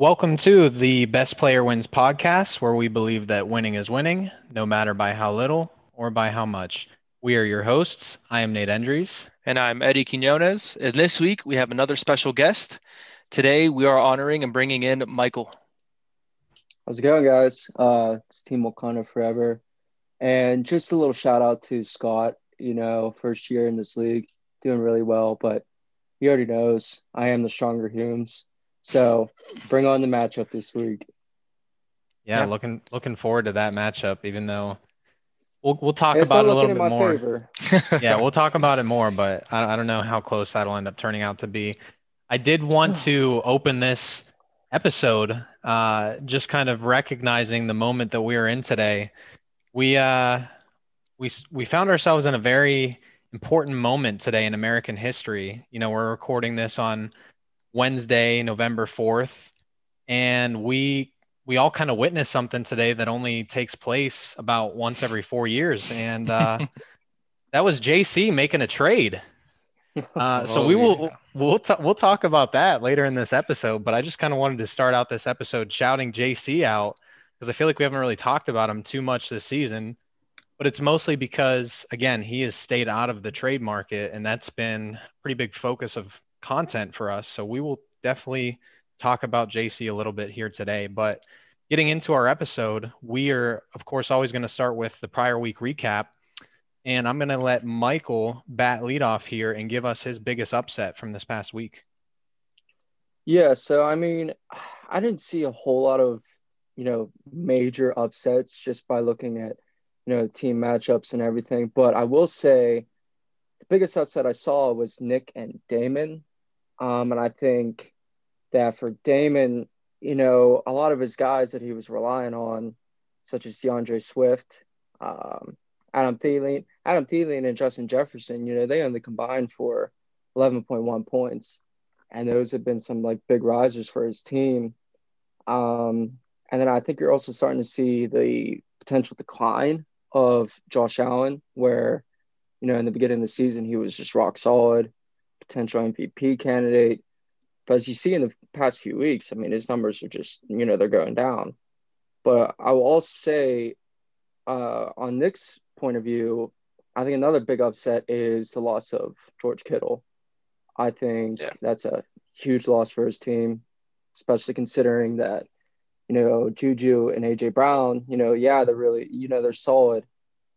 Welcome to the Best Player Wins podcast, where we believe that winning is winning, no matter by how little or by how much. We are your hosts. I am Nate Endries. And I'm Eddie Quinones. And this week we have another special guest. Today we are honoring and bringing in Michael. How's it going, guys? Uh, it's Team Wakanda Forever. And just a little shout out to Scott, you know, first year in this league, doing really well, but he already knows I am the stronger Humes. So bring on the matchup this week. Yeah, yeah, looking looking forward to that matchup. Even though we'll we'll talk it's about it a little bit more. yeah, we'll talk about it more, but I, I don't know how close that'll end up turning out to be. I did want to open this episode, uh, just kind of recognizing the moment that we are in today. We uh, we we found ourselves in a very important moment today in American history. You know, we're recording this on Wednesday, November 4th. And we we all kind of witnessed something today that only takes place about once every four years. And uh, that was JC making a trade. Uh, so oh, we will yeah. we'll t- we'll talk about that later in this episode. But I just kind of wanted to start out this episode shouting JC out because I feel like we haven't really talked about him too much this season. But it's mostly because again he has stayed out of the trade market, and that's been a pretty big focus of content for us. So we will definitely talk about JC a little bit here today. But getting into our episode, we are, of course, always going to start with the prior week recap. And I'm going to let Michael bat lead off here and give us his biggest upset from this past week. Yeah. So, I mean, I didn't see a whole lot of, you know, major upsets just by looking at, you know, team matchups and everything. But I will say the biggest upset I saw was Nick and Damon. Um, and I think that for Damon, you know, a lot of his guys that he was relying on, such as D'Andre Swift, um, Adam Thielen, Adam Thielen and Justin Jefferson, you know, they only combined for 11.1 points. And those have been some like big risers for his team. Um, and then I think you're also starting to see the potential decline of Josh Allen, where, you know, in the beginning of the season, he was just rock solid potential MVP candidate. But as you see in the past few weeks, I mean, his numbers are just, you know, they're going down. But I will also say, uh, on Nick's point of view, I think another big upset is the loss of George Kittle. I think yeah. that's a huge loss for his team, especially considering that, you know, Juju and AJ Brown, you know, yeah, they're really, you know, they're solid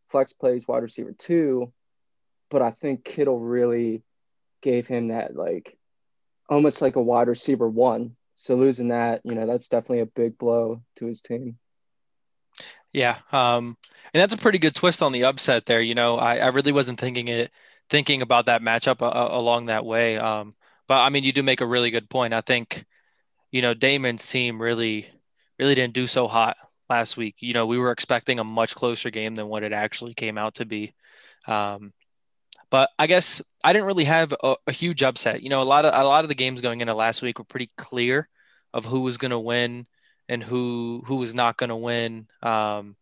flex plays wide receiver two, but I think Kittle really gave him that like almost like a wide receiver one. So losing that, you know, that's definitely a big blow to his team. Yeah. Um, and that's a pretty good twist on the upset there. You know, I, I really wasn't thinking it, thinking about that matchup uh, uh, along that way. Um, but I mean, you do make a really good point. I think, you know, Damon's team really, really didn't do so hot last week. You know, we were expecting a much closer game than what it actually came out to be. Um, but I guess I didn't really have a, a, huge upset. You know, a lot of a lot of the games going into last week were pretty clear of who was going to win and who who was not going to win. Um,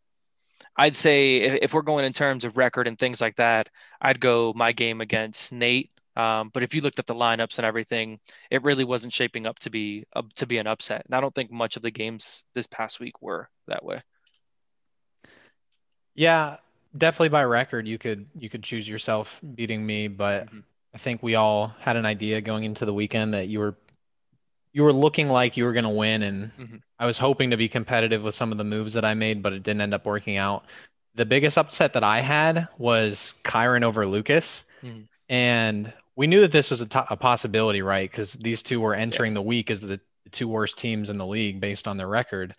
I'd say if, if, we're going in terms of record and things like that, I'd go my game against Nate. Um, but if you looked at the lineups and everything, it really wasn't shaping up to be uh, to be an upset. And I don't think much of the games this past week were that way. Yeah, definitely by record you could you could choose yourself beating me, but mm-hmm. I think we all had an idea going into the weekend that you were you were looking like you were going to win and mm-hmm. I was hoping to be competitive with some of the moves that I made, but it didn't end up working out. The biggest upset that I had was Kyren over Lucas. Mm-hmm. And we knew that this was a, t- a possibility, right? Because these two were entering yeah. the week as the two worst teams in the league based on their record.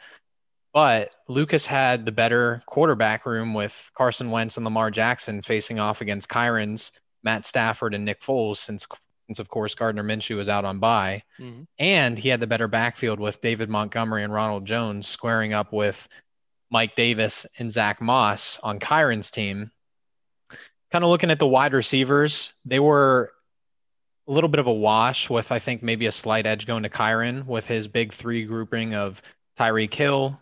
But Lucas had the better quarterback room with Carson Wentz and Lamar Jackson facing off against Kyren's Matt Stafford and Nick Foles, since, since of course Gardner Minshew was out on bye. Mm-hmm. And he had the better backfield with David Montgomery and Ronald Jones squaring up with Mike Davis and Zach Moss on Kyren's team. Kind of looking at the wide receivers, they were a little bit of a wash with, I think, maybe a slight edge going to Kyren with his big three grouping of Tyreek Hill,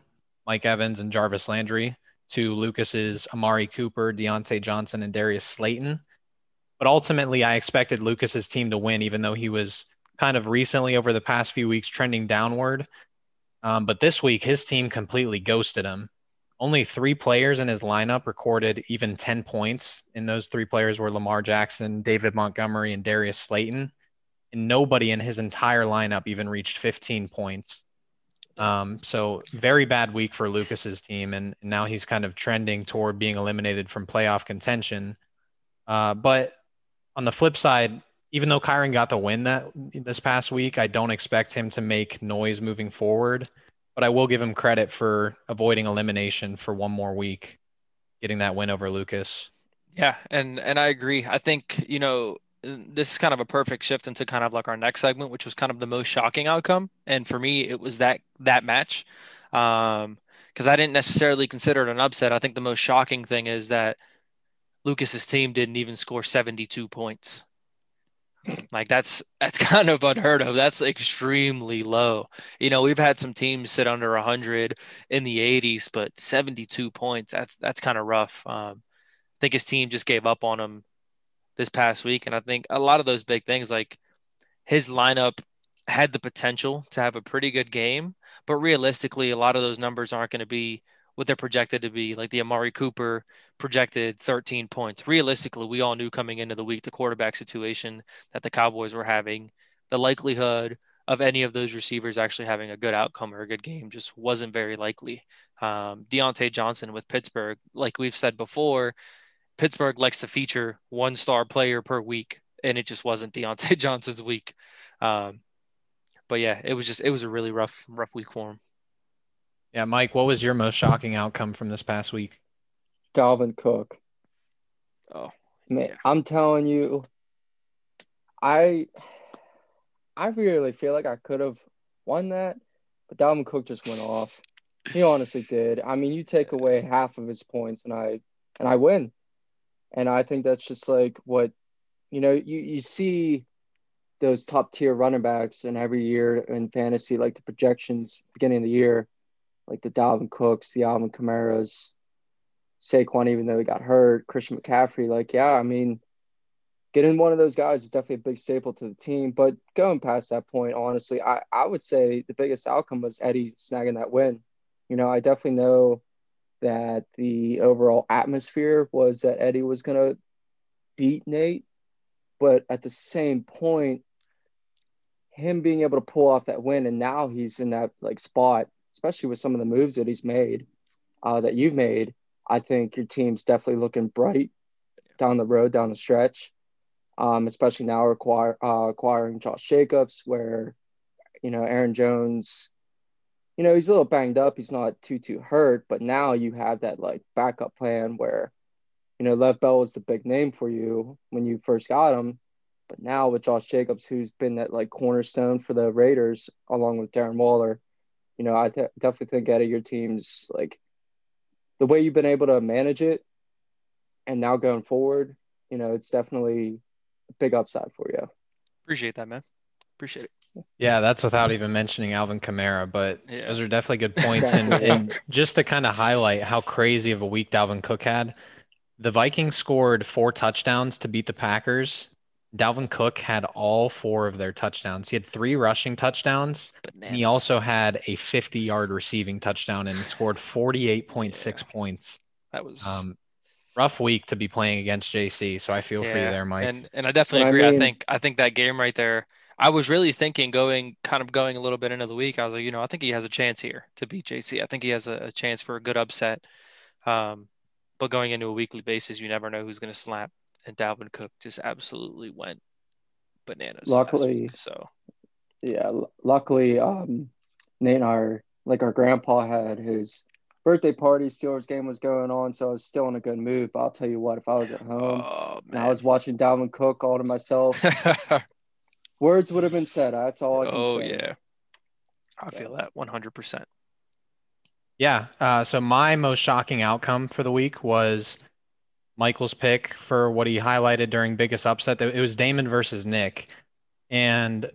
Mike Evans and Jarvis Landry to Lucas's Amari Cooper, Diontae Johnson, and Darius Slayton. But ultimately, I expected Lucas's team to win, even though he was kind of recently over the past few weeks trending downward. Um, but this week, his team completely ghosted him. Only three players in his lineup recorded even 10 points. And those three players were Lamar Jackson, David Montgomery, and Darius Slayton. And nobody in his entire lineup even reached 15 points. Um, so very bad week for Lucas's team, and now he's kind of trending toward being eliminated from playoff contention. Uh, but on the flip side, even though Kyren got the win that this past week, I don't expect him to make noise moving forward. But I will give him credit for avoiding elimination for one more week, getting that win over Lucas. Yeah, and and I agree. I think you know this is kind of a perfect shift into kind of like our next segment, which was kind of the most shocking outcome. And for me, it was that that match, because um, I didn't necessarily consider it an upset. I think the most shocking thing is that Lucas's team didn't even score 72 points. Like that's that's kind of unheard of. That's extremely low. You know, we've had some teams sit under 100 in the 80s, but 72 points that's that's kind of rough. Um, I think his team just gave up on him this past week, and I think a lot of those big things like his lineup had the potential to have a pretty good game, but realistically, a lot of those numbers aren't going to be what they're projected to be. Like the Amari Cooper projected 13 points. Realistically, we all knew coming into the week the quarterback situation that the Cowboys were having, the likelihood of any of those receivers actually having a good outcome or a good game just wasn't very likely. Um, Diontae Johnson with Pittsburgh, like we've said before, Pittsburgh likes to feature one star player per week, and it just wasn't Diontae Johnson's week. Um, but yeah, it was just it was a really rough rough week for him. Yeah, Mike, what was your most shocking outcome from this past week? Dalvin Cook. Oh, man, yeah. I'm telling you, I I really feel like I could have won that, but Dalvin Cook just went off. He honestly did. I mean, you take away half of his points, and I and I win. And I think that's just like what you know, you, you see those top tier running backs and every year in fantasy, like the projections beginning of the year, like the Dalvin Cooks, the Alvin Kamara's, Saquon, even though he got hurt, Christian McCaffrey, like, yeah, I mean, getting one of those guys is definitely a big staple to the team. But going past that point, honestly, I, I would say the biggest outcome was Eddie snagging that win. You know, I definitely know that the overall atmosphere was that Eddie was going to beat Nate. But at the same point, him being able to pull off that win, and now he's in that like spot, especially with some of the moves that he's made, uh, that you've made. I think your team's definitely looking bright down the road, down the stretch. Um, especially now uh, acquiring Josh Jacobs, where you know Aaron Jones you know, he's a little banged up. He's not too too hurt, but now you have that like backup plan where, you know, Lev Bell was the big name for you when you first got him, but now with Josh Jacobs, who's been that like cornerstone for the Raiders along with Darren Waller, you know, I th- definitely think out of your teams like the way you've been able to manage it, and now going forward, you know, it's definitely a big upside for you. Appreciate that, man. Appreciate it. Yeah, that's without even mentioning Alvin Kamara, but yeah. those are definitely good points. and, and just to kind of highlight how crazy of a week Dalvin Cook had, the Vikings scored four touchdowns to beat the Packers. Dalvin Cook had all four of their touchdowns. He had three rushing touchdowns. And he also had a 50 yard receiving touchdown and scored 48.6 yeah. points. That was um, rough week to be playing against JC. So I feel yeah. for you there, Mike. And and I definitely agree. I, mean, I think I think that game right there I was really thinking going kind of going a little bit into the week. I was like, you know, I think he has a chance here to beat JC. I think he has a, a chance for a good upset. Um, but going into a weekly basis, you never know who's going to slap. And Dalvin Cook just absolutely went bananas. Luckily, week, so yeah, luckily, um, Nate and our like our grandpa had his birthday party. Steelers game was going on, so I was still in a good mood. But I'll tell you what, if I was at home oh, and I was watching Dalvin Cook all to myself, Words would have been said. That's all I can oh, say. yeah. I feel that 100%. Yeah. Uh, so my most shocking outcome for the week was Michael's pick for what he highlighted during biggest upset. It was Damon versus Nick. And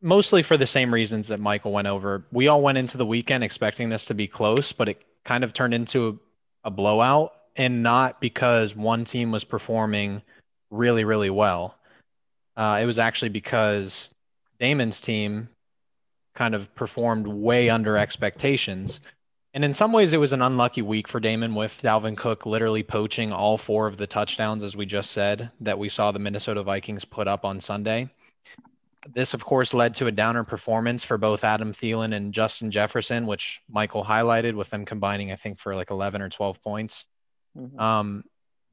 mostly for the same reasons that Michael went over. We all went into the weekend expecting this to be close, but it kind of turned into a, a blowout and not because one team was performing really, really well. Uh, it was actually because Damon's team kind of performed way under expectations. And in some ways, it was an unlucky week for Damon with Dalvin Cook literally poaching all four of the touchdowns, as we just said, that we saw the Minnesota Vikings put up on Sunday. This, of course, led to a downer performance for both Adam Thielen and Justin Jefferson, which Michael highlighted with them combining, I think, for like 11 or 12 points. Mm-hmm. Um,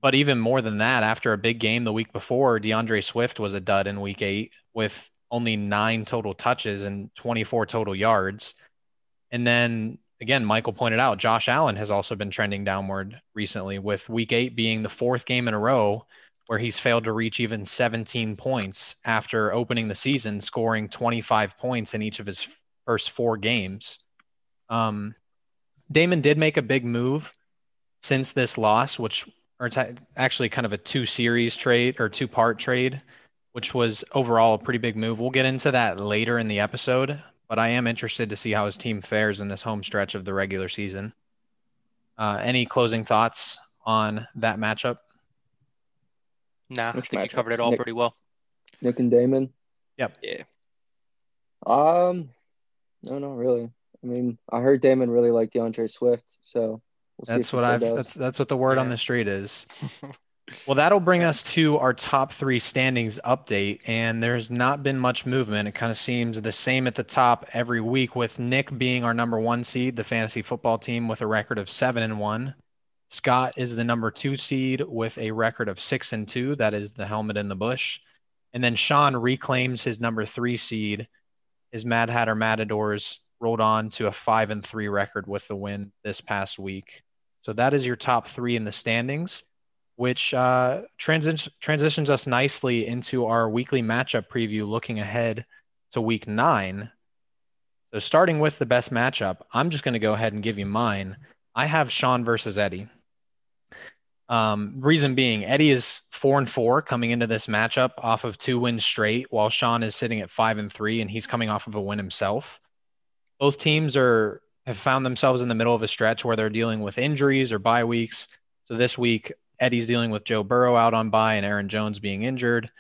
but even more than that, after a big game the week before, D'Andre Swift was a dud in week eight with only nine total touches and 24 total yards. And then again, Michael pointed out, Josh Allen has also been trending downward recently, with week eight being the fourth game in a row where he's failed to reach even 17 points after opening the season, scoring 25 points in each of his first four games. Um, Damon did make a big move since this loss, which or it's actually kind of a two series trade or two part trade, which was overall a pretty big move. We'll get into that later in the episode, but I am interested to see how his team fares in this home stretch of the regular season. Uh, any closing thoughts on that matchup? Nah, Which I think matchup? you covered it all Nick, pretty well. Nick and Damon. Yep. Yeah. Um, no, no, really. I mean, I heard Damon really liked D'Andre Swift, so We'll that's what I've that's that's what the word yeah. on the street is. well, that'll bring us to our top three standings update, and there's not been much movement. It kind of seems the same at the top every week, with Nick being our number one seed, the fantasy football team with a record of seven and one. Scott is the number two seed with a record of six and two. That is the helmet in the bush. And then Sean reclaims his number three seed. His Mad Hatter Matadors rolled on to a five and three record with the win this past week. So that is your top three in the standings, which uh, transi- transitions us nicely into our weekly matchup preview looking ahead to week nine. So starting with the best matchup, I'm just going to go ahead and give you mine. I have Sean versus Eddie. Um, reason being, Eddie is four and four coming into this matchup off of two wins straight, while Sean is sitting at five and three, and he's coming off of a win himself. Both teams are have found themselves in the middle of a stretch where they're dealing with injuries or bye weeks. So this week, Eddie's dealing with Joe Burrow out on bye and Aaron Jones being injured.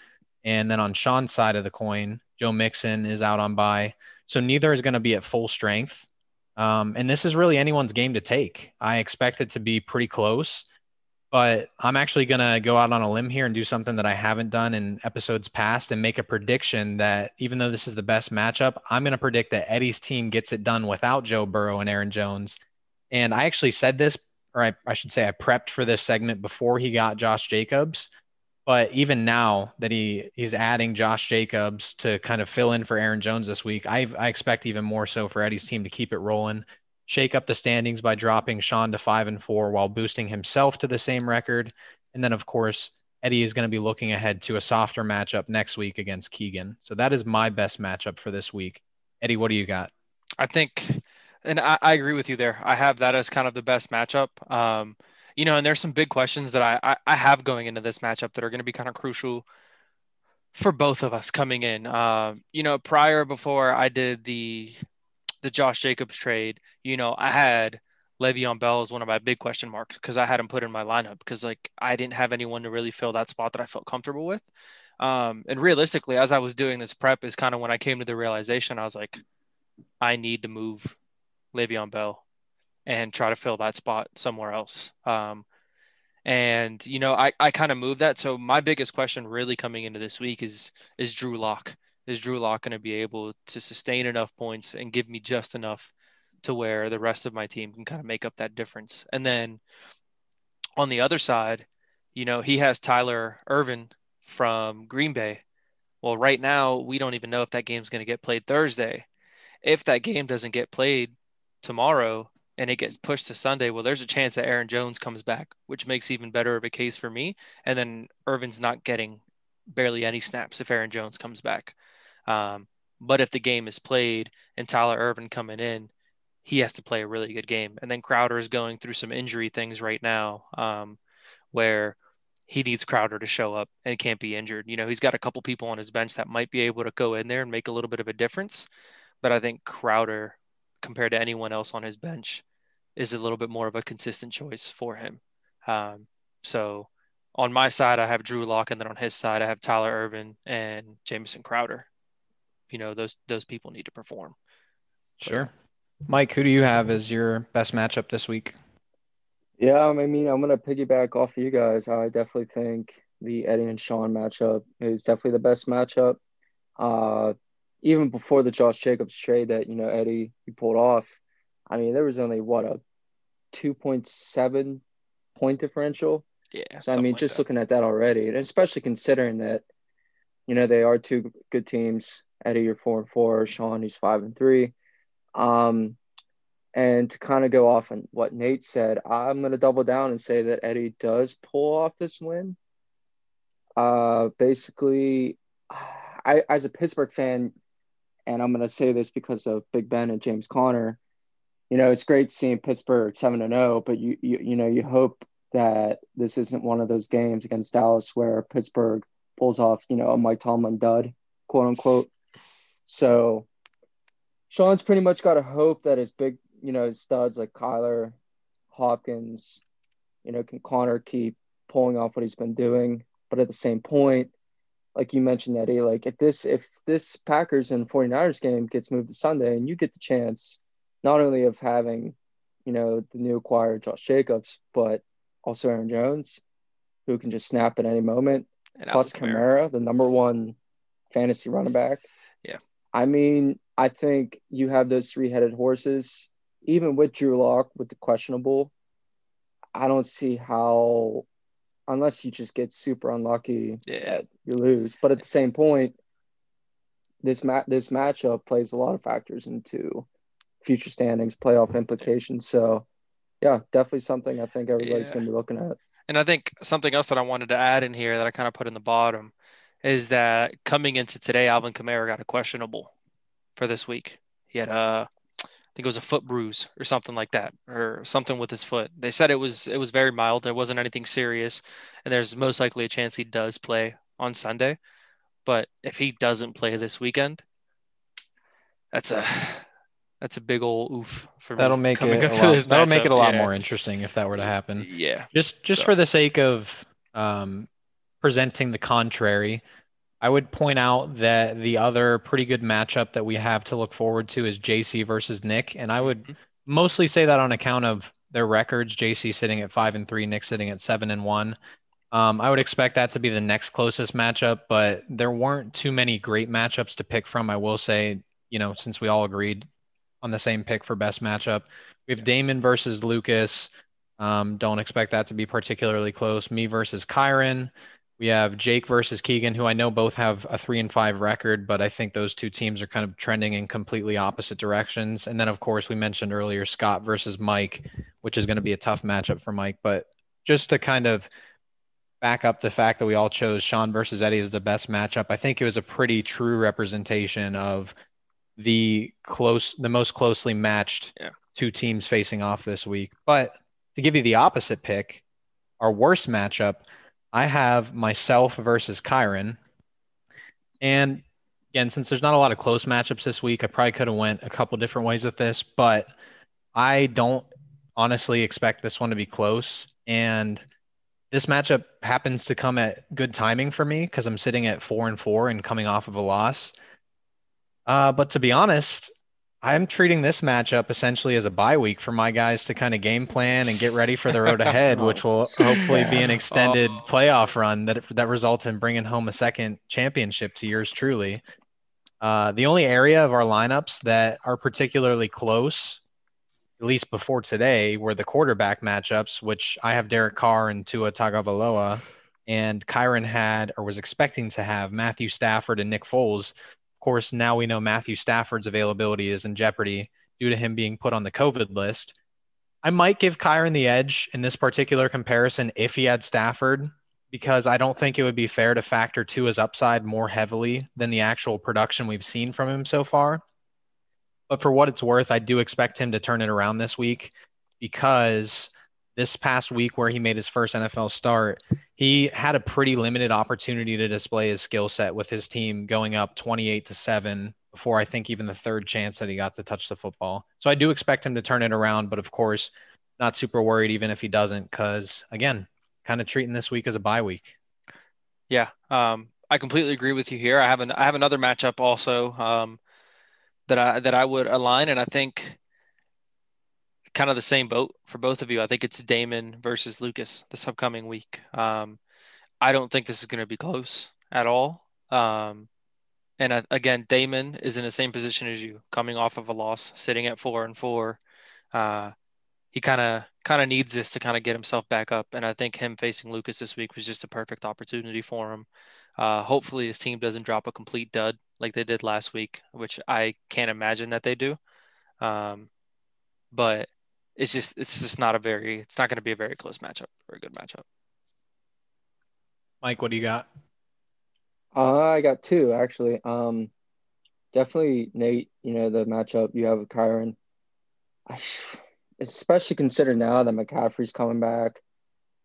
And then on Sean's side of the coin, Joe Mixon is out on bye. So neither is going to be at full strength. Um, and this is really anyone's game to take. I expect it to be pretty close but I'm actually going to go out on a limb here and do something that I haven't done in episodes past and make a prediction that even though this is the best matchup, I'm going to predict that Eddie's team gets it done without Joe Burrow and Aaron Jones. And I actually said this, or I, I should say I prepped for this segment before he got Josh Jacobs. But even now that he he's adding Josh Jacobs to kind of fill in for Aaron Jones this week, I, I expect even more so for Eddie's team to keep it rolling shake up the standings by dropping Sean to five and four while boosting himself to the same record. And then, of course, Eddie is going to be looking ahead to a softer matchup next week against Keegan. So that is my best matchup for this week. Eddie, what do you got? I think, and I, I agree with you there. I have that as kind of the best matchup. Um, you know, and there's some big questions that I, I, I have going into this matchup that are going to be kind of crucial for both of us coming in. Um, you know, prior before I did the the Josh Jacobs trade, you know, I had Le'Veon Bell as one of my big question marks because I had him put in my lineup because like I didn't have anyone to really fill that spot that I felt comfortable with. Um, and realistically, as I was doing this prep, is kind of when I came to the realization I was like, I need to move Le'Veon Bell and try to fill that spot somewhere else. Um, and you know, I, I kind of moved that. So my biggest question really coming into this week is is Drew Lock is Drew Lock going to be able to sustain enough points and give me just enough to where the rest of my team can kind of make up that difference? And then on the other side, you know, he has Tyler Ervin from Green Bay. Well, right now, we don't even know if that game's going to get played Thursday. If that game doesn't get played tomorrow and it gets pushed to Sunday, well, there's a chance that Aaron Jones comes back, which makes even better of a case for me. And then Ervin's not getting barely any snaps if Aaron Jones comes back. Um, but if the game is played and Tyler Ervin coming in, he has to play a really good game. And then Crowder is going through some injury things right now um, where he needs Crowder to show up and can't be injured. You know, he's got a couple people on his bench that might be able to go in there and make a little bit of a difference. But I think Crowder, compared to anyone else on his bench, is a little bit more of a consistent choice for him. Um, so on my side, I have Drew Lock, and then on his side, I have Tyler Ervin and Jamison Crowder you know those those people need to perform. Sure. Mike, who do you have as your best matchup this week? Yeah, I mean, I'm gonna piggyback off of you guys. I definitely think the Eddie and Sean matchup is definitely the best matchup. Uh, even before the Josh Jacobs trade that you know Eddie he pulled off, I mean, there was only what a two point seven point differential. Yeah. So I mean, like just that. looking at that already, and especially considering that, you know, they are two good teams. Eddie, you're four and four. Sean, he's five and three. Um, and to kind of go off on what Nate said, I'm going to double down and say that Eddie does pull off this win. Uh, basically, I as a Pittsburgh fan, and I'm going to say this because of Big Ben and James Conner. You know, it's great seeing Pittsburgh seven and zero, oh, but you, you you know you hope that this isn't one of those games against Dallas where Pittsburgh pulls off you know a Mike Tomlin dud, quote unquote. So Sean's pretty much got to hope that his big you know studs like Kyler, Hopkins, you know, can Conner keep pulling off what he's been doing, but at the same point, like you mentioned, Eddie, like if this if this Packers and 49ers game gets moved to Sunday and you get the chance not only of having, you know, the new acquired Josh Jacobs, but also Aaron Jones, who can just snap at any moment, and plus Kamara, the number one fantasy running back. I mean, I think you have those three headed horses, even with Drew Lock with the questionable. I don't see how unless you just get super unlucky yeah. you lose. But at the same point, this mat this matchup plays a lot of factors into future standings, playoff implications. So, yeah, definitely something I think everybody's yeah. going to be looking at. And I think something else that I wanted to add in here that I kind of put in the bottom is that coming into today, Alvin Kamara got a questionable for this week. He had a, I think it was a foot bruise or something like that, or something with his foot. They said it was it was very mild. There wasn't anything serious, and there's most likely a chance he does play on Sunday. But if he doesn't play this weekend, that's a that's a big old oof for that'll make it lot, that'll make it a lot yeah. more interesting if that were to happen. Yeah, just just so. for the sake of um, presenting the contrary, I would point out that the other pretty good matchup that we have to look forward to is JC versus Nick, and I would mm-hmm. mostly say that on account of their records. JC sitting at five and three, Nick sitting at seven and one. Um, I would expect that to be the next closest matchup, but there weren't too many great matchups to pick from. I will say, you know, since we all agreed on the same pick for best matchup, we have Damon versus Lucas. Um, don't expect that to be particularly close. Me versus Kyron. We have Jake versus Keegan, who I know both have a three and five record, but I think those two teams are kind of trending in completely opposite directions. And then, of course, we mentioned earlier Scott versus Mike, which is going to be a tough matchup for Mike. But just to kind of back up the fact that we all chose Sean versus Eddie as the best matchup, I think it was a pretty true representation of the close, the most closely matched yeah. two teams facing off this week. But to give you the opposite pick, our worst matchup I have myself versus Kyron. And again, since there's not a lot of close matchups this week, I probably could have went a couple different ways with this, but I don't honestly expect this one to be close. And this matchup happens to come at good timing for me because I'm sitting at four and four and coming off of a loss. Uh, but to be honest, I'm treating this matchup essentially as a bye week for my guys to kind of game plan and get ready for the road ahead, which will hopefully be an extended oh. playoff run that that results in bringing home a second championship to yours truly. Uh, the only area of our lineups that are particularly close, at least before today, were the quarterback matchups, which I have Derek Carr and Tua Tagovailoa, and Kyron had or was expecting to have Matthew Stafford and Nick Foles course, now we know Matthew Stafford's availability is in jeopardy due to him being put on the COVID list. I might give Kyron the edge in this particular comparison if he had Stafford, because I don't think it would be fair to factor to his upside more heavily than the actual production we've seen from him so far. But for what it's worth, I do expect him to turn it around this week because this past week where he made his first NFL start, he had a pretty limited opportunity to display his skill set with his team going up 28 to 7 before I think even the third chance that he got to touch the football. So I do expect him to turn it around, but of course, not super worried even if he doesn't cuz again, kind of treating this week as a bye week. Yeah, um, I completely agree with you here. I have an I have another matchup also. Um, that I that I would align, and I think kind of the same boat for both of you. I think it's Damon versus Lucas this upcoming week. Um, I don't think this is going to be close at all. Um, and uh, again, Damon is in the same position as you, coming off of a loss, sitting at four and four. Uh, he kind of kind of needs this to kind of get himself back up, and I think him facing Lucas this week was just a perfect opportunity for him. Uh, hopefully, his team doesn't drop a complete dud like they did last week, which I can't imagine that they do. Um, but it's just it's just not a very it's not going to be a very close matchup or a good matchup. Mike, what do you got? Uh, I got two actually. Um, definitely Nate. You know the matchup you have with Kyron. I, especially consider now that McCaffrey's coming back.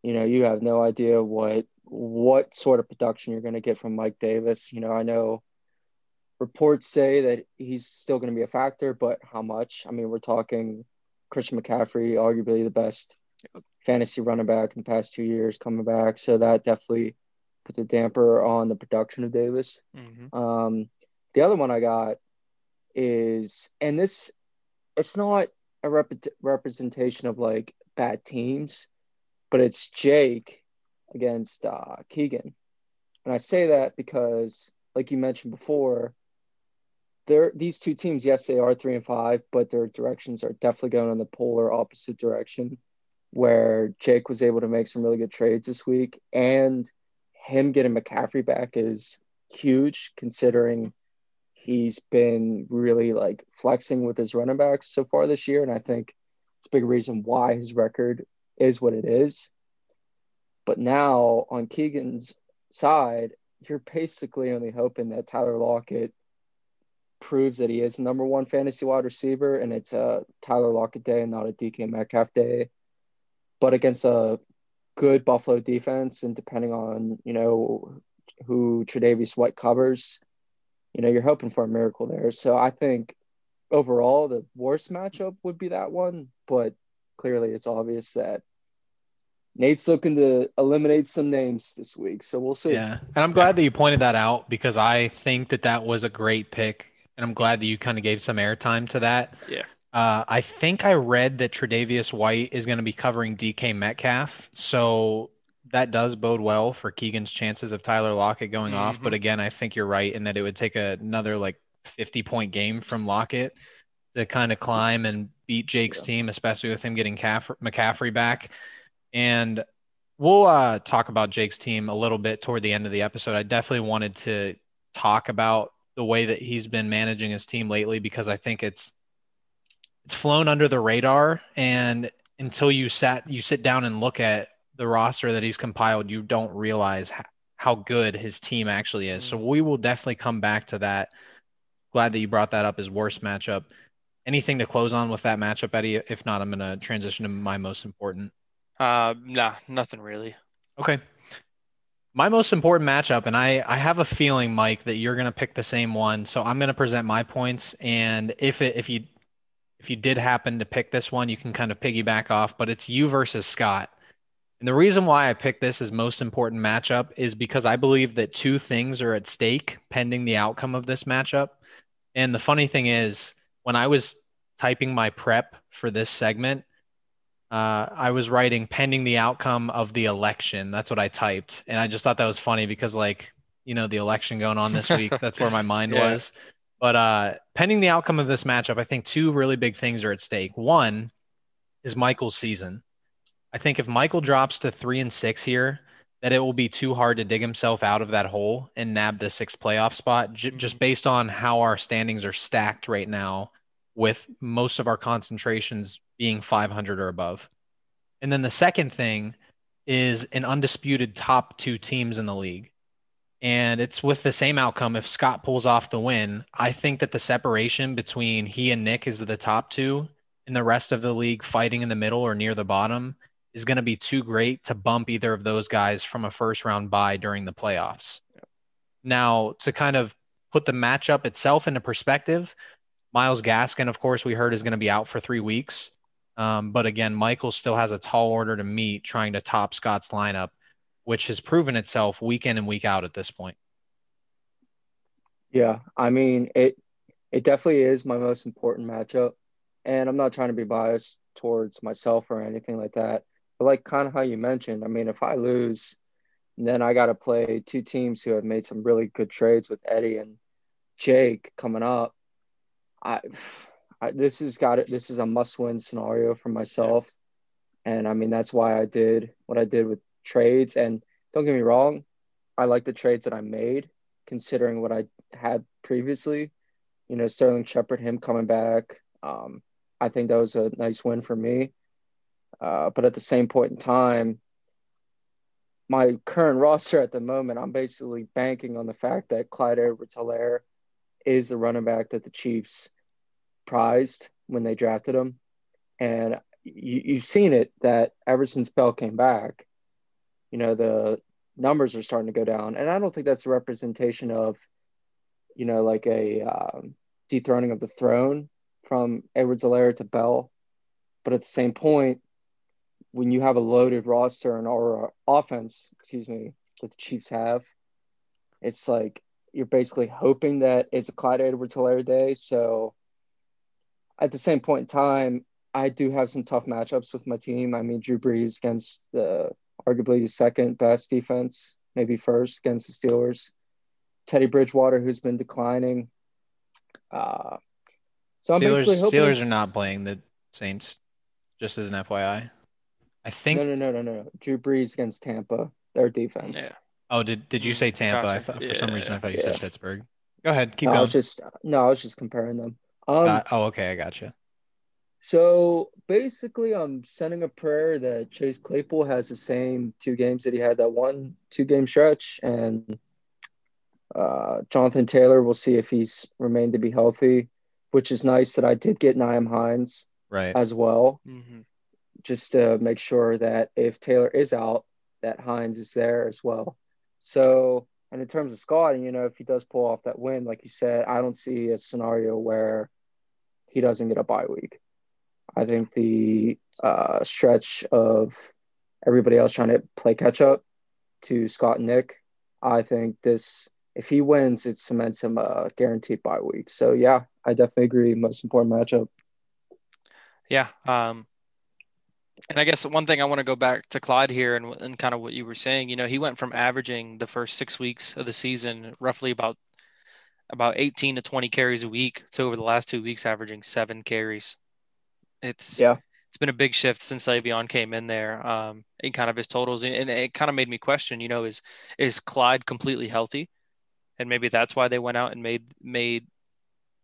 You know you have no idea what what sort of production you're going to get from Mike Davis. You know I know reports say that he's still going to be a factor, but how much? I mean, we're talking Christian McCaffrey, arguably the best fantasy running back in the past two years, coming back. So that definitely puts a damper on the production of Davis. Mm-hmm. Um, the other one I got is, and this, it's not a rep- representation of like bad teams, but it's Jake against uh, Keegan. And I say that because, like you mentioned before, they're these two teams, yes, they are three and five, but their directions are definitely going in the polar opposite direction. Where Jake was able to make some really good trades this week, and him getting McCaffrey back is huge considering he's been really like flexing with his running backs so far this year. And I think it's a big reason why his record is what it is. But now on Keegan's side, you're basically only hoping that Tyler Lockett proves that he is the number one fantasy wide receiver, and it's a Tyler Lockett day and not a DK Metcalf day. But against a good Buffalo defense, and depending on you know who Tre'Davious White covers, you know you're hoping for a miracle there. So I think overall the worst matchup would be that one, but clearly it's obvious that Nate's looking to eliminate some names this week, so we'll see. Yeah, and I'm glad that you pointed that out because I think that that was a great pick and I'm glad that you kind of gave some airtime to that. Yeah. Uh, I think I read that Tre'Davious White is going to be covering DK Metcalf, so that does bode well for Keegan's chances of Tyler Lockett going mm-hmm. off. But again, I think you're right in that it would take another like 50 point game from Lockett to kind of climb and beat Jake's yeah. team, especially with him getting Caff- McCaffrey back. And we'll uh, talk about Jake's team a little bit toward the end of the episode. I definitely wanted to talk about the way that he's been managing his team lately because I think it's it's flown under the radar and until you sat you sit down and look at the roster that he's compiled you don't realize how good his team actually is. So we will definitely come back to that. Glad that you brought that up as worst matchup. Anything to close on with that matchup, Eddie? If not, I'm going to transition to my most important. Uh, nah, nothing really. Okay my most important matchup, and I, I have a feeling, Mike, that you're going to pick the same one. So I'm going to present my points, and if it, if you if you did happen to pick this one, you can kind of piggyback off. But it's you versus Scott, and the reason why I picked this as most important matchup is because I believe that two things are at stake pending the outcome of this matchup. And the funny thing is, when I was typing my prep for this segment, uh, I was writing pending the outcome of the election. That's what I typed. And I just thought that was funny because, like, you know, the election going on this week, that's where my mind yeah. was. But uh, pending the outcome of this matchup, I think two really big things are at stake. One is Michael's season. I think if Michael drops to three and six here, that it will be too hard to dig himself out of that hole and nab the sixth playoff spot, j- just mm-hmm. based on how our standings are stacked right now, with most of our concentrations being 500 or above. And then the second thing is an undisputed top two teams in the league. And it's with the same outcome. If Scott pulls off the win, I think that the separation between he and Nick is the top two and the rest of the league fighting in the middle or near the bottom is going to be too great to bump either of those guys from a first round bye during the playoffs. Now, to kind of put the matchup itself into perspective, Myles Gaskin, of course, we heard is going to be out for three weeks. Um, but again, Michael still has a tall order to meet trying to top Scott's lineup, which has proven itself week in and week out at this point. Yeah, I mean it. it definitely is my most important matchup. And I'm not trying to be biased towards myself or anything like that. But like kind of how you mentioned, I mean, if I lose, then I got to play two teams who have made some really good trades with Eddie and Jake coming up. I, I this has got it. This is a must-win scenario for myself, and I mean that's why I did what I did with trades. And don't get me wrong, I like the trades that I made, considering what I had previously. You know, Sterling Shepard, him coming back. Um, I think that was a nice win for me. Uh, but at the same point in time, my current roster at the moment, I'm basically banking on the fact that Clyde Edwards Helaire is the running back that the Chiefs prized when they drafted him. And you, you've seen it that ever since Bell came back, you know, the numbers are starting to go down. And I don't think that's a representation of, you know, like a um, dethroning of the throne from Edwards Helaire to Bell. But at the same point, when you have a loaded roster and or offense, excuse me, that the Chiefs have, it's like you're basically hoping that it's a Clyde Edwards Helaire day. So at the same point in time, I do have some tough matchups with my team. I mean, Drew Brees against the arguably the second best defense, maybe first against the Steelers. Teddy Bridgewater, who's been declining. Uh, so I'm Steelers, basically hoping... Steelers are not playing the Saints, just as an FYI. I think. No, no, no, no, no. Drew Brees against Tampa, their defense. Yeah. Oh, did did you say Tampa? I thought for some reason I thought you yeah. said Pittsburgh. Go ahead, keep no, going. I was just no, I was just comparing them. Um, oh, okay, I got you. So basically, I'm sending a prayer that Chase Claypool has the same two games that he had that one two game stretch, and uh, Jonathan Taylor. We'll see if he's remained to be healthy, which is nice that I did get Nyheim Hines right as well, mm-hmm. just to make sure that if Taylor is out, that Hines is there as well. So, and in terms of scouting, you know, if he does pull off that win, like you said, I don't see a scenario where he doesn't get a bye week. I think the uh, stretch of everybody else trying to play catch up to Scott and Nick, I think this, if he wins, it cements him a guaranteed bye week. So, yeah, I definitely agree. Most important matchup. Yeah. Um, and I guess one thing I want to go back to Clyde here and, and kind of what you were saying, you know, he went from averaging the first six weeks of the season roughly about about 18 to 20 carries a week to over the last two weeks averaging seven carries. It's yeah, it's been a big shift since Le'Veon came in there. Um, in kind of his totals, and it kind of made me question, you know, is is Clyde completely healthy? And maybe that's why they went out and made made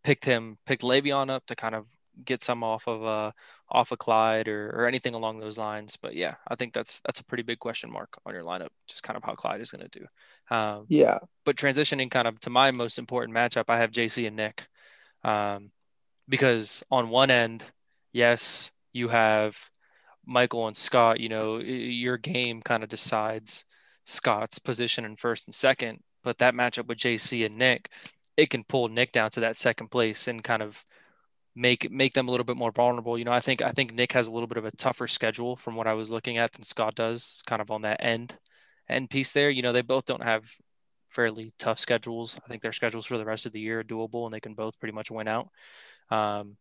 picked him picked Le'Veon up to kind of get some off of uh off of Clyde or, or anything along those lines. But yeah, I think that's that's a pretty big question mark on your lineup, just kind of how Clyde is going to do. Um, yeah. But transitioning kind of to my most important matchup, I have JC and Nick, um, because on one end, yes, you have Michael and Scott. You know, your game kind of decides Scott's position in first and second, but that matchup with JC and Nick, it can pull Nick down to that second place and kind of make make them a little bit more vulnerable. You know, I think I think Nick has a little bit of a tougher schedule from what I was looking at than Scott does, kind of on that end end piece there. You know, they both don't have fairly tough schedules. I think their schedules for the rest of the year are doable, and they can both pretty much win out. Um,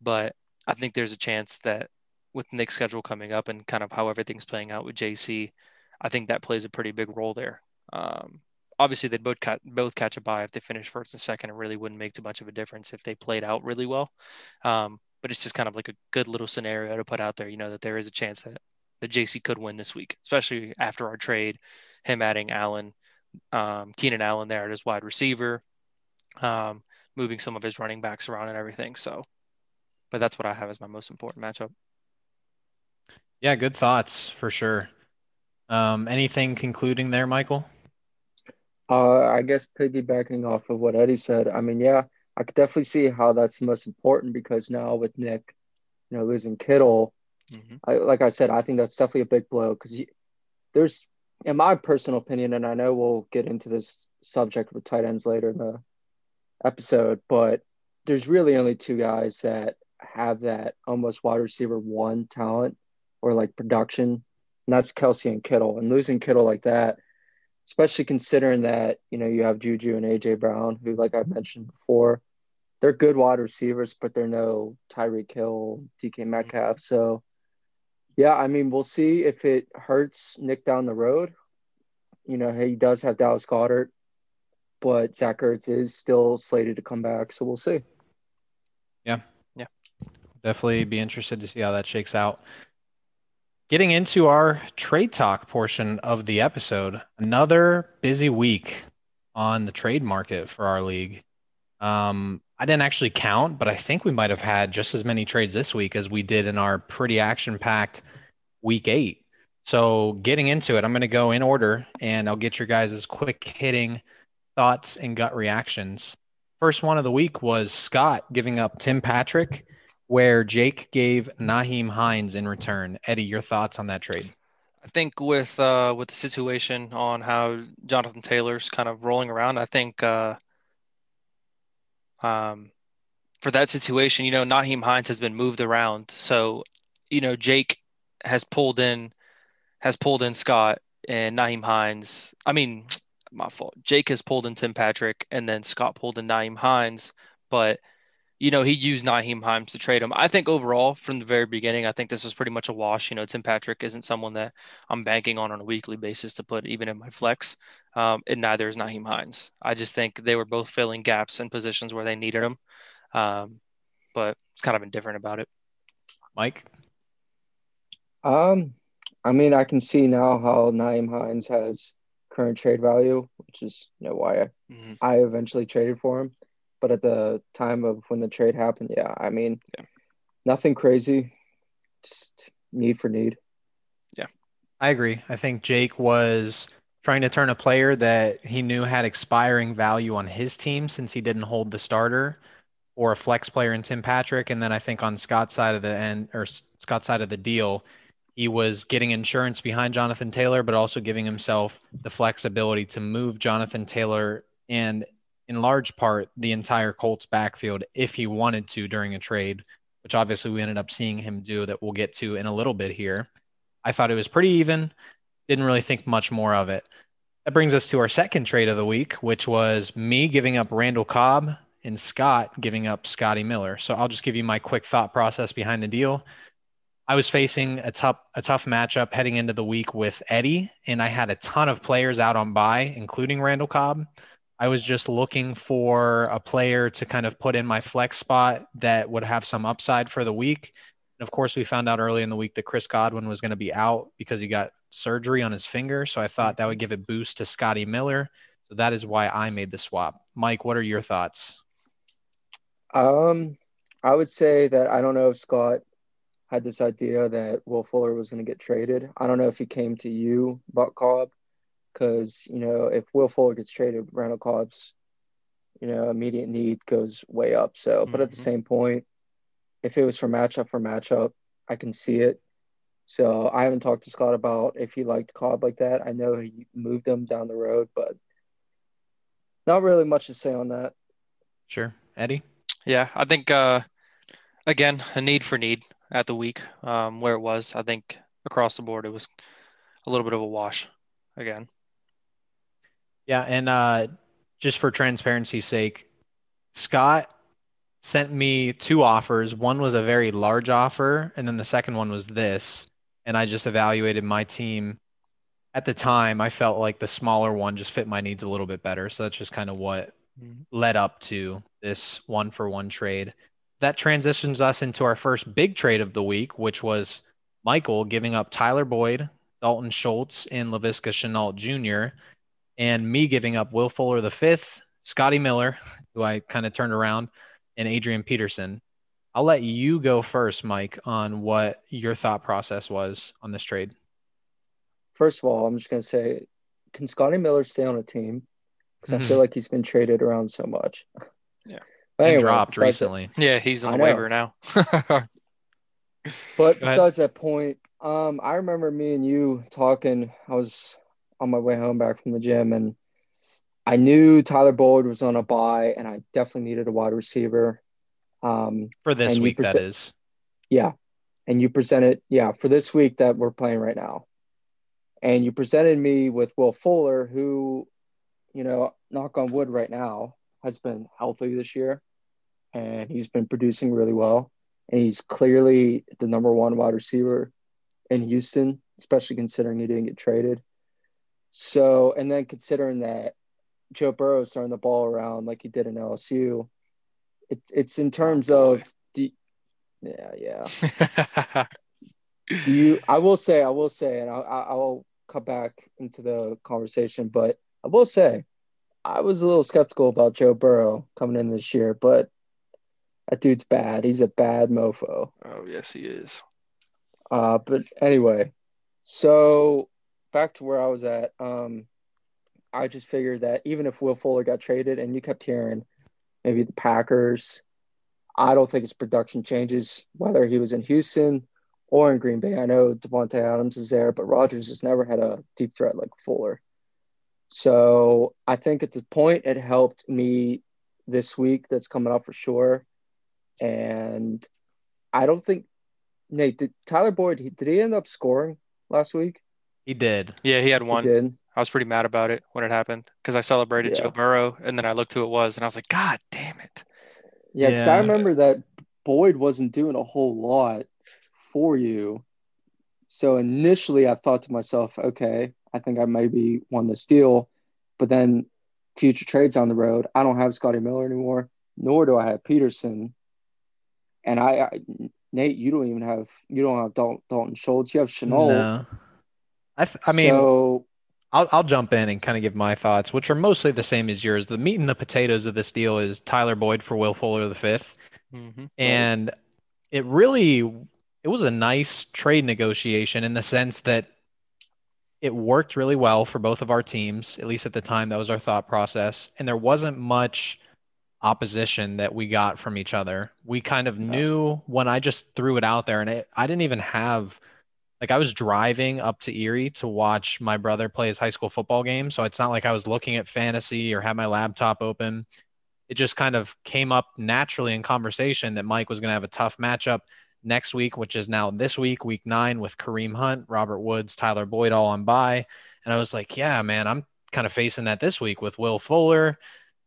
but I think there's a chance that with Nick's schedule coming up and kind of how everything's playing out with JC, I think that plays a pretty big role there. Um, obviously they'd both catch, both catch a bye if they finish first and second. It really wouldn't make too much of a difference if they played out really well. Um, but it's just kind of like a good little scenario to put out there. You know that there is a chance that the JC could win this week, especially after our trade, him adding Allen, um, Keenan Allen there as wide receiver, um, moving some of his running backs around and everything. So, but that's what I have as my most important matchup. Yeah, good thoughts for sure. Um, anything concluding there, Michael? Uh, I guess piggybacking off of what Eddie said, I mean, yeah, I could definitely see how that's the most important because now with Nick, you know, losing Kittle, mm-hmm. I, like I said, I think that's definitely a big blow because there's, in my personal opinion, and I know we'll get into this subject with tight ends later in the episode, but there's really only two guys that have that almost wide receiver one talent or like production, and that's Kelce and Kittle. And losing Kittle like that, especially considering that you know you have Juju and AJ Brown, who, like I mentioned before, they're good wide receivers, but they're no Tyreek Hill, DK mm-hmm. Metcalf. So, yeah, I mean, we'll see if it hurts Nick down the road. You know, he does have Dallas Goedert, but Zach Ertz is still slated to come back. So we'll see. Yeah. Yeah. Definitely be interested to see how that shakes out. Getting into our trade talk portion of the episode, another busy week on the trade market for our league. Um, I didn't actually count, but I think we might have had just as many trades this week as we did in our pretty action packed week eight. So, getting into it, I'm going to go in order and I'll get your guys' quick hitting thoughts and gut reactions. First one of the week was Scott giving up Tim Patrick, where Jake gave Nyheim Hines in return. Eddie, your thoughts on that trade? I think with uh, with the situation on how Jonathan Taylor's kind of rolling around, I think uh, um, for that situation, you know, Nyheim Hines has been moved around. So, you know, Jake has pulled in has pulled in Scott and Nyheim Hines. I mean, my fault. Jake has pulled in Tim Patrick and then Scott pulled in Nyheim Hines, but you know, he used Nyheim Hines to trade him. I think overall, from the very beginning, I think this was pretty much a wash. You know, Tim Patrick isn't someone that I'm banking on on a weekly basis to put even in my flex, um, and neither is Nyheim Hines. I just think they were both filling gaps in positions where they needed them, um, but it's kind of indifferent about it. Mike? Um, I mean, I can see now how Nyheim Hines has current trade value, which is you know why I, mm-hmm. I eventually traded for him. But at the time of when the trade happened, yeah, I mean, yeah. nothing crazy, just need for need. Yeah, I agree. I think Jake was trying to turn a player that he knew had expiring value on his team since he didn't hold the starter or a flex player in Tim Patrick. And then I think on Scott's side of the end or Scott's side of the deal, he was getting insurance behind Jonathan Taylor, but also giving himself the flexibility to move Jonathan Taylor and in large part the entire Colts backfield if he wanted to during a trade, which obviously we ended up seeing him do that we'll get to in a little bit here. I thought it was pretty even, didn't really think much more of it. That brings us to our second trade of the week, which was me giving up Randall Cobb and Scott giving up Scotty Miller. So I'll just give you my quick thought process behind the deal. I was facing a tough a tough matchup heading into the week with Eddie, and I had a ton of players out on bye, including Randall Cobb. I was just looking for a player to kind of put in my flex spot that would have some upside for the week. And of course, we found out early in the week that Chris Godwin was going to be out because he got surgery on his finger. So I thought that would give a boost to Scotty Miller. So that is why I made the swap. Mike, what are your thoughts? Um, I would say that I don't know if Scott had this idea that Will Fuller was going to get traded. I don't know if he came to you, Buck Cobb, because you know if Will Fuller gets traded, Randall Cobb's you know immediate need goes way up. So, mm-hmm. but at the mm-hmm. same point, if it was for matchup for matchup, I can see it. So I haven't talked to Scott about if he liked Cobb like that. I know he moved him down the road, but not really much to say on that. Sure, Eddie. Yeah, I think uh, again a need for need at the week um, where it was. I think across the board it was a little bit of a wash again. Yeah, and uh, just for transparency's sake, Scott sent me two offers. One was a very large offer, and then the second one was this. And I just evaluated my team. At the time, I felt like the smaller one just fit my needs a little bit better. So that's just kind of what mm-hmm. led up to this one for one trade. That transitions us into our first big trade of the week, which was Michael giving up Tyler Boyd, Dalton Schultz, and Laviska Shenault Jr and me giving up Will Fuller the fifth, Scotty Miller, who I kind of turned around, and Adrian Peterson. I'll let you go first, Mike, on what your thought process was on this trade. First of all, I'm just going to say, can Scotty Miller stay on a team? Because mm-hmm. I feel like he's been traded around so much. Yeah. Anyway, dropped recently. Yeah, he's on the waiver now. but besides that point, um, I remember me and you talking. I was on my way home back from the gym, and I knew Tyler Boyd was on a bye, and I definitely needed a wide receiver. Um, for this week, that is. Yeah, and you presented, yeah, for this week that we're playing right now, and you presented me with Will Fuller, who, you know, knock on wood, right now has been healthy this year. and he's been producing really well. And he's clearly the number one wide receiver in Houston, especially considering he didn't get traded. So, and then considering that Joe Burrow is throwing the ball around like he did in LSU, it's it's in terms oh, of, do, yeah, yeah. do you? I will say, I will say, and I'll, I'll come back into the conversation, but I will say, I was a little skeptical about Joe Burrow coming in this year, but that dude's bad. He's a bad mofo. Oh yes, he is. Uh, but anyway, so back to where I was at. Um, I just figured that even if Will Fuller got traded, and you kept hearing maybe the Packers, I don't think his production changes whether he was in Houston or in Green Bay. I know Davante Adams is there, but Rodgers has never had a deep threat like Fuller. So I think at the point it helped me this week that's coming up for sure. And I don't think Nate did Tyler Boyd did he end up scoring last week? He did. Yeah, he had one. He did. I was pretty mad about it when it happened because I celebrated yeah. Joe Burrow and then I looked who it was and I was like, God damn it. Yeah, because yeah. I remember that Boyd wasn't doing a whole lot for you. So initially I thought to myself, okay, I think I maybe won this deal. But then future trades on the road, I don't have Scotty Miller anymore, nor do I have Peterson. And I, I Nate, you don't even have you don't have Dalton, Dalton Schultz. You have Shenault. No. I, th- I mean, so, I'll I'll jump in and kind of give my thoughts, which are mostly the same as yours. The meat and the potatoes of this deal is Tyler Boyd for Will Fuller the 5th mm-hmm. and it really it was a nice trade negotiation in the sense that it worked really well for both of our teams. At least at the time, that was our thought process, and there wasn't much opposition that we got from each other. We kind of knew when I just threw it out there, and it, I didn't even have like I was driving up to Erie to watch my brother play his high school football game. So it's not like I was looking at fantasy or had my laptop open. It just kind of came up naturally in conversation that Mike was going to have a tough matchup next week, which is now this week, week nine, with Kareem Hunt, Robert Woods, Tyler Boyd all on bye. And I was like, yeah, man, I'm kind of facing that this week with Will Fuller,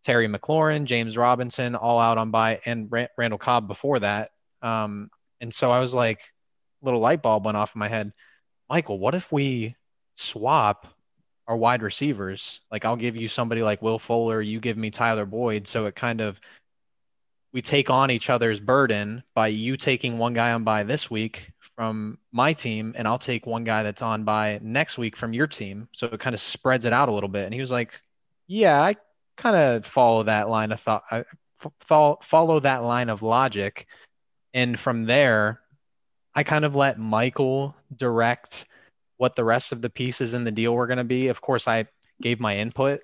Terry McLaurin, James Robinson, all out on bye, and Randall Cobb before that. Um, and so I was like, little light bulb went off in my head. Michael, what if we swap our wide receivers? Like I'll give you somebody like Will Fuller, you give me Tyler Boyd. So it kind of we take on each other's burden by you taking one guy on bye this week from my team, and I'll take one guy that's on bye next week from your team. So it kind of spreads it out a little bit. And he was like, Yeah, I kind of follow that line of thought. I follow, follow that line of logic. And from there, I kind of let Michael direct what the rest of the pieces in the deal were going to be. Of course, I gave my input,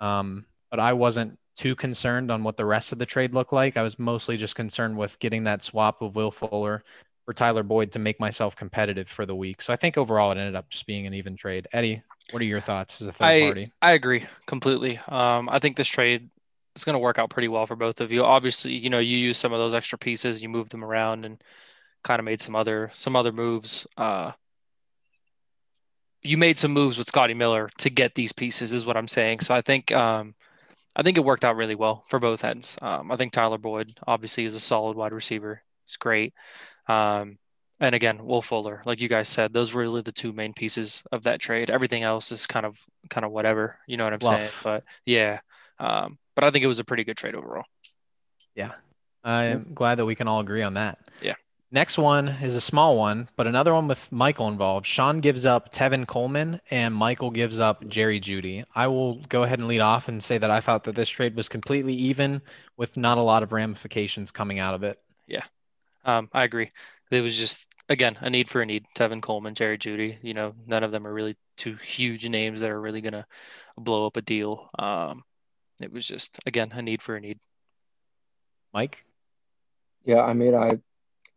um, but I wasn't too concerned on what the rest of the trade looked like. I was mostly just concerned with getting that swap of Will Fuller for Tyler Boyd to make myself competitive for the week. So I think overall it ended up just being an even trade. Eddie, what are your thoughts as a third I, party? I agree completely. Um, I think this trade is going to work out pretty well for both of you. Obviously, you know, you use some of those extra pieces, you move them around and kind of made some other some other moves. Uh, you made some moves with Scotty Miller to get these pieces, is what I'm saying. So I think um, I think it worked out really well for both ends. Um, I think Tyler Boyd obviously is a solid wide receiver. It's great. Um, and again, Will Fuller, like you guys said, those were really the two main pieces of that trade. Everything else is kind of kind of whatever, you know what I'm Bluff. saying? But yeah, um, but I think it was a pretty good trade overall. Yeah, I'm glad that we can all agree on that. Yeah. Next one is a small one, but another one with Michael involved. Sean gives up Tevin Coleman and Michael gives up Jerry Jeudy. I will go ahead and lead off and say that I thought that this trade was completely even with not a lot of ramifications coming out of it. Yeah, um, I agree. It was just, again, a need for a need. Tevin Coleman, Jerry Jeudy, you know, none of them are really two huge names that are really going to blow up a deal. Um, it was just, again, a need for a need. Mike? Yeah, I mean, I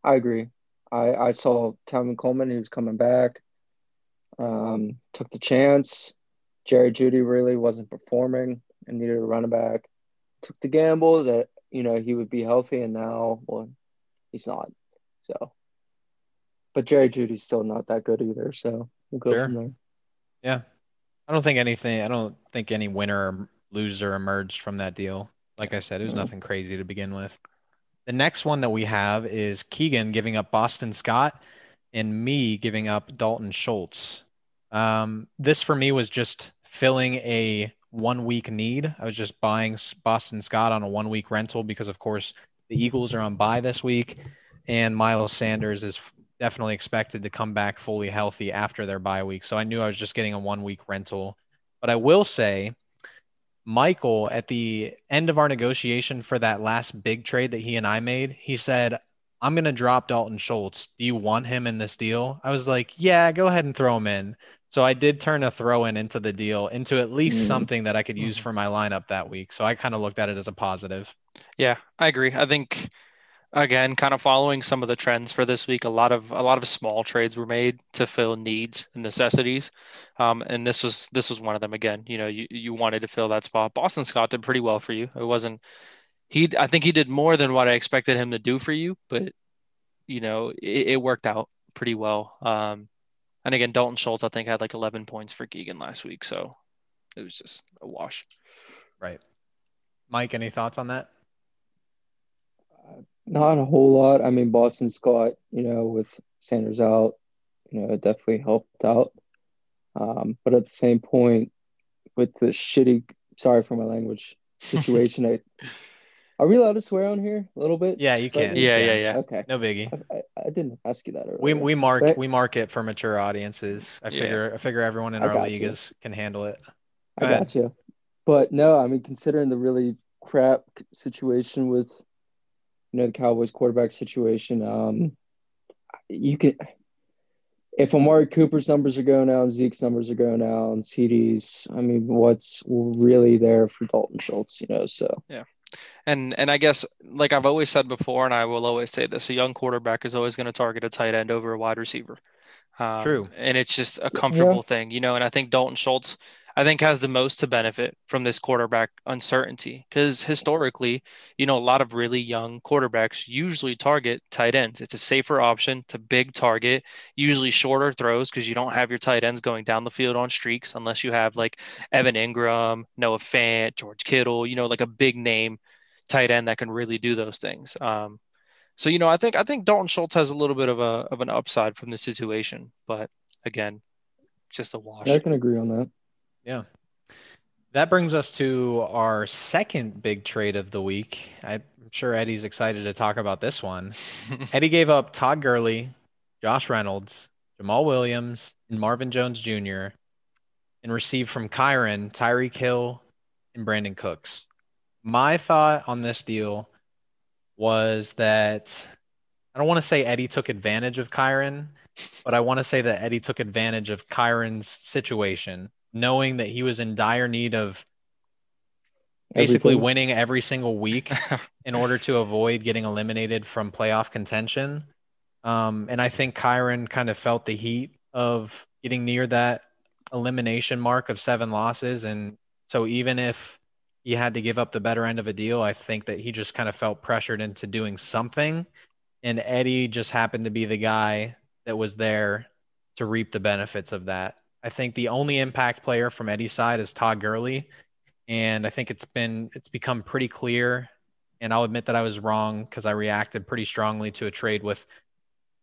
I agree. I, I saw Tevin Coleman, he was coming back. Um, took the chance. Jerry Jeudy really wasn't performing and needed a running back. Took the gamble that, you know, he would be healthy and now well he's not. So but Jerry Jeudy's still not that good either, so we'll go sure. from there. Yeah. I don't think anything I don't think any winner or loser emerged from that deal. Like I said, it was nothing crazy to begin with. The next one that we have is Keegan giving up Boston Scott and me giving up Dalton Schultz. Um, this for me was just filling a one week need. I was just buying Boston Scott on a one week rental because, of course, the Eagles are on bye this week, and Miles Sanders is definitely expected to come back fully healthy after their bye week. So I knew I was just getting a one week rental. But I will say, Michael, at the end of our negotiation for that last big trade that he and I made, he said, I'm going to drop Dalton Schultz. Do you want him in this deal? I was like, yeah, go ahead and throw him in. So I did turn a throw in into the deal, into at least mm-hmm. something that I could use mm-hmm. for my lineup that week. So I kind of looked at it as a positive. Yeah, I agree. I think again, kind of following some of the trends for this week, a lot of a lot of small trades were made to fill needs and necessities, um, and this was this was one of them. Again, you know, you you wanted to fill that spot. Boston Scott did pretty well for you. It wasn't he. I think he did more than what I expected him to do for you, but you know, it, it worked out pretty well. Um, and again, Dalton Schultz, I think, had like 11 points for Keegan last week. So it was just a wash. Right. Mike, any thoughts on that? Not a whole lot. I mean, Boston Scott, you know, with Sanders out, you know, it definitely helped out. Um, but at the same point, with the shitty, sorry for my language, situation, I are we allowed to swear on here a little bit? Yeah, you can. Yeah, yeah, yeah. Okay. No biggie. I, I, I didn't ask you that earlier. We we mark but, we mark it for mature audiences. I figure. I figure everyone in our league you. is can handle it. Go I ahead. got you. But no, I mean considering the really crap situation with you know the Cowboys quarterback situation, um you can if Amari Cooper's numbers are going down, Zeke's numbers are going down, CeeDee's, I mean, what's really there for Dalton Schultz, you know? So yeah, and and I guess like I've always said before, and I will always say this: a young quarterback is always going to target a tight end over a wide receiver. Um, True, and it's just a comfortable yeah. thing, you know. And I think Dalton Schultz, I think, has the most to benefit from this quarterback uncertainty because historically, you know, a lot of really young quarterbacks usually target tight ends. It's a safer option, a big target, usually shorter throws because you don't have your tight ends going down the field on streaks unless you have like Evan Engram, Noah Fant, George Kittle, you know, like a big name tight end that can really do those things. Um, so you know, I think I think Dalton Schultz has a little bit of a of an upside from the situation, but again, just a wash. I can agree on that. Yeah. That brings us to our second big trade of the week. I'm sure Eddie's excited to talk about this one. Eddie gave up Todd Gurley, Josh Reynolds, Jamaal Williams, and Marvin Jones Jr. and received from Kyren, Tyreek Hill, and Brandin Cooks. My thought on this deal was that I don't want to say Eddie took advantage of Kyren, but I want to say that Eddie took advantage of Kyren's situation knowing that he was in dire need of basically Everything. winning every single week in order to avoid getting eliminated from playoff contention. Um, and I think Kyren kind of felt the heat of getting near that elimination mark of seven losses. And so even if he had to give up the better end of a deal, I think that he just kind of felt pressured into doing something. And Eddie just happened to be the guy that was there to reap the benefits of that. I think the only impact player from Eddie's side is Todd Gurley, and I think it's been it's become pretty clear. And I'll admit that I was wrong because I reacted pretty strongly to a trade with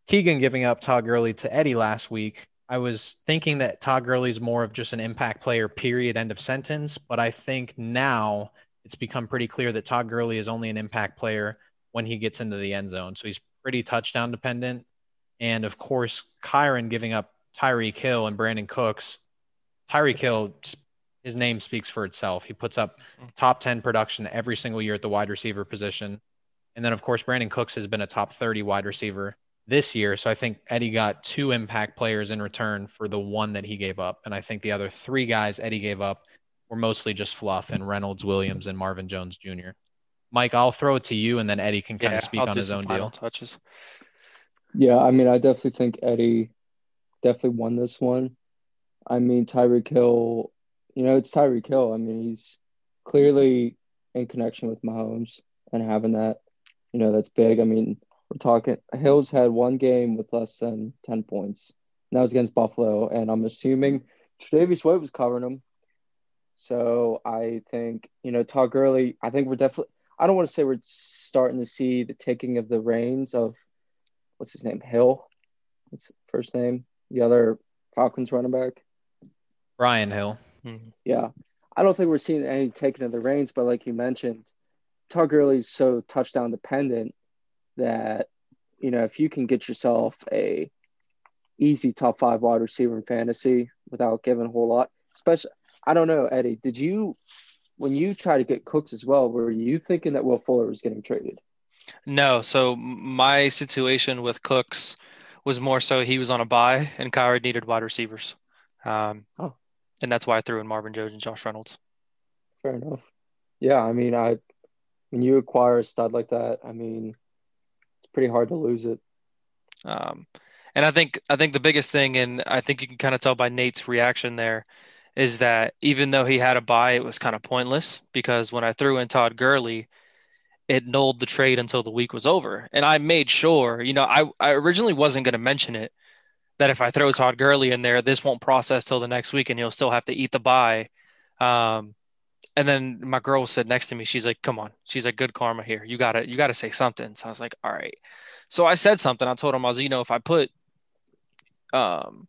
Keegan giving up Todd Gurley to Eddie last week. I was thinking that Todd Gurley is more of just an impact player, period, end of sentence. But I think now it's become pretty clear that Todd Gurley is only an impact player when he gets into the end zone. So he's pretty touchdown dependent. And of course, Kyren giving up Tyreek Hill and Brandin Cooks. Tyreek Hill, his name speaks for itself. He puts up mm-hmm. top 10 production every single year at the wide receiver position. And then, of course, Brandin Cooks has been a top 30 wide receiver this year. So I think Eddie got two impact players in return for the one that he gave up. And I think the other three guys Eddie gave up were mostly just fluff and Reynolds, Williams, and Marvin Jones Jr. Mike, I'll throw it to you and then Eddie can kind yeah, of speak I'll on his own deal. Touches. Yeah, I mean, I definitely think Eddie definitely won this one. I mean, Tyreek Hill, you know, it's Tyreek Hill. I mean, he's clearly in connection with Mahomes and having that, you know, that's big. I mean, we're talking Hills had one game with less than 10 points. And that was against Buffalo. And I'm assuming Tre'Davious White was covering him. So I think, you know, Todd Gurley, I think we're definitely I don't want to say we're starting to see the taking of the reins of what's his name Hill. What's first name? The other Falcons running back. Brian Hill. Mm-hmm. Yeah, I don't think we're seeing any taking of the reins, but like you mentioned, Todd Gurley's so touchdown dependent that you know if you can get yourself a easy top five wide receiver in fantasy without giving a whole lot, especially I don't know, Eddie. Did you when you try to get Cooks as well? Were you thinking that Will Fuller was getting traded? No. So my situation with Cooks was more so he was on a bye and Kyrie needed wide receivers. Um, oh. And that's why I threw in Marvin Jones and Josh Reynolds. Fair enough. Yeah, I mean, I when you acquire a stud like that, I mean, it's pretty hard to lose it. Um, and I think I think the biggest thing, and I think you can kind of tell by Nate's reaction there, is that even though he had a bye, it was kind of pointless because when I threw in Todd Gurley, it nulled the trade until the week was over. And I made sure, you know, I, I originally wasn't going to mention it that if I throw Todd Gurley in there, this won't process till the next week and he'll still have to eat the bye. Um, and then my girl said next to me, she's like, come on. She's like, good karma here. You gotta, you gotta say something. So I was like, all right. So I said something. I told him, I was, you know, if I put, um,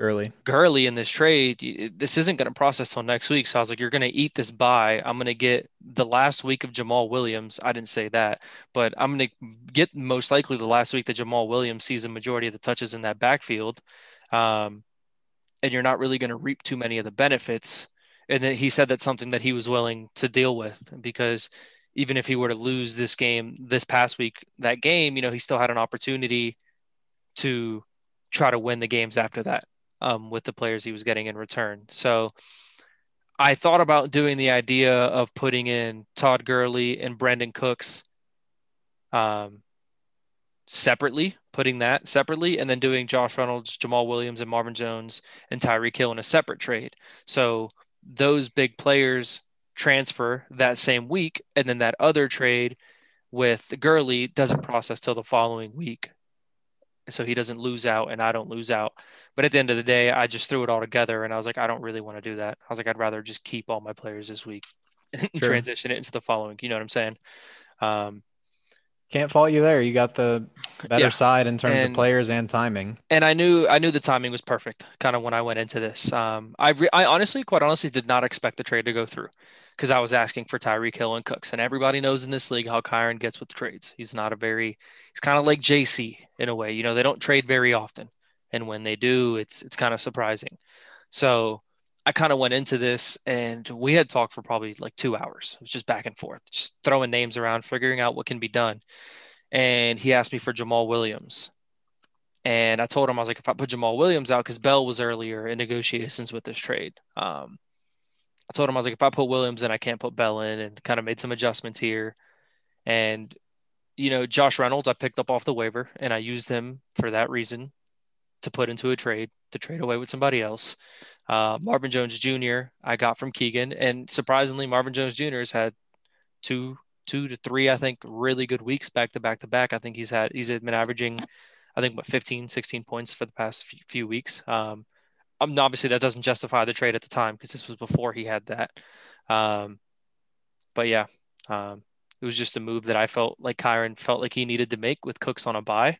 Gurley. Gurley in this trade, this isn't going to process till next week. So I was like, you're going to eat this bye. I'm going to get the last week of Jamaal Williams. I didn't say that, but I'm going to get most likely the last week that Jamaal Williams sees a majority of the touches in that backfield. Um, and you're not really going to reap too many of the benefits. And then he said that's something that he was willing to deal with because even if he were to lose this game this past week, that game, you know, he still had an opportunity to try to win the games after that um, with the players he was getting in return. So I thought about doing the idea of putting in Todd Gurley and Brandin Cooks um, separately, putting that separately, and then doing Josh Reynolds, Jamaal Williams, and Marvin Jones and Tyreek Hill in a separate trade. So those big players transfer that same week, and then that other trade with Gurley doesn't process till the following week so he doesn't lose out and I don't lose out. But at the end of the day, I just threw it all together and I was like, I don't really want to do that. I was like, I'd rather just keep all my players this week and sure. transition it into the following. You know what I'm saying? Um, can't fault you there. You got the better yeah. side in terms and, of players and timing. And I knew I knew the timing was perfect. Kind of when I went into this, um, I re- I honestly, quite honestly, did not expect the trade to go through because I was asking for Tyreek Hill and Cooks, and everybody knows in this league how Kyren gets with trades. He's not a very, he's kind of like JC in a way. You know, they don't trade very often, and when they do, it's it's kind of surprising. So I kind of went into this and we had talked for probably like two hours. It was just back and forth, just throwing names around, figuring out what can be done. And he asked me for Jamaal Williams. And I told him, I was like, if I put Jamaal Williams out, because Bell was earlier in negotiations with this trade. Um, I told him, I was like, if I put Williams in, I can't put Bell in, and kind of made some adjustments here. And, you know, Josh Reynolds, I picked up off the waiver and I used him for that reason to put into a trade to trade away with somebody else. Uh, Marvin Jones Jr. I got from Keegan, and surprisingly, Marvin Jones Jr. has had two, two to three, I think, really good weeks back to back to back. I think he's had he's been averaging, I think, what 15, 16 points for the past few, weeks. Um, um, obviously that doesn't justify the trade at the time because this was before he had that. Um, but yeah, um, it was just a move that I felt like Kyren felt like he needed to make with Cooks on a bye.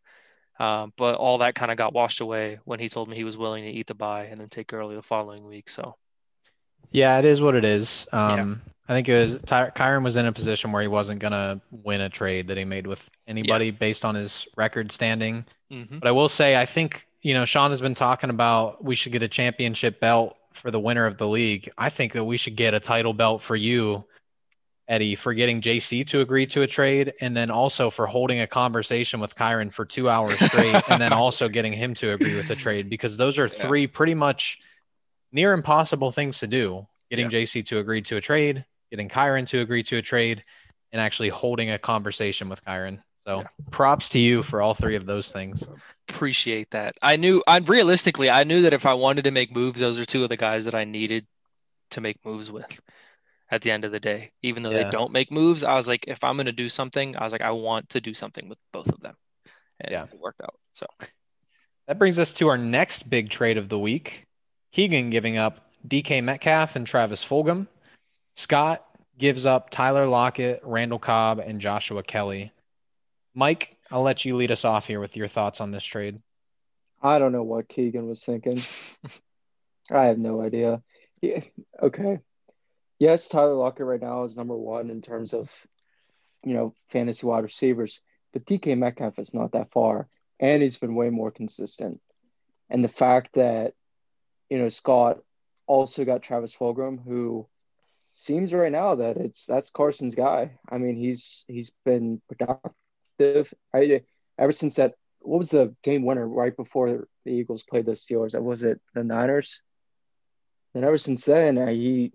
Um, but all that kind of got washed away when he told me he was willing to eat the bye and then take early the following week. So, yeah, it is what it is. Um, yeah. I think it was Ty- Kyren was in a position where he wasn't gonna win a trade that he made with anybody yeah. based on his record standing. Mm-hmm. But I will say, I think you know Sean has been talking about we should get a championship belt for the winner of the league. I think that we should get a title belt for you Eddie, for getting JC to agree to a trade, and then also for holding a conversation with Kyren for two hours straight, and then also getting him to agree with the trade, because those are three yeah. pretty much near impossible things to do. Getting yeah. JC to agree to a trade, getting Kyren to agree to a trade, and actually holding a conversation with Kyren. So yeah. props to you for all three of those things. Appreciate that. I knew I realistically I knew that if I wanted to make moves, those are two of the guys that I needed to make moves with at the end of the day. Even though yeah. they don't make moves, I was like, if I'm going to do something, I was like, I want to do something with both of them. And yeah. it worked out. So that brings us to our next big trade of the week. Keegan giving up DK Metcalf and Travis Fulgham. Scott gives up Tyler Lockett, Randall Cobb, and Joshua Kelly. Mike, I'll let you lead us off here with your thoughts on this trade. I don't know what Keegan was thinking. I have no idea. Yeah, okay. Yes, Tyler Lockett right now is number one in terms of, you know, fantasy wide receivers, but DK Metcalf is not that far, and he's been way more consistent. And the fact that, you know, Scott also got Travis Fulgham, who seems right now that it's that's Carson's guy. I mean, he's he's been productive. I, ever since that what was the game winner right before the Eagles played the Steelers? That Was it the Niners? And ever since then, uh, he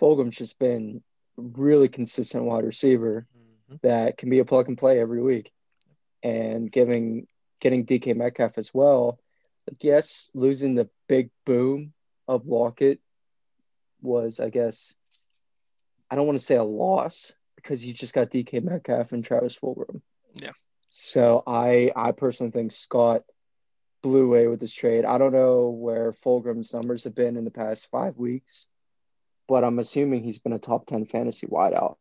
Fulgham's just been really consistent wide receiver mm-hmm. that can be a plug and play every week, and giving getting DK Metcalf as well. Like yes, losing the big boom of Lockett was, I guess, I don't want to say a loss because you just got DK Metcalf and Travis Fulgham. Yeah. So I I personally think Scott blew away with this trade. I don't know where Fulgham's numbers have been in the past five weeks, but I'm assuming he's been a top ten fantasy wideout.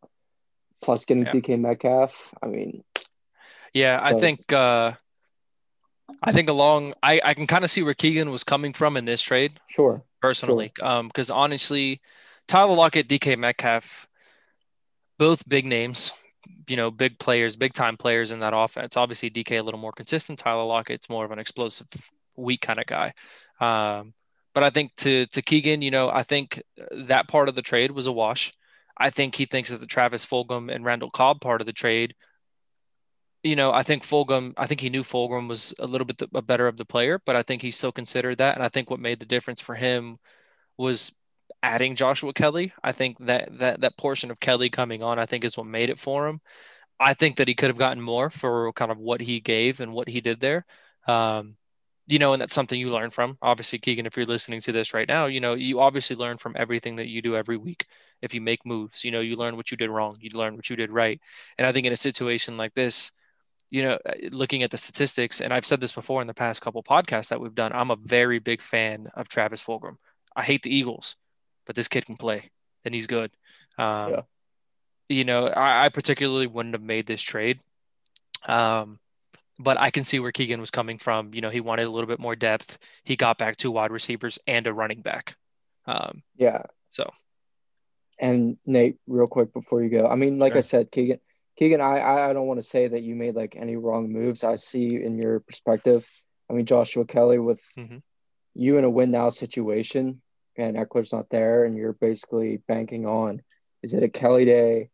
Plus getting yeah. DK Metcalf. I mean Yeah, I think uh I think along I, I can kind of see where Keegan was coming from in this trade. Sure. Personally. Sure. Um, because honestly, Tyler Lockett, DK Metcalf, both big names, you know, big players, big time players in that offense. Obviously, DK a little more consistent. Tyler Lockett's more of an explosive, weak kind of guy. Um, but I think to to Keegan, you know, I think that part of the trade was a wash. I think he thinks that the Travis Fulgham and Randall Cobb part of the trade, you know, I think Fulgham, I think he knew Fulgham was a little bit the, better of the player, but I think he still considered that. And I think what made the difference for him was adding Joshua Kelly. I think that that that portion of Kelly coming on, I think, is what made it for him. I think that he could have gotten more for kind of what he gave and what he did there. Um, you know, and that's something you learn from. Obviously, Keegan, if you're listening to this right now, you know, you obviously learn from everything that you do every week. If you make moves, you know, you learn what you did wrong, you learn what you did right. And I think in a situation like this, you know, looking at the statistics, and I've said this before in the past couple podcasts that we've done, I'm a very big fan of Travis Fulgham. I hate the Eagles but this kid can play and he's good. Um, yeah. You know, I, I, particularly wouldn't have made this trade. Um, but I can see where Keegan was coming from. You know, he wanted a little bit more depth. He got back two wide receivers and a running back. Um, yeah. So. And Nate, real quick before you go, I mean, like sure. I said, Keegan, Keegan, I I don't want to say that you made like any wrong moves. I see in your perspective. I mean, Joshua Kelly with mm-hmm. you in a win now situation and Ekeler's not there, and you're basically banking on is it a Kelly day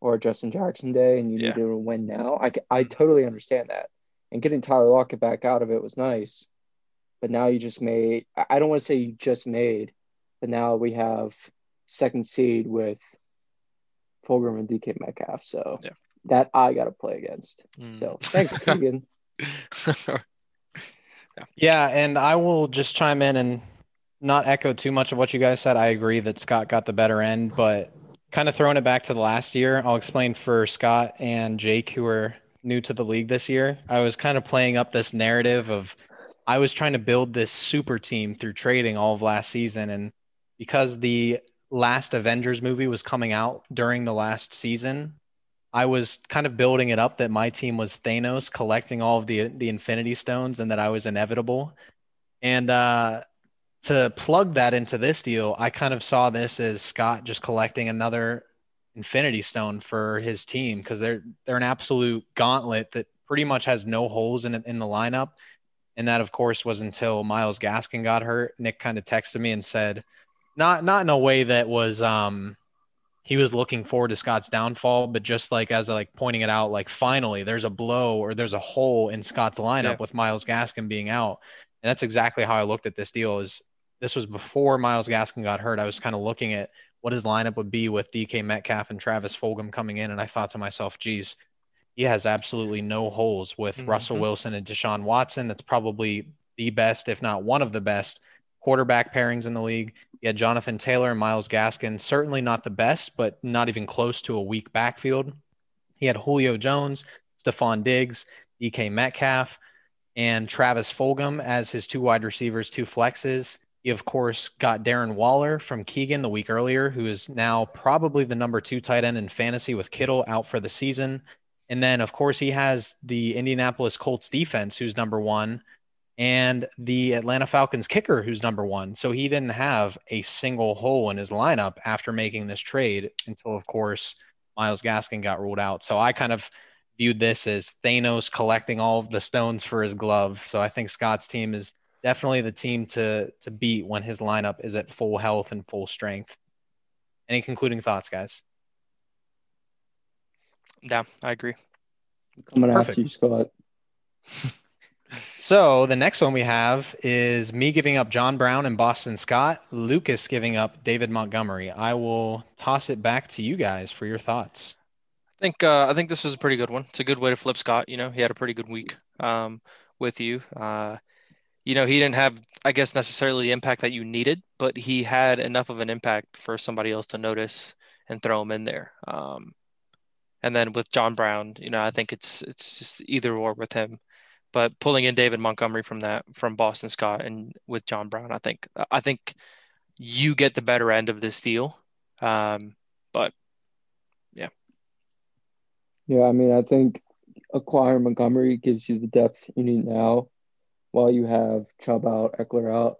or a Justin Jackson day, and you yeah. need to win now. I, I totally understand that. And getting Tyler Lockett back out of it was nice, but now you just made. I don't want to say you just made, but now we have second seed with Fulgham and DK Metcalf. So yeah. that I got to play against. Mm. So thanks, Keegan. yeah. yeah, and I will just chime in and not echo too much of what you guys said. I agree that Scott got the better end, but kind of throwing it back to the last year, I'll explain for Scott and Jake, who are new to the league this year. I was kind of playing up this narrative of I was trying to build this super team through trading all of last season. And because the last Avengers movie was coming out during the last season, I was kind of building it up that my team was Thanos collecting all of the the Infinity Stones and that I was inevitable. And uh, to plug that into this deal, I kind of saw this as Scott just collecting another Infinity Stone for his team because they're they're an absolute gauntlet that pretty much has no holes in in the lineup. And that, of course, was until Myles Gaskin got hurt. Nick kind of texted me and said, not not in a way that was um he was looking forward to Scott's downfall, but just like as like pointing it out, like finally there's a blow or there's a hole in Scott's lineup yeah. with Myles Gaskin being out. And that's exactly how I looked at this deal is this was before Myles Gaskin got hurt. I was kind of looking at what his lineup would be with DK Metcalf and Travis Fulgham coming in, and I thought to myself, geez, he has absolutely no holes with mm-hmm. Russell Wilson and Deshaun Watson. That's probably the best, if not one of the best quarterback pairings in the league. Had Jonathan Taylor and Myles Gaskin, certainly not the best, but not even close to a weak backfield. He had Julio Jones, Stefon Diggs, DK Metcalf, and Travis Fulgham as his two wide receivers, two flexes He, of course, got Darren Waller from Keegan the week earlier, who is now probably the number two tight end in fantasy with Kittle out for the season. And then, of course, he has the Indianapolis Colts defense, who's number one, and the Atlanta Falcons kicker, who's number one. So he didn't have a single hole in his lineup after making this trade until, of course, Myles Gaskin got ruled out. So I kind of viewed this as Thanos collecting all of the stones for his glove. So I think Scott's team is definitely the team to to beat when his lineup is at full health and full strength. Any concluding thoughts, guys? Yeah, I agree. coming Perfect. after you, Scott. so the next one we have is me giving up John Brown and Boston Scott, Lucas giving up David Montgomery. I will toss it back to you guys for your thoughts. I think uh, I think this was a pretty good one. It's a good way to flip Scott. You know, he had a pretty good week um, with you. Uh, you know, he didn't have, I guess, necessarily the impact that you needed, but he had enough of an impact for somebody else to notice and throw him in there. Um, and then with John Brown, you know, I think it's it's just either or with him. But pulling in David Montgomery from that from Boston Scott and with John Brown, I think I think you get the better end of this deal. Um, but yeah. Yeah, I mean, I think acquiring Montgomery gives you the depth you need now while you have Chubb out, Ekeler out.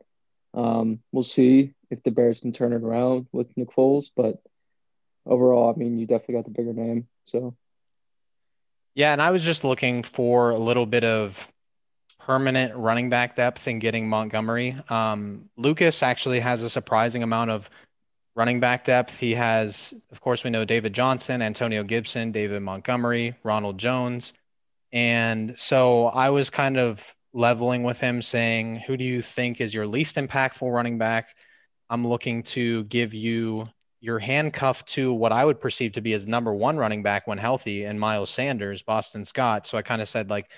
Um, we'll see if the Bears can turn it around with Nick Foles, but overall, I mean, you definitely got the bigger name. So, yeah, and I was just looking for a little bit of permanent running back depth in getting Montgomery. Um, Lucas actually has a surprising amount of running back depth. He has, of course, we know David Johnson, Antonio Gibson, David Montgomery, Ronald Jones. And so I was kind of leveling with him, saying, Who do you think is your least impactful running back? I'm looking to give you your handcuff to what I would perceive to be his number one running back when healthy, and Miles Sanders, Boston Scott. So I kind of said, like,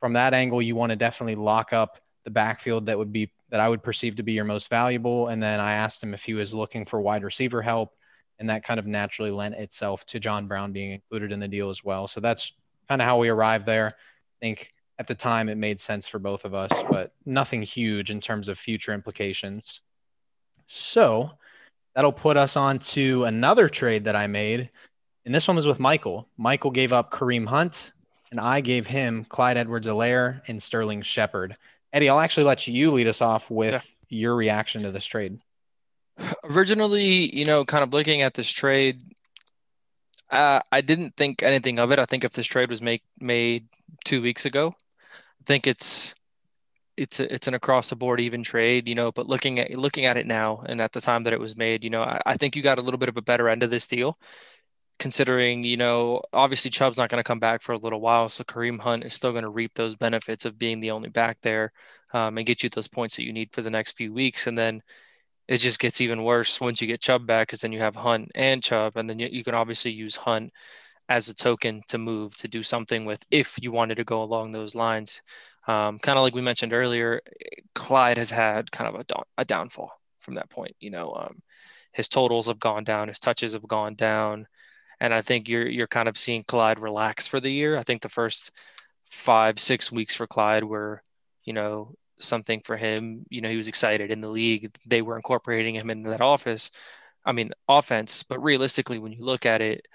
from that angle, you want to definitely lock up the backfield that would be that I would perceive to be your most valuable. And then I asked him if he was looking for wide receiver help, and that kind of naturally lent itself to John Brown being included in the deal as well. So that's kind of how we arrived there. I think at the time it made sense for both of us, but nothing huge in terms of future implications. So that'll put us on to another trade that I made. And this one was with Michael. Michael gave up Kareem Hunt, and I gave him Clyde Edwards Helaire and Sterling Shepard. Eddie, I'll actually let you lead us off with yeah. your reaction to this trade. Originally, you know, kind of looking at this trade, uh, I didn't think anything of it. I think if this trade was make, made two weeks ago, think it's it's a, it's an across the board even trade, you know. But looking at looking at it now and at the time that it was made, you know, I, I think you got a little bit of a better end of this deal, considering you know obviously Chubb's not going to come back for a little while, so Kareem Hunt is still going to reap those benefits of being the only back there, um, and get you those points that you need for the next few weeks, and then it just gets even worse once you get Chubb back, because then you have Hunt and Chubb, and then you, you can obviously use Hunt as a token to move to do something with if you wanted to go along those lines. Um, kind of like we mentioned earlier, Clyde has had kind of a, a downfall from that point. You know, um, his totals have gone down, his touches have gone down, and I think you're you're kind of seeing Clyde relax for the year. I think the first five six weeks for Clyde were, you know, something for him. You know, he was excited in the league. They were incorporating him into that office. I mean, offense, but realistically, when you look at it,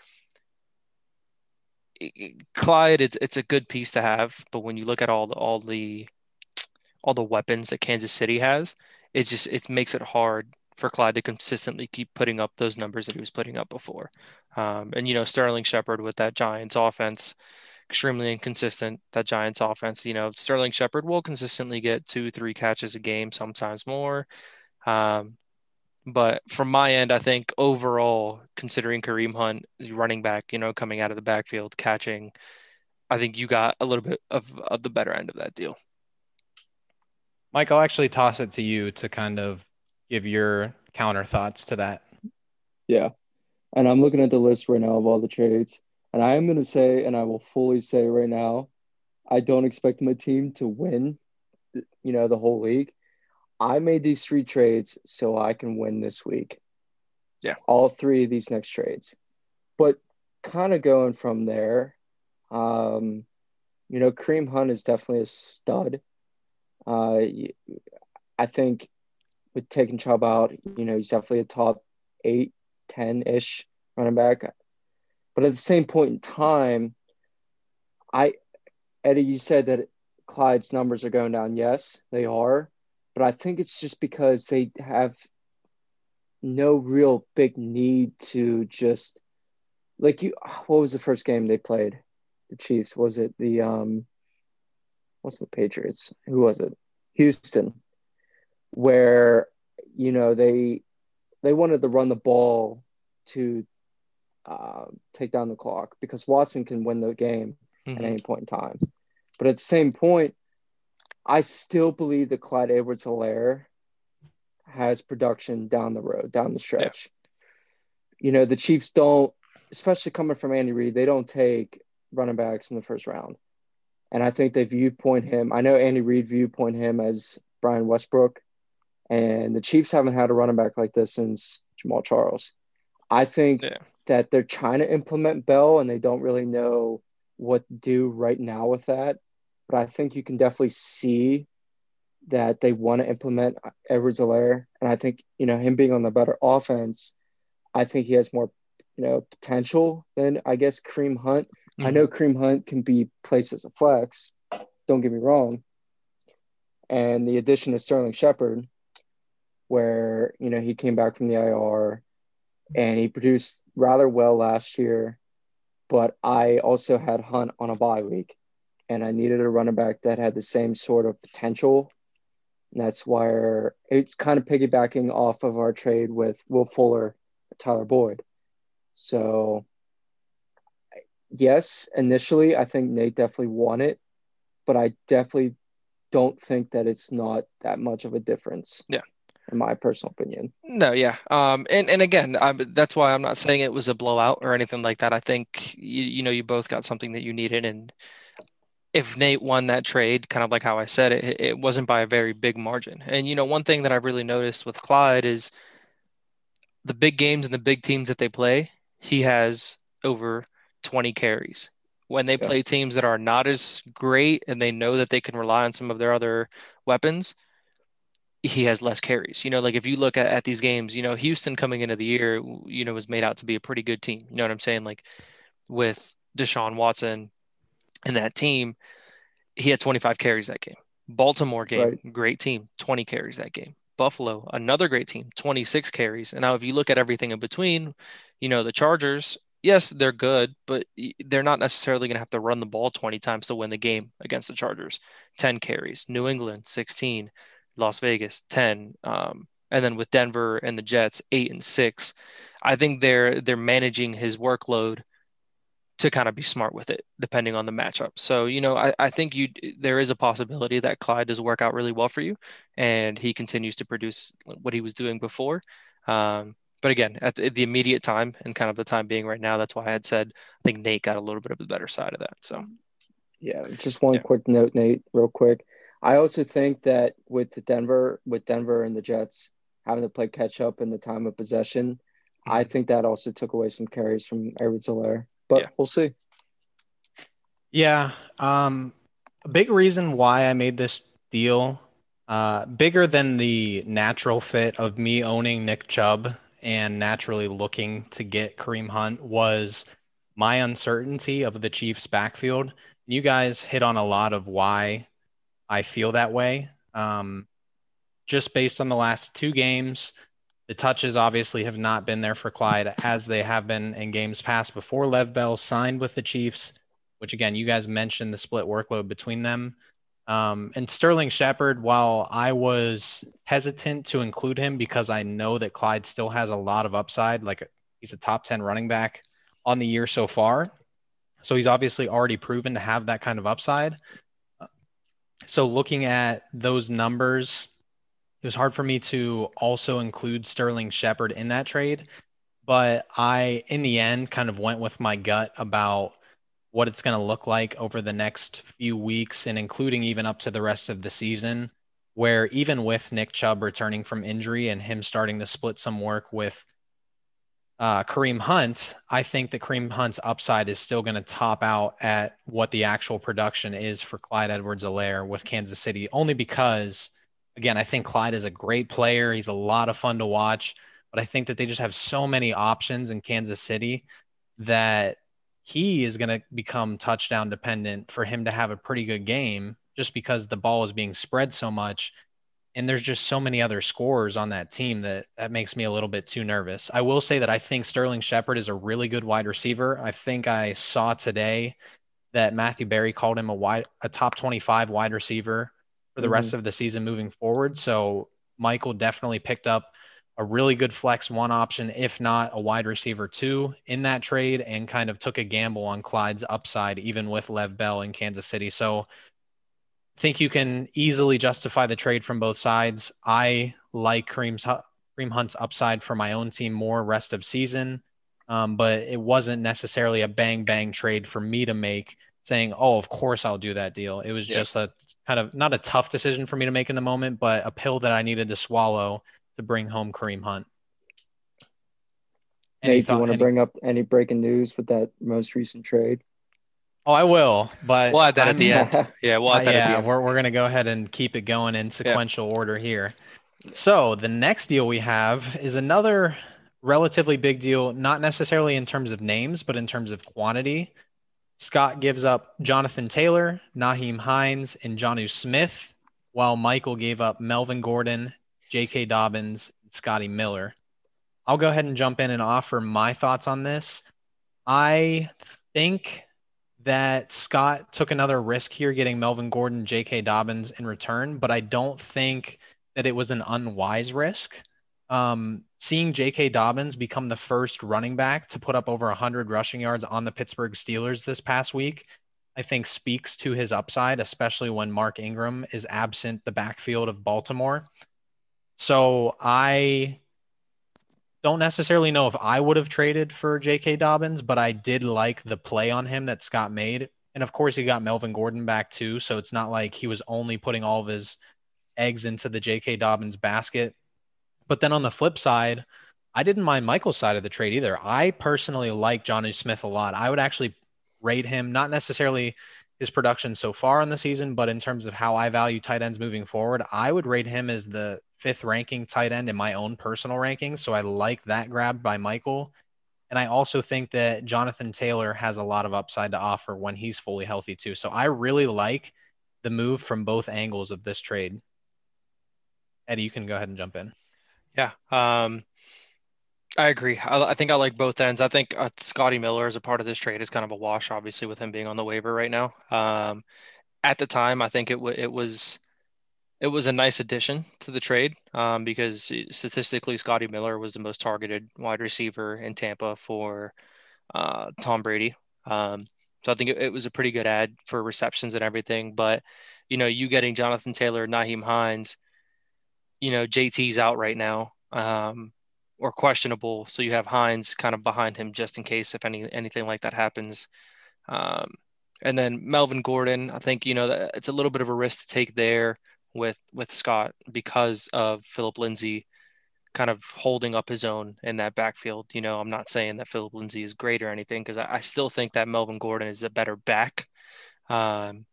Clyde, it's it's a good piece to have, but when you look at all the all the all the weapons that Kansas City has, it just it makes it hard for Clyde to consistently keep putting up those numbers that he was putting up before. Um, and you know, Sterling Shepard with that Giants offense, extremely inconsistent. That Giants offense, you know, Sterling Shepard will consistently get two, three catches a game, sometimes more. Um, but from my end, I think overall, considering Kareem Hunt, running back, you know, coming out of the backfield, catching, I think you got a little bit of, of the better end of that deal. Mike, I'll actually toss it to you to kind of give your counter thoughts to that. Yeah. And I'm looking at the list right now of all the trades. And I am going to say, and I will fully say right now, I don't expect my team to win, you know, the whole league. I made these three trades so I can win this week. Yeah. All three of these next trades. But kind of going from there, um, you know, Kareem Hunt is definitely a stud. Uh, I think with taking Chubb out, you know, he's definitely a top eight, 10 ish running back. But at the same point in time, I, Eddie, you said that Clyde's numbers are going down. Yes, they are. But I think it's just because they have no real big need to just like you what was the first game they played? The chiefs was it the um what's the patriots? Who was it? Houston where you know they they wanted to run the ball to uh, take down the clock because watson can win the game mm-hmm. at any point in time. But at the same point i still believe that clyde edwards helaire has production down the road, down the stretch. Yeah. You know, the Chiefs don't, especially coming from Andy Reid, they don't take running backs in the first round. And I think they viewpoint him. I know Andy Reid viewpoint him as Brian Westbrook, and the Chiefs haven't had a running back like this since Jamaal Charles. I think yeah. that they're trying to implement Bell, and they don't really know what to do right now with that. But I think you can definitely see that they want to implement Edwards Helaire. And I think, you know, him being on the better offense, I think he has more, you know, potential than I guess Kareem Hunt. Mm-hmm. I know Kareem Hunt can be placed as a flex. Don't get me wrong. And the addition of Sterling Shepard, where, you know, he came back from the IR and he produced rather well last year. But I also had Hunt on a bye week and I needed a running back that had the same sort of potential and that's why it's kind of piggybacking off of our trade with Will Fuller, Tyler Boyd. So, yes, initially, I think Nate definitely won it, but I definitely don't think that it's not that much of a difference. Yeah. In my personal opinion. No, yeah. Um, and, and again, I, that's why I'm not saying it was a blowout or anything like that. I think, you, you know, you both got something that you needed. And if Nate won that trade, kind of like how I said it, it wasn't by a very big margin. And you know, one thing that I really noticed with Clyde is the big games and the big teams that they play, he has over 20 carries. When they yeah. play teams that are not as great and they know that they can rely on some of their other weapons, he has less carries. You know, like if you look at, at these games, you know, Houston coming into the year, you know, was made out to be a pretty good team. You know what I'm saying? Like with Deshaun Watson, in that team, he had 25 carries that game. Baltimore game, right. great team, 20 carries that game. Buffalo, another great team, 26 carries. And now, if you look at everything in between, you know, the Chargers, yes, they're good, but they're not necessarily going to have to run the ball 20 times to win the game against the Chargers. 10 carries, New England, 16, Las Vegas, 10. Um, and then with Denver and the Jets, eight and six. I think they're they're managing his workload to kind of be smart with it depending on the matchup. So, you know, I, I think you there is a possibility that Clyde does work out really well for you and he continues to produce what he was doing before. Um, but again, at the, the, immediate time and kind of the time being right now, that's why I had said I think Nate got a little bit of the better side of that. So, yeah, just one yeah. quick note, Nate, real quick. I also think that with the Denver, with Denver and the Jets having to play catch up in the time of possession, mm-hmm. I think that also took away some carries from Edwards Helaire but yeah. we'll see. Yeah. Um, a big reason why I made this deal, uh, bigger than the natural fit of me owning Nick Chubb and naturally looking to get Kareem Hunt was my uncertainty of the Chiefs' backfield. You guys hit on a lot of why I feel that way. Um, just based on the last two games, the touches obviously have not been there for Clyde as they have been in games past before Lev Bell signed with the Chiefs, which again, you guys mentioned the split workload between them. Um, and Sterling Shepard, while I was hesitant to include him because I know that Clyde still has a lot of upside, like he's a top 10 running back on the year so far. So he's obviously already proven to have that kind of upside. So looking at those numbers, it was hard for me to also include Sterling Shepard in that trade. But I, in the end, kind of went with my gut about what it's going to look like over the next few weeks and including even up to the rest of the season. Where even with Nick Chubb returning from injury and him starting to split some work with uh, Kareem Hunt, I think that Kareem Hunt's upside is still going to top out at what the actual production is for Clyde Edwards Helaire with Kansas City, only because again, I think Clyde is a great player. He's a lot of fun to watch, but I think that they just have so many options in Kansas City that he is going to become touchdown dependent for him to have a pretty good game just because the ball is being spread so much and there's just so many other scorers on that team that that makes me a little bit too nervous. I will say that I think Sterling Shepard is a really good wide receiver. I think I saw today that Matthew Berry called him a wide a top 25 wide receiver for the mm-hmm. rest of the season moving forward. So Michael definitely picked up a really good flex one option, if not a wide receiver two in that trade, and kind of took a gamble on Clyde's upside, even with Lev Bell in Kansas City. So I think you can easily justify the trade from both sides. I like Kareem's Kareem Hunt's upside for my own team more rest of season, um, but it wasn't necessarily a bang bang trade for me to make saying, "Oh, of course I'll do that deal." It was yeah. just a kind of not a tough decision for me to make in the moment, but a pill that I needed to swallow to bring home Kareem Hunt. Any Nate, thought, do you want to any... bring up any breaking news with that most recent trade? Oh, I will, but we'll add that I'm, at the end. Yeah, we'll add that uh, yeah, we're we're gonna go ahead and keep it going in sequential yeah. order here. So the next deal we have is another relatively big deal, not necessarily in terms of names, but in terms of quantity. Scott gives up Jonathan Taylor, Nyheim Hines, and Jonnu Smith, while Michael gave up Melvin Gordon, J.K. Dobbins, and Scotty Miller. I'll go ahead and jump in and offer my thoughts on this. I think that Scott took another risk here getting Melvin Gordon, J.K. Dobbins in return, but I don't think that it was an unwise risk. Um, seeing J.K. Dobbins become the first running back to put up over 100 rushing yards on the Pittsburgh Steelers this past week, I think speaks to his upside, especially when Mark Ingram is absent the backfield of Baltimore. So I don't necessarily know if I would have traded for J.K. Dobbins, but I did like the play on him that Scott made. And of course, he got Melvin Gordon back too. So it's not like he was only putting all of his eggs into the J.K. Dobbins basket. But then on the flip side, I didn't mind Michael's side of the trade either. I personally like Jonnu Smith a lot. I would actually rate him, not necessarily his production so far in the season, but in terms of how I value tight ends moving forward, I would rate him as the fifth ranking tight end in my own personal rankings. So I like that grab by Michael. And I also think that Jonathan Taylor has a lot of upside to offer when he's fully healthy too. So I really like the move from both angles of this trade. Eddie, you can go ahead and jump in. Yeah. Um, I agree. I, I, think I like both ends. I think uh, Scotty Miller as a part of this trade is kind of a wash, obviously, with him being on the waiver right now. Um, at the time, I think it w- it was it was a nice addition to the trade um, because statistically, Scotty Miller was the most targeted wide receiver in Tampa for uh, Tom Brady. Um, so I think it, it, was a pretty good ad for receptions and everything. But you know, you getting Jonathan Taylor, Nyheim Hines you know, JT's out right now um, or questionable. So you have Hines kind of behind him just in case if any anything like that happens. Um, and then Melvin Gordon, I think you know it's a little bit of a risk to take there with with Scott because of Phillip Lindsay kind of holding up his own in that backfield. You know, I'm not saying that Phillip Lindsay is great or anything because I, I, still think that Melvin Gordon is a better back. Um,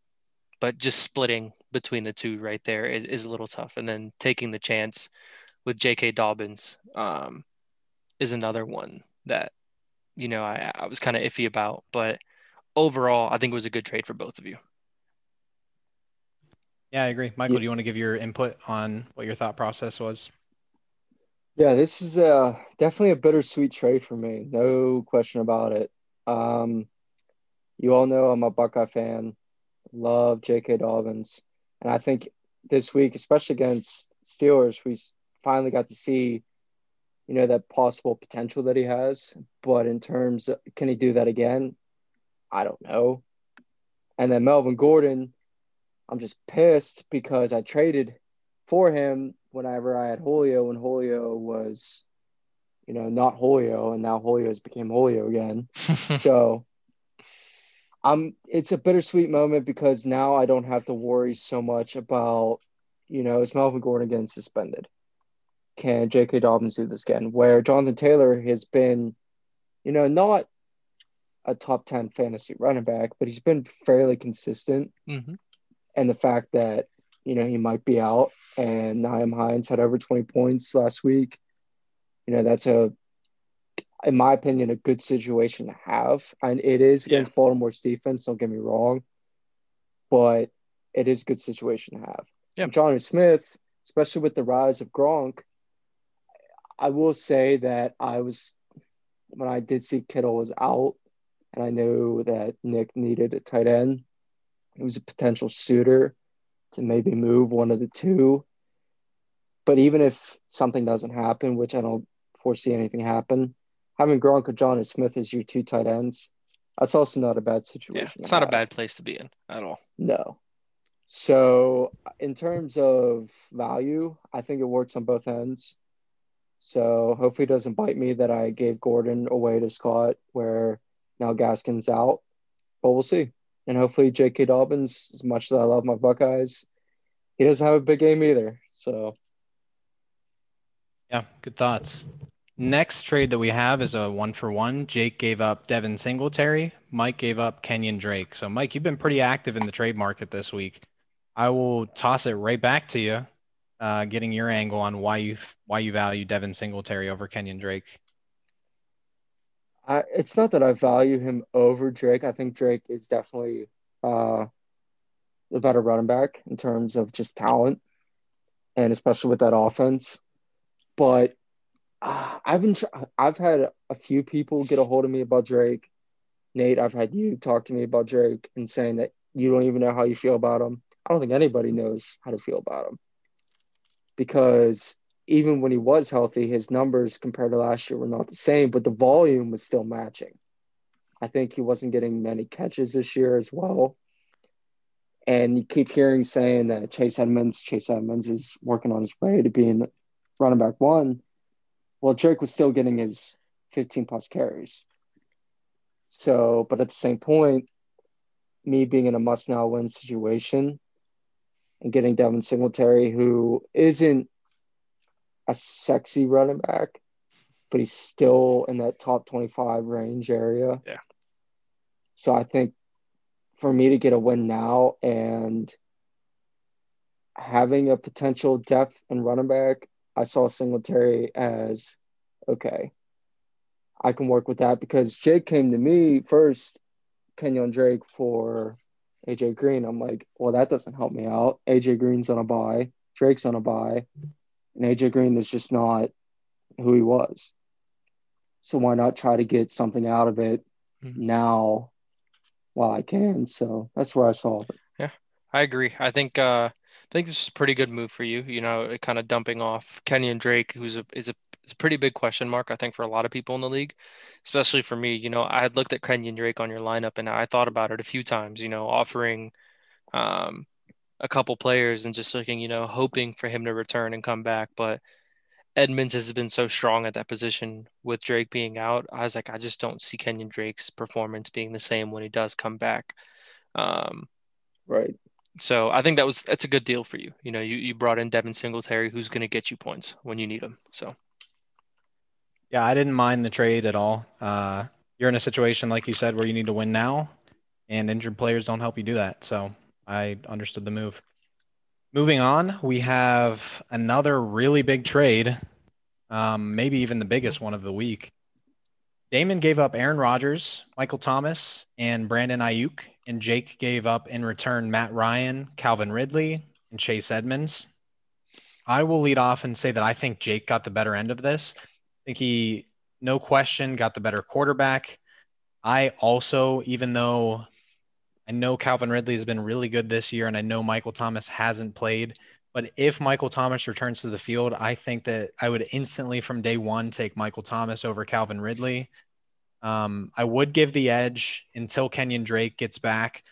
but just splitting between the two right there is, is a little tough. And then taking the chance with J.K. Dobbins um, is another one that, you know, I, I was kind of iffy about. But overall, I think it was a good trade for both of you. Yeah, I agree. Michael, yeah. do you want to give your input on what your thought process was? Yeah, this was uh, definitely a bittersweet trade for me. No question about it. Um, you all know I'm a Buckeye fan. Love J.K. Dobbins. And I think this week, especially against Steelers, we finally got to see, you know, that possible potential that he has. But in terms of can he do that again? I don't know. And then Melvin Gordon, I'm just pissed because I traded for him whenever I had Julio and Julio was, you know, not Julio, and now Julio has became Julio again. so I'm it's a bittersweet moment because now I don't have to worry so much about, you know, is Melvin Gordon getting suspended? Can J.K. Dobbins do this again? Where Jonathan Taylor has been, you know, not a top 10 fantasy running back, but he's been fairly consistent. Mm-hmm. And the fact that, you know, he might be out. And Nyheim Hines had over 20 points last week. You know, that's a, in my opinion, a good situation to have. And it is against. Baltimore's defense, don't get me wrong. But it is a good situation to have. Yeah. Jonnu Smith, especially with the rise of Gronk, I will say that I was when I did see Kittle was out and I knew that Nick needed a tight end. It was a potential suitor to maybe move one of the two. But even if something doesn't happen, which I don't foresee anything happen, having Gronk or Jonnu Smith as your two tight ends, that's also not a bad situation. Yeah, it's not have. a bad place to be in at all. No. So in terms of value, I think it works on both ends. So hopefully it doesn't bite me that I gave Gordon away to Scott where now Gaskin's out. But we'll see. And hopefully J.K. Dobbins, as much as I love my Buckeyes, he doesn't have a big game either. So yeah, good thoughts. Next trade that we have is a one for one. Jake gave up Devin Singletary. Mike gave up Kenyon Drake. So Mike, you've been pretty active in the trade market this week. I will toss it right back to you uh, getting your angle on why you why you value Devin Singletary over Kenyon Drake. I, it's not that I value him over Drake. I think Drake is definitely uh, the better running back in terms of just talent, and especially with that offense. But uh, I've been I've had a few people get a hold of me about Drake. Nate, I've had you talk to me about Drake and saying that you don't even know how you feel about him. I don't think anybody knows how to feel about him because even when he was healthy, his numbers compared to last year were not the same, but the volume was still matching. I think he wasn't getting many catches this year as well. And you keep hearing saying that Chase Edmonds, Chase Edmonds is working on his way to being running back one. Well, Drake was still getting his 15 plus carries. So, but at the same point, me being in a must now win situation, and getting Devin Singletary, who isn't a sexy running back, but he's still in that top 25 range area. Yeah. So I think for me to get a win now and having a potential depth in running back, I saw Singletary as okay. I can work with that because Jake came to me first, Kenyon Drake for AJ Green. I'm like, well, that doesn't help me out. AJ Green's on a bye, Drake's on a bye, and AJ Green is just not who he was. So why not try to get something out of it mm-hmm. now while I can? So that's where I saw it. Yeah, I agree. I think uh I think this is a pretty good move for you. You know, kind of dumping off Kenyon Drake, who's a is a it's a pretty big question mark, I think, for a lot of people in the league, especially for me. You know, I had looked at Kenyon Drake on your lineup and I thought about it a few times, you know, offering um, a couple players and just looking, you know, hoping for him to return and come back. But Edmonds has been so strong at that position with Drake being out. I was like, I just don't see Kenyon Drake's performance being the same when he does come back. Um, right. So I think that was that's a good deal for you. You know, you, you brought in Devin Singletary, who's going to get you points when you need them. So yeah, I didn't mind the trade at all. Uh, you're in a situation, like you said, where you need to win now, and injured players don't help you do that. So I understood the move. Moving on, we have another really big trade, um, maybe even the biggest one of the week. Damon gave up Aaron Rodgers, Michael Thomas, and Brandon Aiyuk, and Jake gave up in return Matt Ryan, Calvin Ridley, and Chase Edmonds. I will lead off and say that I think Jake got the better end of this I think he, no question, got the better quarterback. I also, even though I know Calvin Ridley has been really good this year and I know Michael Thomas hasn't played, but if Michael Thomas returns to the field, I think that I would instantly from day one take Michael Thomas over Calvin Ridley. Um, I would give the edge until Kenyon Drake gets back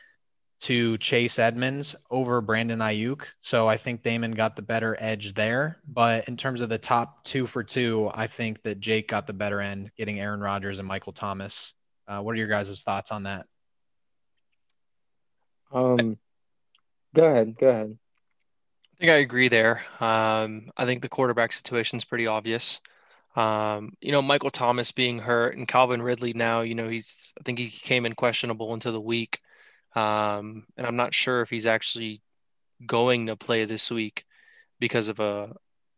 to Chase Edmonds over Brandon Aiyuk. So I think Damon got the better edge there. But in terms of the top two for two, I think that Jake got the better end, getting Aaron Rodgers and Michael Thomas. Uh, what are your guys' thoughts on that? Um, go ahead. Go ahead. I think I agree there. Um, I think the quarterback situation is pretty obvious. Um, you know, Michael Thomas being hurt and Calvin Ridley now, you know, he's, I think he came in questionable into the week. Um, and I'm not sure if he's actually going to play this week because of a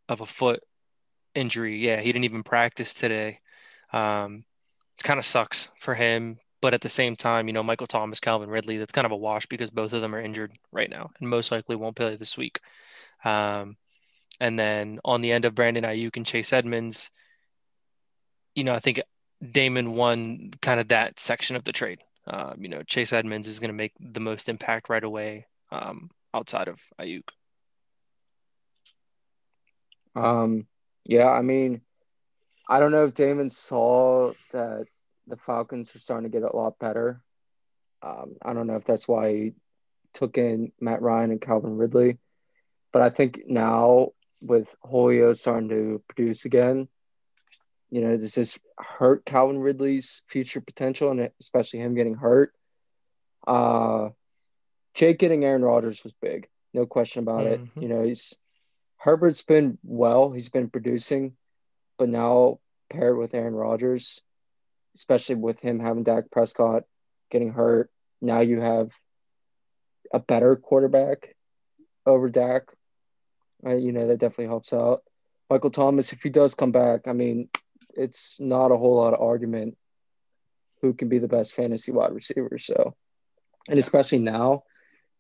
of a foot injury. Yeah, he didn't even practice today. Um, it kind of sucks for him, but at the same time, you know, Michael Thomas, Calvin Ridley, that's kind of a wash because both of them are injured right now and most likely won't play this week. Um, and then on the end of Brandon Aiyuk and Chase Edmonds, you know, I think Damon won kind of that section of the trade. Um, you know, Chase Edmonds is going to make the most impact right away um, outside of Aiyuk. Um, yeah, I mean, I don't know if Damon saw that the Falcons were starting to get a lot better. Um, I don't know if that's why he took in Matt Ryan and Calvin Ridley, but I think now with Julio starting to produce again, you know, does this hurt Calvin Ridley's future potential and especially him getting hurt? Uh, Jake getting Aaron Rodgers was big, no question about mm-hmm. it. You know, he's Herbert's been well, he's been producing, but now paired with Aaron Rodgers, especially with him having Dak Prescott getting hurt, now you have a better quarterback over Dak. Uh, you know, that definitely helps out. Michael Thomas, if he does come back, I mean, it's not a whole lot of argument who can be the best fantasy wide receiver. So, and especially now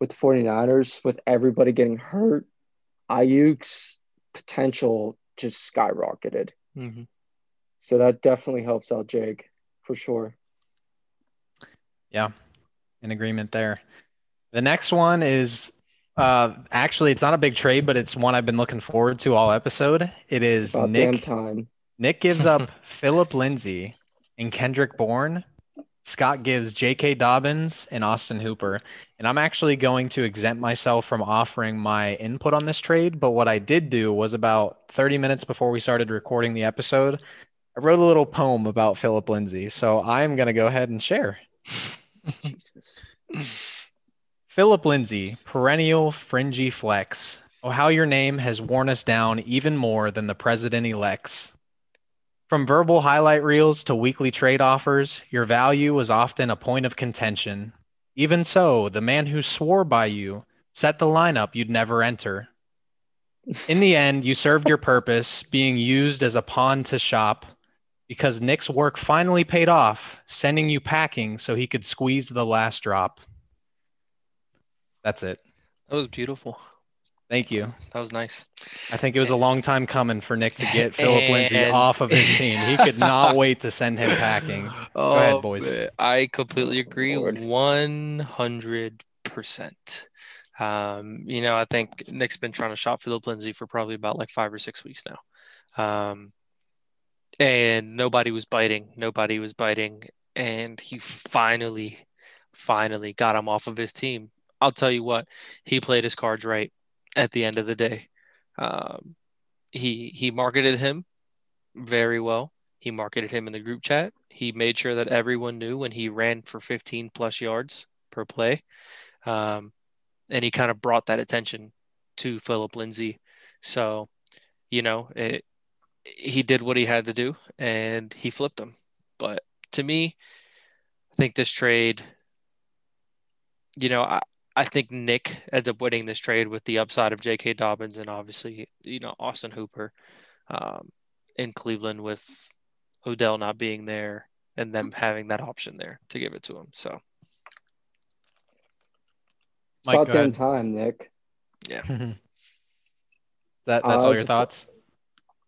with the 49ers, with everybody getting hurt, Aiyuk's potential just skyrocketed. Mm-hmm. So that definitely helps out Jake for sure. Yeah, in agreement there. The next one is uh actually it's not a big trade, but it's one I've been looking forward to all episode. It is Nick time. Nick gives up Phillip Lindsay and Kendrick Bourne. Scott gives J.K. Dobbins and Austin Hooper. And I'm actually going to exempt myself from offering my input on this trade. But what I did do was about 30 minutes before we started recording the episode, I wrote a little poem about Philip Lindsay. So I'm going to go ahead and share. Jesus. Phillip Lindsay, perennial fringy flex. Oh, how your name has worn us down even more than the president elects. From verbal highlight reels to weekly trade offers, your value was often a point of contention. Even so, the man who swore by you set the lineup you'd never enter. In the end, you served your purpose, being used as a pawn to shop, because Nick's work finally paid off, sending you packing so he could squeeze the last drop. That's it. That was beautiful. Thank you. That was nice. I think it was a long time coming for Nick to get Phillip Lindsay off of his team. He could not wait to send him packing. Go oh, ahead, boys. Man. I completely agree. 100%. Um, you know, I think Nick's been trying to shop Phillip Lindsay for probably about like five or six weeks now. Um, and nobody was biting. Nobody was biting. And he finally, finally got him off of his team I'll tell you what, he played his cards right at the end of the day. Um, he he marketed him very well. He marketed him in the group chat. He made sure that everyone knew when he ran for 15 plus yards per play. Um, and he kind of brought that attention to Phillip Lindsay. So, you know, it, he did what he had to do and he flipped them. But to me, I think this trade, you know, I, I think Nick ends up winning this trade with the upside of J.K. Dobbins and obviously, you know, Austin Hooper um, in Cleveland with Odell not being there and them having that option there to give it to him. So, it's about damn time, Nick. Yeah. that that's uh, all your thoughts?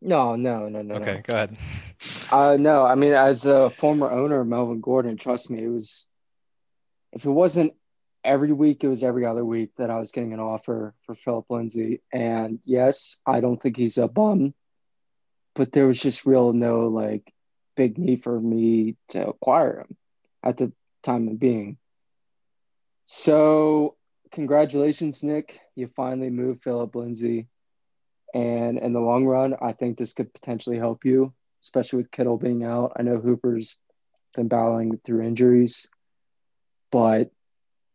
No, no, no, no. Okay, no. go ahead. uh, no, I mean, as a former owner of Melvin Gordon, trust me, it was. If it wasn't every week it was every other week that I was getting an offer for Phillip Lindsay. And yes, I don't think he's a bum, but there was just real no like big need for me to acquire him at the time of being. So congratulations, Nick. You finally moved Phillip Lindsay. And in the long run, I think this could potentially help you, especially with Kittle being out. I know Hooper's been battling through injuries, but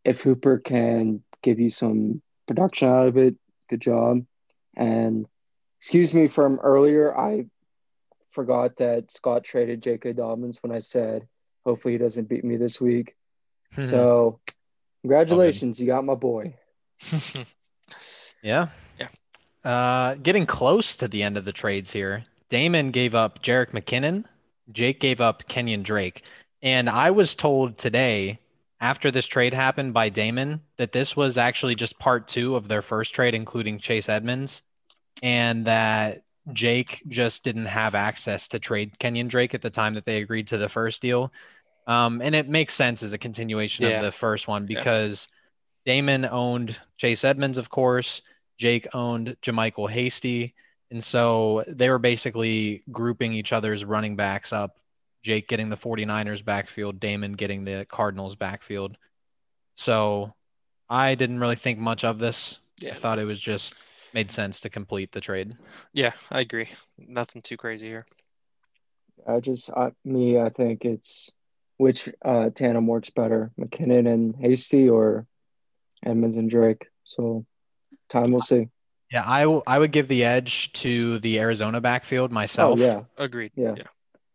if Hooper can give you some production out of it, good job. And excuse me from earlier, I forgot that Scott traded J.K. Dobbins when I said hopefully he doesn't beat me this week. Mm-hmm. So congratulations, you got my boy. Yeah. Yeah. Uh, getting close to the end of the trades here. Damon gave up Jerick McKinnon. Jake gave up Kenyon Drake. And I was told today, after this trade happened by Damon, that this was actually just part two of their first trade, including Chase Edmonds, and that Jake just didn't have access to trade Kenyon Drake at the time that they agreed to the first deal. Um, and it makes sense as a continuation yeah. of the first one because yeah. Damon owned Chase Edmonds, of course. Jake owned JaMycal Hasty. And so they were basically grouping each other's running backs up. Jake getting the 49ers backfield, Damon getting the Cardinals backfield. So I didn't really think much of this. Yeah. I thought it was just made sense to complete the trade. Yeah, I agree. Nothing too crazy here. I just, I, me, I think it's which uh, tandem works better, McKinnon and Hasty or Edmonds and Drake. So time will see. Yeah, I, w- I would I would give the edge to the Arizona backfield myself. Oh, yeah. Agreed. Yeah. yeah.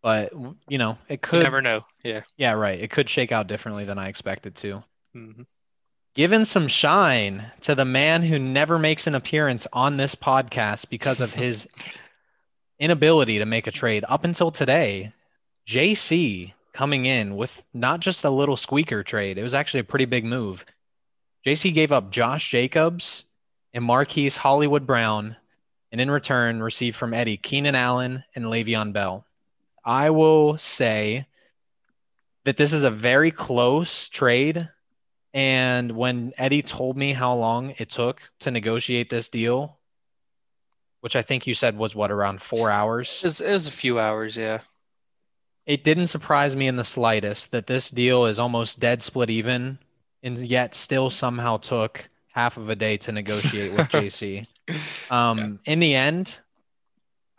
But, you know, it could. You never know. Yeah. Yeah, right. It could shake out differently than I expected to. Mm-hmm. Given some shine to the man who never makes an appearance on this podcast because of his inability to make a trade up until today. JC coming in with not just a little squeaker trade, it was actually a pretty big move. JC gave up Josh Jacobs and Marquise Hollywood Brown, and in return received from Eddie Keenan Allen and Le'Veon Bell. I will say that this is a very close trade. And when Eddie told me how long it took to negotiate this deal, which I think you said was what around four hours. It was, it was a few hours, yeah. It didn't surprise me in the slightest that this deal is almost dead split even, and yet still somehow took half of a day to negotiate with JC. Um, yeah. In the end,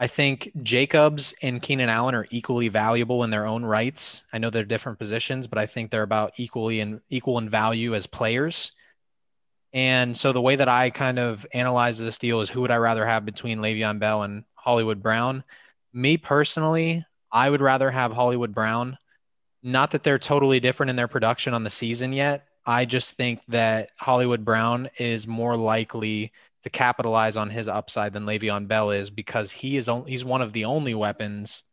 I think Jacobs and Keenan Allen are equally valuable in their own rights. I know they're different positions, but I think they're about equally in equal in value as players. And so the way that I kind of analyze this deal is who would I rather have between Le'Veon Bell and Hollywood Brown? Me personally, I would rather have Hollywood Brown. Not that they're totally different in their production on the season yet, I just think that Hollywood Brown is more likely to capitalize on his upside than Le'Veon Bell is because he is only, he's one of the only weapons.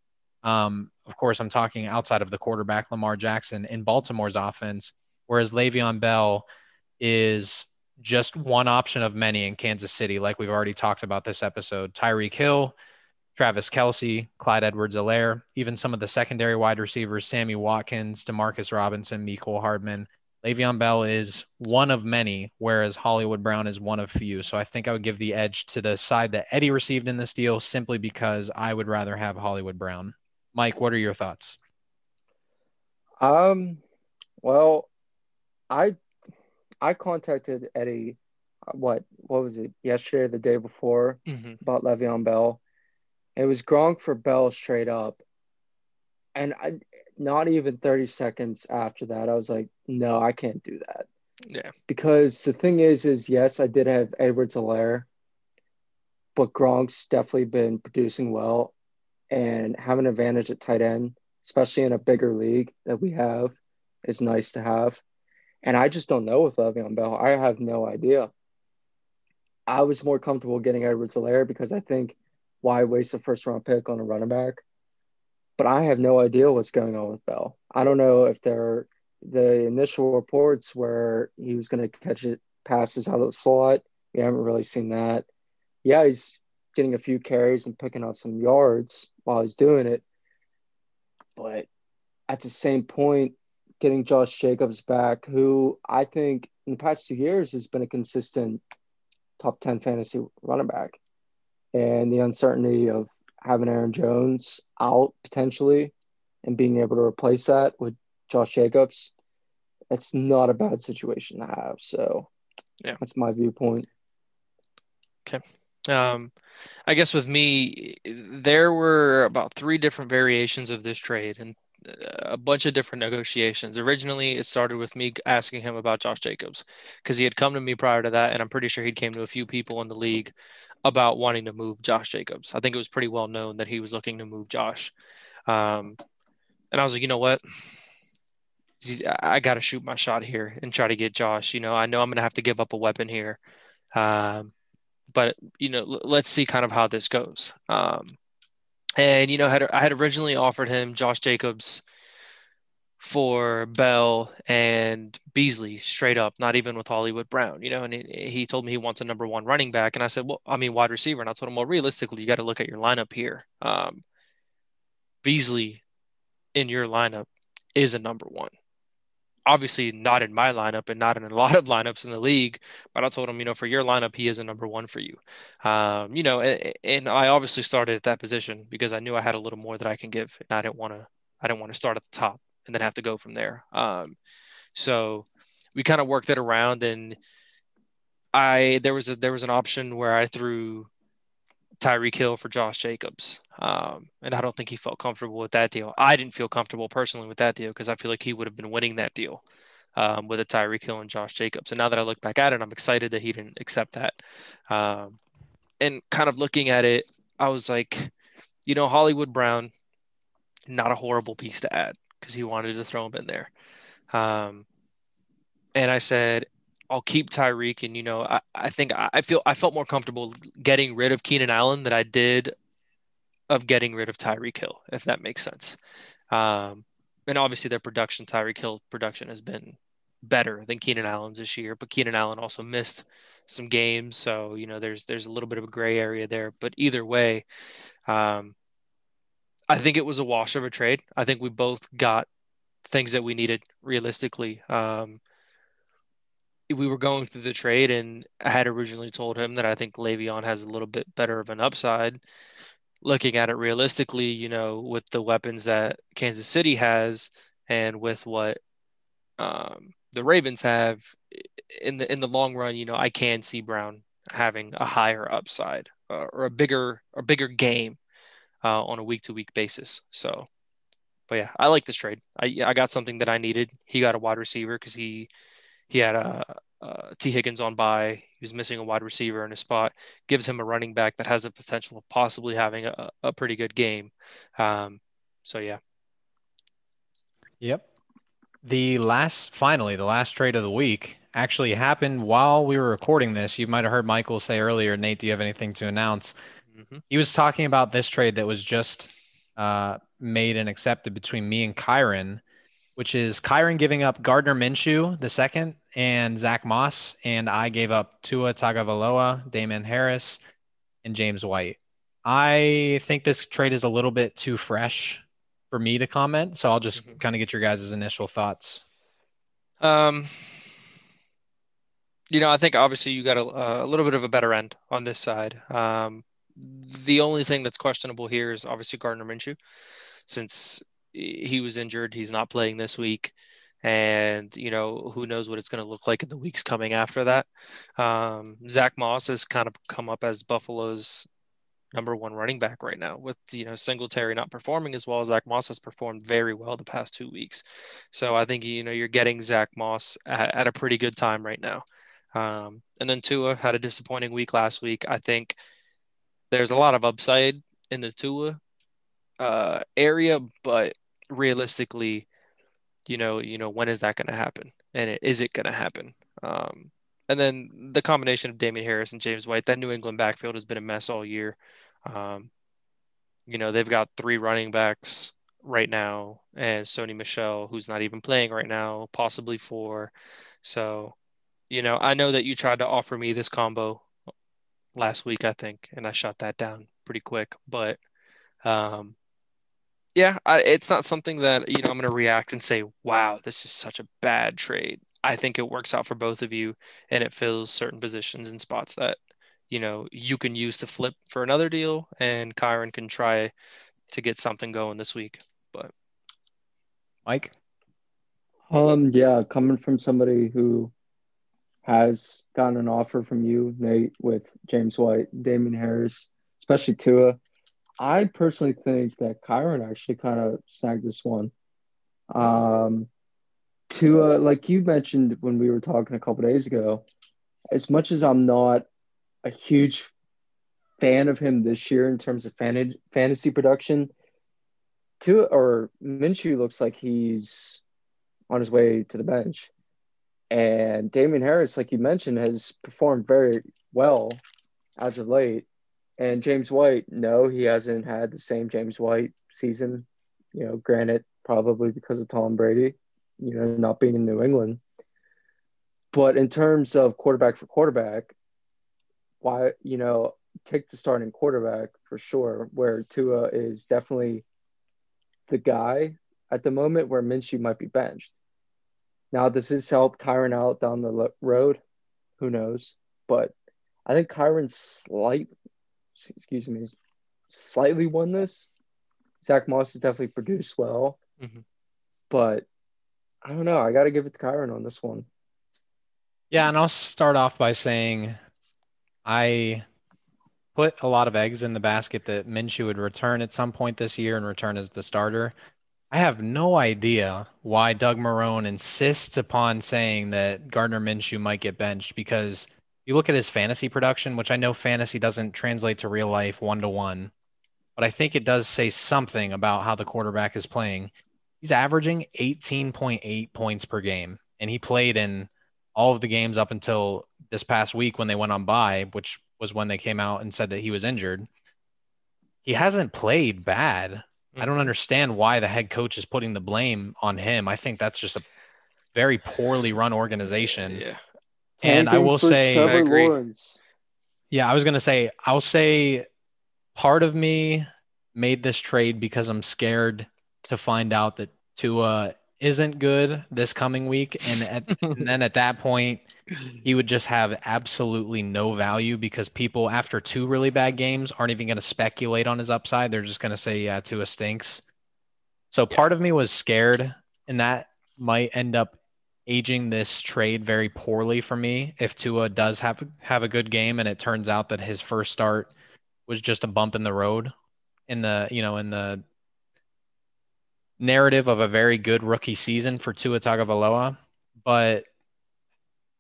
Um, of course, I'm talking outside of the quarterback Lamar Jackson in Baltimore's offense, whereas Le'Veon Bell is just one option of many in Kansas City, like we've already talked about this episode. Tyreek Hill, Travis Kelce, Clyde Edwards-Helaire, even some of the secondary wide receivers, Sammy Watkins, Demarcus Robinson, Mecole Hardman, Le'Veon Bell is one of many, whereas Hollywood Brown is one of few. So I think I would give the edge to the side that Eddie received in this deal simply because I would rather have Hollywood Brown. Mike, what are your thoughts? Um, well, I I contacted Eddie. What what was it? Yesterday, or the day before, mm-hmm. about Le'Veon Bell. It was Gronk for Bell straight up, and I not even 30 seconds after that, I was like, no, I can't do that. Yeah. Because the thing is, is yes, I did have Edwards-Helaire, but Gronk's definitely been producing well and have an advantage at tight end, especially in a bigger league that we have, is nice to have. And I just don't know with Le'Veon Bell. I have no idea. I was more comfortable getting Edwards-Helaire because I think why waste a first round pick on a running back but I have no idea what's going on with Bell. I don't know if they're the initial reports where he was going to catch it passes out of the slot. We haven't really seen that. Yeah, he's getting a few carries and picking up some yards while he's doing it. But at the same point, getting Josh Jacobs back, who I think in the past two years has been a consistent top 10 fantasy running back. And the uncertainty of having Aaron Jones out potentially and being able to replace that with Josh Jacobs, it's not a bad situation to have. So yeah, that's my viewpoint. Okay. Um, I guess with me, there were about three different variations of this trade and a bunch of different negotiations. Originally, it started with me asking him about Josh Jacobs because he had come to me prior to that, and I'm pretty sure he'd came to a few people in the league about wanting to move Josh Jacobs. I think it was pretty well known that he was looking to move Josh. Um, and I was like, you know what? I got to shoot my shot here and try to get Josh. You know, I know I'm going to have to give up a weapon here. Um, but you know, l- let's see kind of how this goes. Um, and you know, had, I had originally offered him Josh Jacobs for Bell and Beasley straight up, not even with Hollywood Brown, you know, and he, he told me he wants a number one running back. And I said, well, I mean, wide receiver. And I told him, well, realistically, you got to look at your lineup here. Um, Beasley in your lineup is a number one. Obviously, not in my lineup and not in a lot of lineups in the league. But I told him, you know, for your lineup, he is a number one for you. Um, you know, and, and I obviously started at that position because I knew I had a little more that I can give, and I didn't want to. I didn't want to start at the top and then have to go from there. Um, so we kind of worked it around, and I there was a there was an option where I threw Tyreek Hill for Josh Jacobs. Um, and I don't think he felt comfortable with that deal. I didn't feel comfortable personally with that deal because I feel like he would have been winning that deal um, with a Tyreek Hill and Josh Jacobs. And now that I look back at it, I'm excited that he didn't accept that. Um, and kind of looking at it, I was like, you know, Hollywood Brown, not a horrible piece to add because he wanted to throw him in there. Um, and I said, I'll keep Tyreek, and you know, I, I think I feel I felt more comfortable getting rid of Keenan Allen than I did of getting rid of Tyreek Hill, if that makes sense. Um, and obviously, their production, Tyreek Hill production, has been better than Keenan Allen's this year. But Keenan Allen also missed some games, so you know, there's there's a little bit of a gray area there. But either way, um, I think it was a wash of a trade. I think we both got things that we needed realistically. Um, we were going through the trade, and I had originally told him that I think Le'Veon has a little bit better of an upside. Looking at it realistically, you know, with the weapons that Kansas City has, and with what um, the Ravens have in the in the long run, you know, I can see Brown having a higher upside uh, or a bigger a bigger game uh, on a week to week basis. So, but yeah, I like this trade. I I got something that I needed. He got a wide receiver because he he had a, a Higgins on bye. He was missing a wide receiver in a spot. Gives him a running back that has the potential of possibly having a, a pretty good game. Um, so yeah. Yep. The last, finally, the last trade of the week actually happened while we were recording this. You might have heard Michael say earlier, Nate, do you have anything to announce? Mm-hmm. He was talking about this trade that was just uh, made and accepted between me and Kyron which is Kyron giving up Gardner Minshew the second and Zach Moss, and I gave up Tua Tagovailoa, Damien Harris, and James White. I think this trade is a little bit too fresh for me to comment, so I'll just mm-hmm. kind of get your guys' initial thoughts. Um, you know, I think obviously you got a, a little bit of a better end on this side. Um, the only thing that's questionable here is obviously Gardner Minshew, since he was injured. He's not playing this week. And, you know, who knows what it's going to look like in the weeks coming after that. Um, Zach Moss has kind of come up as Buffalo's number one running back right now with, you know, Singletary not performing as well. Zach Moss has performed very well the past two weeks. So I think, you know, you're getting Zach Moss at, at a pretty good time right now. Um, and then Tua had a disappointing week last week. I think there's a lot of upside in the Tua uh, area, but realistically, you know, you know, when is that going to happen? And is it going to happen? Um, and then the combination of Damien Harris and James White, that New England backfield has been a mess all year. Um, you know, they've got three running backs right now, and Sony Michel, who's not even playing right now, possibly four. So, you know, I know that you tried to offer me this combo last week, I think, and I shut that down pretty quick. But um, yeah, I, it's not something that you know I'm going to react and say, "Wow, this is such a bad trade." I think it works out for both of you, and it fills certain positions and spots that you know you can use to flip for another deal, and Kyron can try to get something going this week. But Mike, um, yeah, coming from somebody who has gotten an offer from you, Nate, with James White, Damien Harris, especially Tua. I personally think that Kyron actually kind of snagged this one. Um, to uh, like you mentioned when we were talking a couple days ago, as much as I'm not a huge fan of him this year in terms of fan- fantasy production, Tua or Minshew looks like he's on his way to the bench. And Damien Harris, like you mentioned, has performed very well as of late. And James White, no, he hasn't had the same James White season. You know, granted, probably because of Tom Brady, you know, not being in New England. But in terms of quarterback for quarterback, why, you know, take the starting quarterback for sure, where Tua is definitely the guy at the moment where Minshew might be benched. Now, does this help Kyren out down the road? Who knows? But I think Kyren slight, excuse me, slightly won this. Zack Moss has definitely produced well, mm-hmm. but I don't know. I got to give it to Kyren on this one. Yeah, and I'll start off by saying I put a lot of eggs in the basket that Minshew would return at some point this year and return as the starter. I have no idea why Doug Marrone insists upon saying that Gardner Minshew might get benched because you look at his fantasy production, which I know fantasy doesn't translate to real life one to one, but I think it does say something about how the quarterback is playing. He's averaging 18.8 points per game, and he played in all of the games up until this past week when they went on bye, which was when they came out and said that he was injured. He hasn't played bad. I don't mm-hmm. understand why the head coach is putting the blame on him. I think that's just a very poorly run organization. Yeah. And I will say, I agree. yeah, I was going to say, I'll say part of me made this trade because I'm scared to find out that Tua isn't good this coming week. And, at, and then at that point, he would just have absolutely no value because people after two really bad games aren't even going to speculate on his upside. They're just going to say, yeah, Tua stinks. So part of me was scared, and that might end up aging this trade very poorly for me if Tua does have have a good game and it turns out that his first start was just a bump in the road in the you know in the narrative of a very good rookie season for Tua Tagovailoa, but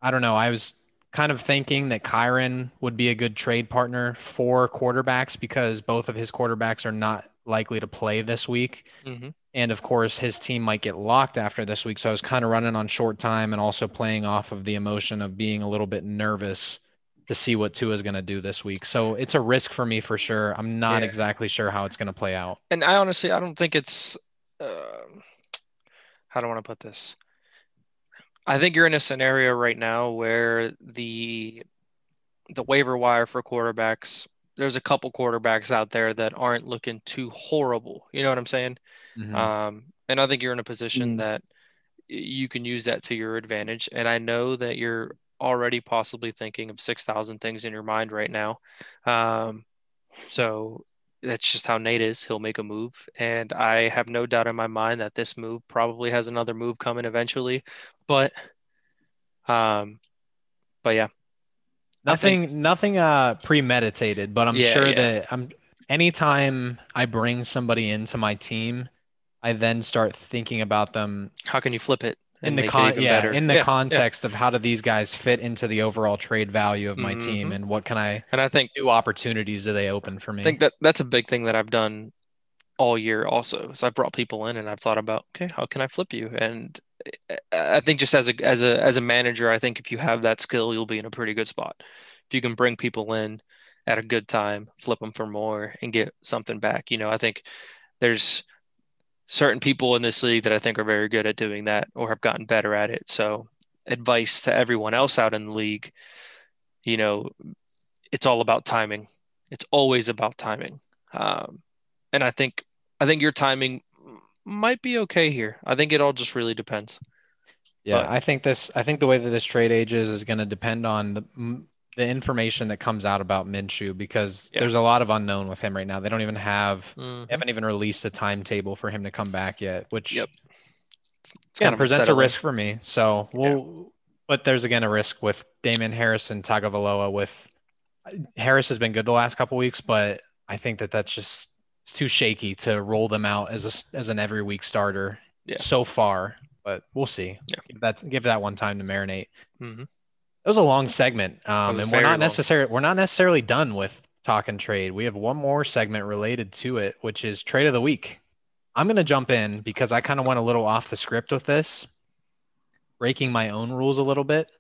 I don't know. I was kind of thinking that Kyren would be a good trade partner for quarterbacks because both of his quarterbacks are not likely to play this week. Mm-hmm. And of course, his team might get locked after this week. So I was kind of running on short time and also playing off of the emotion of being a little bit nervous to see what Tua is going to do this week. So it's a risk for me for sure. I'm not yeah. exactly sure how it's going to play out. And I honestly, I don't think it's uh, how do I want to put this? I think you're in a scenario right now where the the waiver wire for quarterbacks. There's a couple quarterbacks out there that aren't looking too horrible. You know what I'm saying? Mm-hmm. Um, and I think you're in a position mm-hmm. that you can use that to your advantage. And I know that you're already possibly thinking of six thousand things in your mind right now. Um, so that's just how Nate is. He'll make a move, and I have no doubt in my mind that this move probably has another move coming eventually. But, um, but yeah, nothing, think, nothing uh premeditated. But I'm yeah, sure yeah. that I'm. Anytime I bring somebody into my team, I then start thinking about them. How can you flip it? in the con- yeah better. in the yeah, context yeah. of how do these guys fit into the overall trade value of my mm-hmm. team and what can I and I think new opportunities do they open for me? I think that that's a big thing that I've done all year also. So I've brought people in and I've thought about okay, how can I flip you? And I think just as a as a as a manager, I think if you have that skill, you'll be in a pretty good spot. If you can bring people in at a good time, flip them for more and get something back. You know, I think there's certain people in this league that I think are very good at doing that or have gotten better at it. So, advice to everyone else out in the league, you know, it's all about timing. It's always about timing. Um, and I think I think your timing might be okay here. I think it all just really depends. Yeah, but, I think this. I think the way that this trade ages is going to depend on the the information that comes out about Minshew because yeah. there's a lot of unknown with him right now. They don't even have mm-hmm. they haven't even released a timetable for him to come back yet, which yep. It's yeah, presents a risk for me. So we'll yeah. but there's again a risk with Damien Harris and Tagovailoa with Harris has been good the last couple weeks, but I think that that's just it's too shaky to roll them out as a as an every week starter yeah. so far. But we'll see. Yeah. Give that give that one time to marinate. Mm-hmm. It was a long segment, um, and we're not necessarily we're not necessarily done with talk and trade. We have one more segment related to it, which is trade of the week. I'm going to jump in because I kind of went a little off the script with this. breaking my own rules a little bit.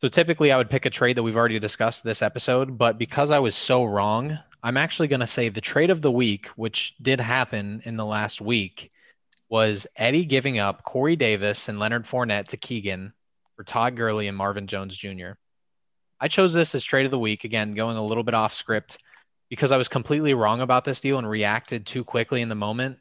So typically I would pick a trade that we've already discussed this episode, but because I was so wrong, I'm actually going to say the trade of the week, which did happen in the last week, was Eddie giving up Corey Davis and Leonard Fournette to Keegan for Todd Gurley and Marvin Jones Jr. I chose this as trade of the week, again, going a little bit off script because I was completely wrong about this deal and reacted too quickly in the moment.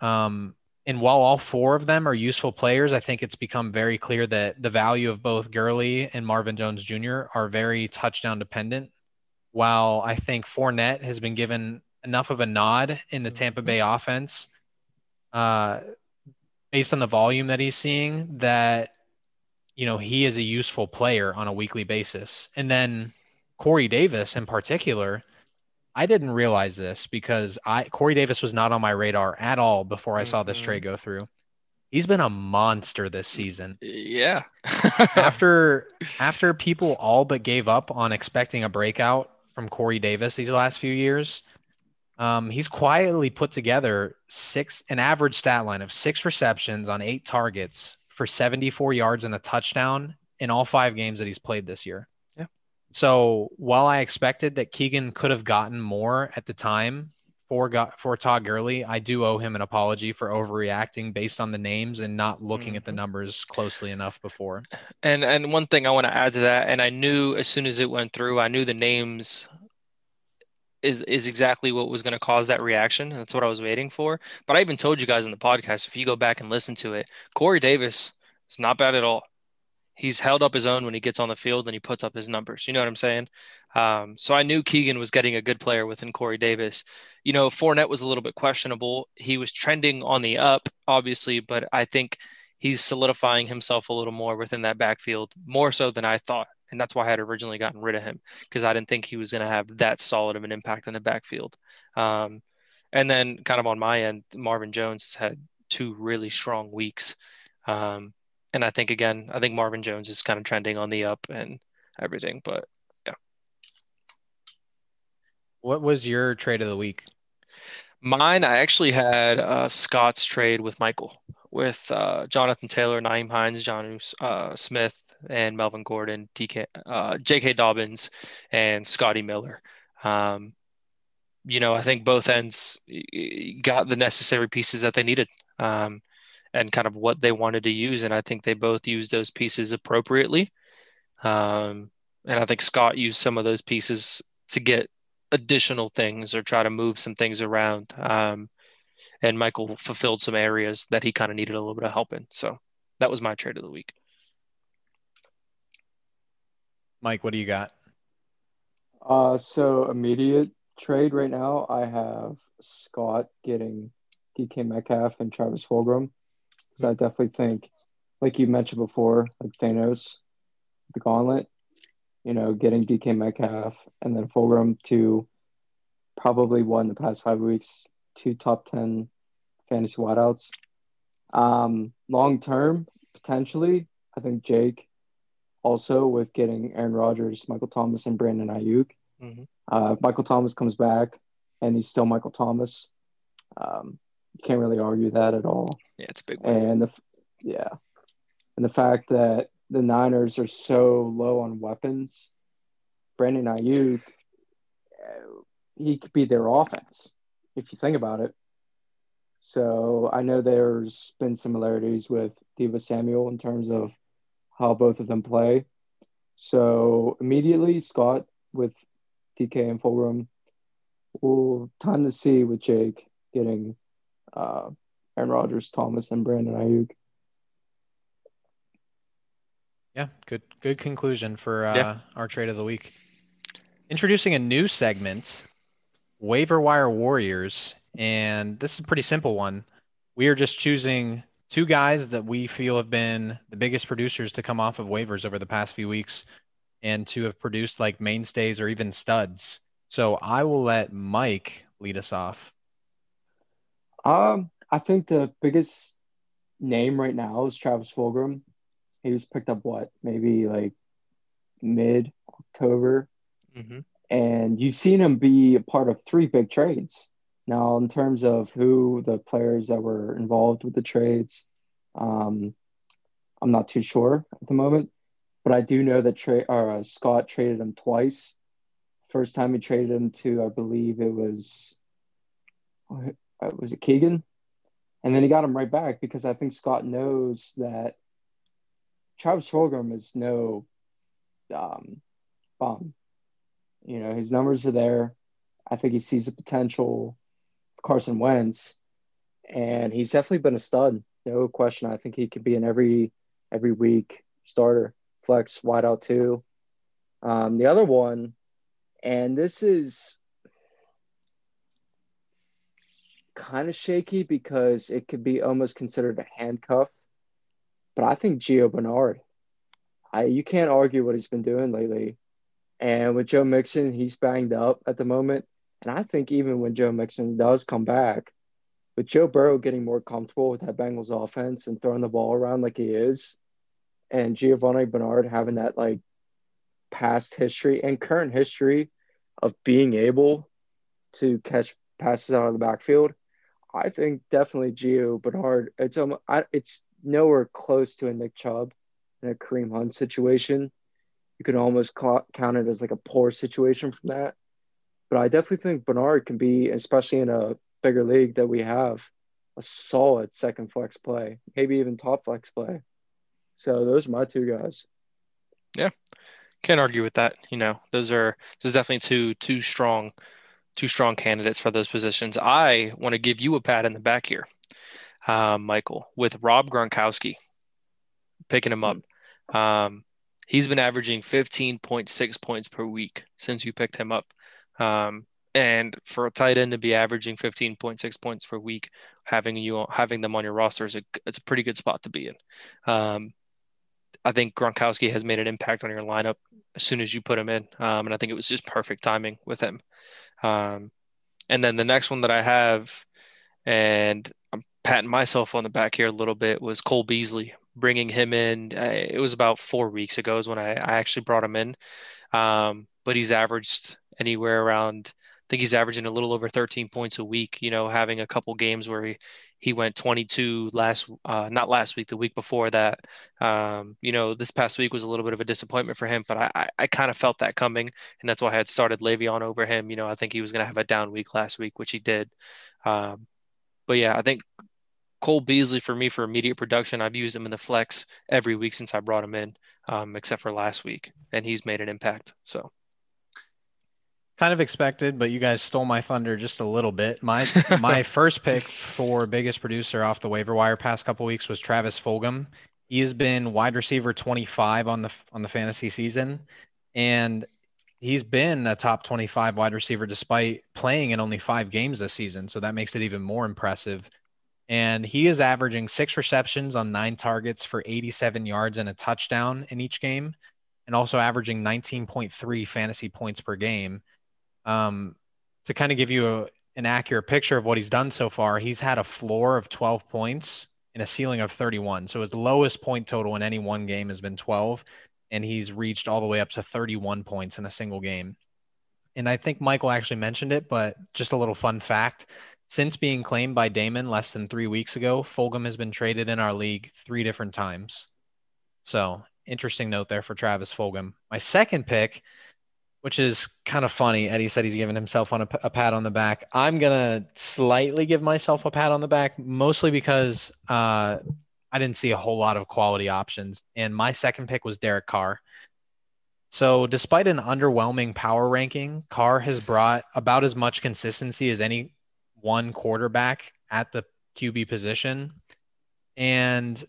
Um, and while all four of them are useful players, I think it's become very clear that the value of both Gurley and Marvin Jones Jr. are very touchdown dependent. While I think Fournette has been given enough of a nod in the Tampa Bay offense, uh, based on the volume that he's seeing, that you know he is a useful player on a weekly basis. And then Corey Davis in particular I didn't realize this because I Corey Davis was not on my radar at all before I mm-hmm. saw this trade mm-hmm. go through. He's been a monster this season. Yeah. after after people all but gave up on expecting a breakout from Corey Davis these last few years, um, he's quietly put together six an average stat line of six receptions on eight targets for 74 yards and a touchdown in all five games that he's played this year. Yeah. So while I expected that Keegan could have gotten more at the time for got for Todd Gurley, I do owe him an apology for overreacting based on the names and not looking mm-hmm. at the mm-hmm. numbers closely enough before. And and one thing I want to add to that, and I knew as soon as it went through, I knew the names is is exactly what was going to cause that reaction. That's what I was waiting for. But I even told you guys in the podcast, if you go back and listen to it, Corey Davis is not bad at all he's held up his own when he gets on the field and he puts up his numbers. You know what I'm saying? Um, so I knew Keegan was getting a good player within Corey Davis. You know, Fournette was a little bit questionable. He was trending on the up, obviously, but I think he's solidifying himself a little more within that backfield, more so than I thought. And that's why I had originally gotten rid of him because I didn't think he was going to have that solid of an impact in the backfield. Um, and then, kind of on my end, Marvin Jones has had two really strong weeks. Um, and I think again, I think Marvin Jones is kind of trending on the up and everything. But yeah. What was your trade of the week? Mine, I actually had uh, Scott's trade with Michael, with uh, Jonathan Taylor, Nyheim Hines, Jonnu uh, Smith, and Melvin Gordon, DK, uh, J.K. Dobbins, and Scotty Miller. Um, you know, I think both ends got the necessary pieces that they needed. Um, and kind of what they wanted to use. And I think they both used those pieces appropriately. Um, and I think Scott used some of those pieces to get additional things or try to move some things around. Um, and Michael fulfilled some areas that he kind of needed a little bit of help in. So that was my trade of the week. Mike, what do you got? Uh, so immediate trade right now, I have Scott getting DK Metcalf and Travis Fulgham because I definitely think, like you mentioned before, like Thanos, the Gauntlet, you know, getting DK Metcalf and then Fulgham to probably one the past five weeks, two top ten fantasy wideouts. Um, long term, potentially, I think Jake also with getting Aaron Rodgers, Michael Thomas, and Brandon Aiyuk. Mm-hmm. Uh, Michael Thomas comes back and he's still Michael Thomas. Um, you can't really argue that at all. Yeah, it's a big one. And the yeah, and the fact that the Niners are so low on weapons, Brandon Aiyuk, he could be their offense if you think about it. So I know there's been similarities with Deebo Samuel in terms of how both of them play. So immediately Scott with DK and Fulgham. We'll time to see with Jake getting uh, Aaron Rodgers, Thomas, and Brandon Aiyuk. Yeah, good good conclusion for uh, yeah. our trade of the week. Introducing a new segment, waiver wire warriors, and this is a pretty simple one. We are just choosing two guys that we feel have been the biggest producers to come off of waivers over the past few weeks, and to have produced like mainstays or even studs. So I will let Mike lead us off. Um, I think the biggest name right now is Travis Fulgham. He was picked up what, maybe like mid October. Mm-hmm. And you've seen him be a part of three big trades. Now, in terms of who the players that were involved with the trades, um, I'm not too sure at the moment, but I do know that Trey or uh, Scott traded him twice. First time he traded him to, I believe it was, uh, was it Keegan? And then he got him right back because I think Scott knows that Travis Fulgham is no um, bum. You know, his numbers are there. I think he sees the potential Carson Wentz, and he's definitely been a stud. No question. I think he could be an every every week starter, flex, wideout too. Um, the other one, and this is kind of shaky because it could be almost considered a handcuff. But I think Gio Bernard, I you can't argue what he's been doing lately. And with Joe Mixon, he's banged up at the moment. And I think even when Joe Mixon does come back, with Joe Burrow getting more comfortable with that Bengals offense and throwing the ball around like he is, and Giovanni Bernard having that like past history and current history of being able to catch passes out of the backfield, I think definitely Gio Bernard. It's um, I, it's nowhere close to a Nick Chubb and a Kareem Hunt situation. You can almost count it as like a poor situation from that. But I definitely think Bernard can be, especially in a bigger league that we have, a solid second flex play, maybe even top flex play. So those are my two guys. Yeah, can't argue with that. You know, those are those definitely two two strong two strong candidates for those positions. I want to give you a pat in the back here, um, Michael, with Rob Gronkowski picking him up. Um, he's been averaging 15.6 points per week since you picked him up. Um, and for a tight end to be averaging 15.6 points per week, having you having them on your roster is a, it's a pretty good spot to be in. Um, I think Gronkowski has made an impact on your lineup as soon as you put him in, um, and I think it was just perfect timing with him. Um, and then the next one that I have, and patting myself on the back here a little bit, was Cole Beasley. Bringing him in, it was about four weeks ago is when I, I actually brought him in. Um, but he's averaged anywhere around I think he's averaging a little over 13 points a week. You know, having a couple games where he he went 22 last, uh, not last week, the week before that. Um, you know, this past week was a little bit of a disappointment for him, but I I, I kind of felt that coming, and that's why I had started Le'Veon over him. You know, I think he was going to have a down week last week, which he did. Um, but yeah, I think Cole Beasley for me for immediate production. I've used him in the flex every week since I brought him in, um, except for last week, and he's made an impact. So kind of expected, but you guys stole my thunder just a little bit. My my first pick for biggest producer off the waiver wire past couple weeks was Travis Fulgham. He has been wide receiver 25 on the on the fantasy season, and he's been a top 25 wide receiver despite playing in only five games this season. So that makes it even more impressive. And he is averaging six receptions on nine targets for 87 yards and a touchdown in each game, and also averaging 19.3 fantasy points per game um, to kind of give you a, an accurate picture of what he's done so far, he's had a floor of 12 points and a ceiling of 31. So his lowest point total in any one game has been 12, and he's reached all the way up to 31 points in a single game. And I think Michael actually mentioned it, but just a little fun fact. Since being claimed by Damon less than three weeks ago, Fulgham has been traded in our league three different times. So interesting note there for Travis Fulgham. My second pick which is kind of funny. Eddie said he's giving himself on a, a, pat on the back. I'm gonna slightly give myself a pat on the back, mostly because uh, I didn't see a whole lot of quality options, and my second pick was Derek Carr. So, despite an underwhelming power ranking, Carr has brought about as much consistency as any one quarterback at the QB position, and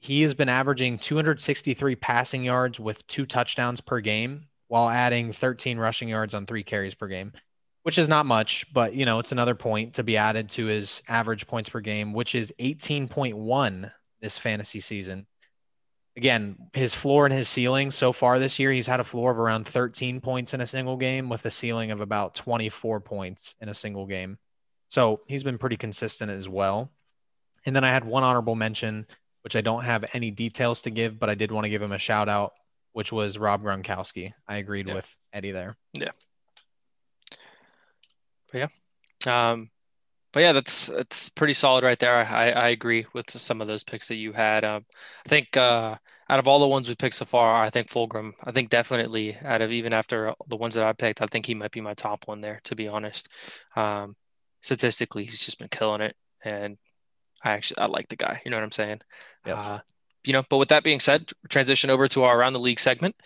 he has been averaging 263 passing yards with two touchdowns per game while adding 13 rushing yards on three carries per game, which is not much, but you know, it's another point to be added to his average points per game, which is 18.1 this fantasy season. Again, his floor and his ceiling so far this year, he's had a floor of around 13 points in a single game with a ceiling of about 24 points in a single game. So he's been pretty consistent as well. And then I had one honorable mention, which I don't have any details to give, but I did want to give him a shout out which was Rob Gronkowski. I agreed yeah. with Eddie there. Yeah. But yeah. Um, but yeah, that's that's pretty solid right there. I, I agree with some of those picks that you had. Um, I think uh, out of all the ones we picked so far, I think Fulgham. I think definitely out of even after the ones that I picked, I think he might be my top one there. To be honest, um, statistically, he's just been killing it, and I actually I like the guy. You know what I'm saying? Yeah. Uh, you know, but with that being said, transition over to our around the league segment.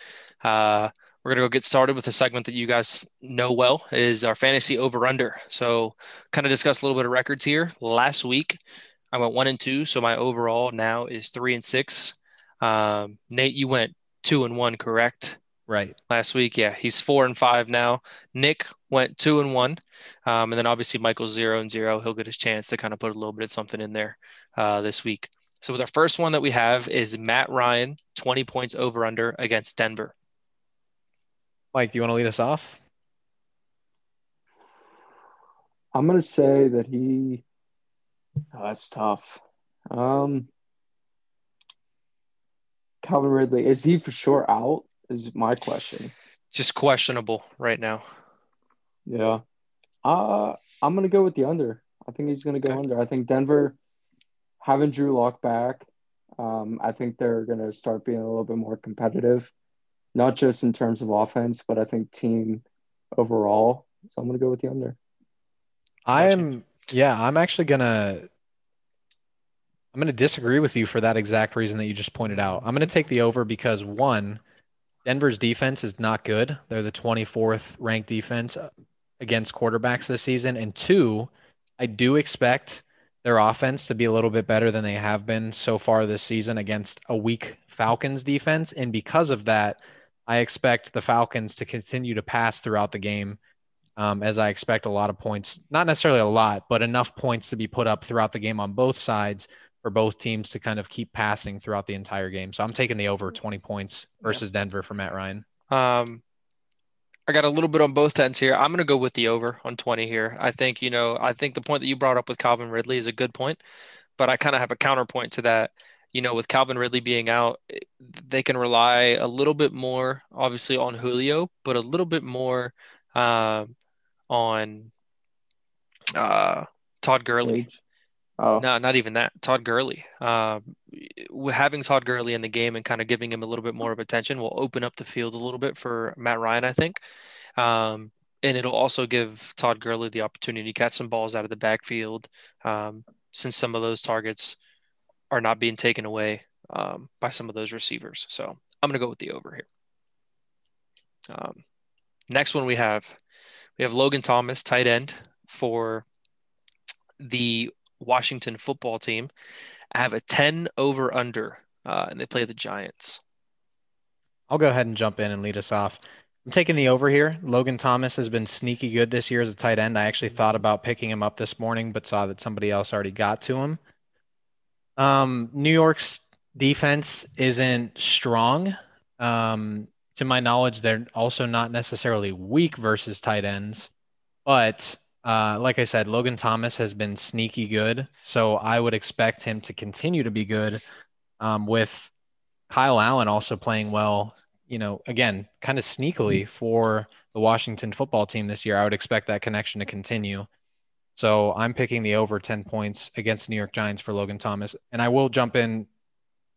Uh, we're gonna go get started with a segment that you guys know well is our fantasy over under. So, kind of discuss a little bit of records here. Last week, I went one and two, so my overall now is three and six. Um, Nate, you went two and one, correct? Right. Last week, yeah, he's four and five now. Nick went two and one, um, and then obviously Michael's zero and zero. He'll get his chance to kind of put a little bit of something in there uh, this week. So, with our first one that we have is Matt Ryan, twenty points over under against Denver. Mike, do you want to lead us off? I'm gonna say that he. Oh, that's tough. Um, Calvin Ridley is he for sure out? Is my question. Just questionable right now. Yeah. Uh I'm gonna go with the under. I think he's gonna go okay. under. I think Denver having Drew Lock back. Um, I think they're gonna start being a little bit more competitive not just in terms of offense, but I think team overall. So I'm going to go with the under. I'm yeah, I'm actually gonna I'm gonna disagree with you for that exact reason that you just pointed out. I'm gonna take the over because one, Denver's defense is not good. They're the 24th ranked defense against quarterbacks this season, and two, I do expect their offense to be a little bit better than they have been so far this season against a weak Falcons defense, and because of that. I expect the Falcons to continue to pass throughout the game, um, as I expect a lot of points, not necessarily a lot, but enough points to be put up throughout the game on both sides for both teams to kind of keep passing throughout the entire game. So I'm taking the over 20 points versus yeah. Denver for Matt Ryan. Um, I got a little bit on both ends here. I'm going to go with the over on 20 here. I think, you know, I think the point that you brought up with Calvin Ridley is a good point, but I kind of have a counterpoint to that you know, with Calvin Ridley being out, they can rely a little bit more, obviously, on Julio, but a little bit more uh, on uh, Todd Gurley. Oh. No, not even that. Todd Gurley. Uh, having Todd Gurley in the game and kind of giving him a little bit more of attention will open up the field a little bit for Matt Ryan, I think. Um, and it'll also give Todd Gurley the opportunity to catch some balls out of the backfield um, since some of those targets – are not being taken away um, by some of those receivers. So I'm going to go with the over here. Um, next one we have we have Logan Thomas, tight end for the Washington football team. I have a 10 over under, uh, and they play the Giants. I'll go ahead and jump in and lead us off. I'm taking the over here. Logan Thomas has been sneaky good this year as a tight end. I actually thought about picking him up this morning, but saw that somebody else already got to him. Um, New York's defense isn't strong. Um, to my knowledge, they're also not necessarily weak versus tight ends. But uh, like I said, Logan Thomas has been sneaky good. So I would expect him to continue to be good um, with Kyle Allen also playing well. You know, again, kind of sneakily for the Washington football team this year. I would expect that connection to continue. So I'm picking the over 10 points against New York Giants for Logan Thomas. And I will jump in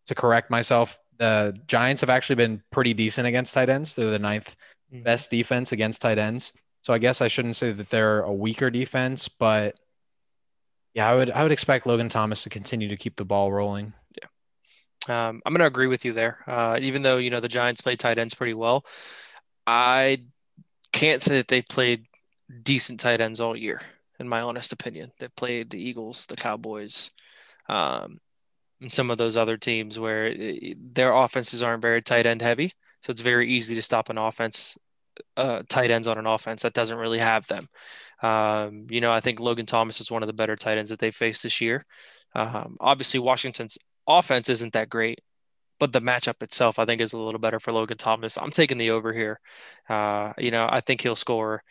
to correct myself. The Giants have actually been pretty decent against tight ends. They're the ninth mm-hmm. best defense against tight ends. So I guess I shouldn't say that they're a weaker defense, but yeah, I would I would expect Logan Thomas to continue to keep the ball rolling. Yeah. Um, I'm going to agree with you there. Uh, even though you know the Giants play tight ends pretty well, I can't say that they've played decent tight ends all year in my honest opinion, that played the Eagles, the Cowboys, um, and some of those other teams where their offenses aren't very tight end heavy. So it's very easy to stop an offense, uh, tight ends on an offense that doesn't really have them. Um, you know, I think Logan Thomas is one of the better tight ends that they faced this year. Um, obviously, Washington's offense isn't that great, but the matchup itself, I think, is a little better for Logan Thomas. I'm taking the over here. Uh, you know, I think he'll score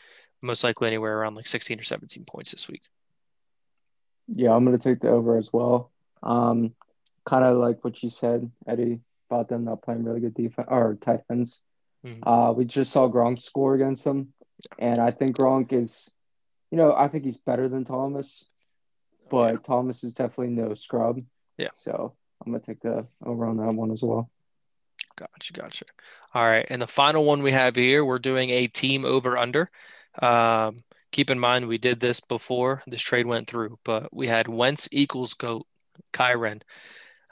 most likely anywhere around like 16 or 17 points this week. Yeah, I'm going to take the over as well. Um, kind of like what you said, Eddie, about them not playing really good defense or tight ends. Mm-hmm. Uh, we just saw Gronk score against them, and I think Gronk is, you know, I think he's better than Thomas. but Thomas is definitely no scrub. Yeah. So I'm gonna take the over on that one as well. Gotcha, gotcha. All right, and the final one we have here, we're doing a team over under. Um, keep in mind we did this before this trade went through, but we had Wentz equals goat Kyren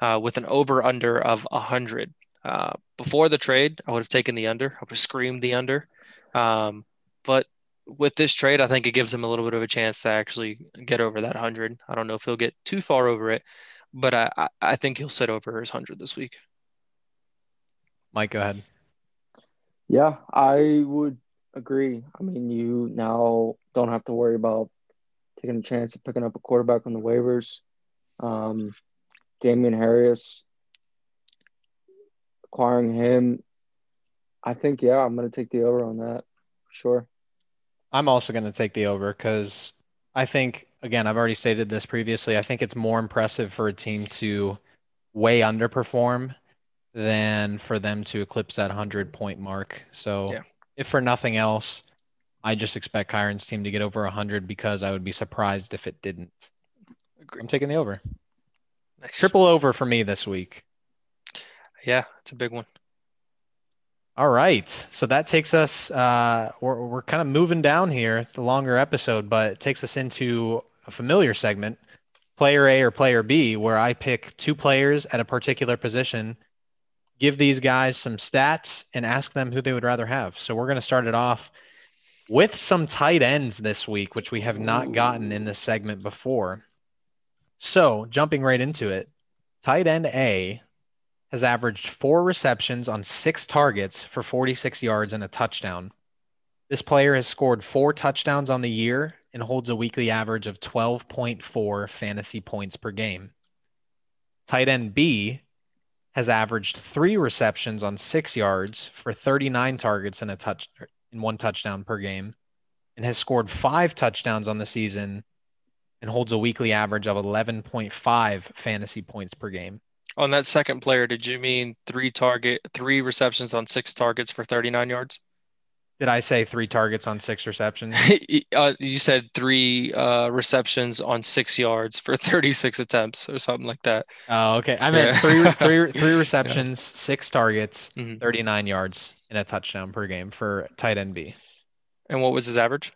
uh, with an over under of hundred. Uh, before the trade, I would have taken the under. I would have screamed the under. Um, but with this trade, I think it gives him a little bit of a chance to actually get over that 100. I don't know if he'll get too far over it, but I, I think he'll sit over his 100 this week. Mike, go ahead. Yeah, I would agree. I mean, you now don't have to worry about taking a chance of picking up a quarterback on the waivers. Um, Damien Harris, acquiring him, I think, yeah, I'm going to take the over on that for sure. I'm also going to take the over because I think, again, I've already stated this previously. I think it's more impressive for a team to way underperform than for them to eclipse that 100 point mark. So, yeah. if for nothing else, I just expect Kyren's team to get over 100 because I would be surprised if it didn't. Agreed. I'm taking the over. Nice. Triple over for me this week. Yeah, it's a big one. All right. So that takes us, uh, we're, we're kind of moving down here. It's a longer episode, but it takes us into a familiar segment, player A or player B, where I pick two players at a particular position, give these guys some stats, and ask them who they would rather have. So we're going to start it off with some tight ends this week, which we have not gotten in this segment before. So jumping right into it, tight end A has averaged four receptions on six targets for 46 yards and a touchdown. This player has scored four touchdowns on the year and holds a weekly average of 12.4 fantasy points per game. Tight end B has averaged three receptions on six yards for 39 targets and a touch in one touchdown per game and has scored five touchdowns on the season and holds a weekly average of 11.5 fantasy points per game. On that second player, did you mean three target, three receptions on six targets for 39 yards? Did I say three targets on six receptions? uh, you said three uh, receptions on six yards for 36 attempts or something like that. Oh, okay. I meant yeah. three, three, three receptions, yeah. six targets, mm-hmm. 39 yards, and a touchdown per game for tight end B. And what was his average?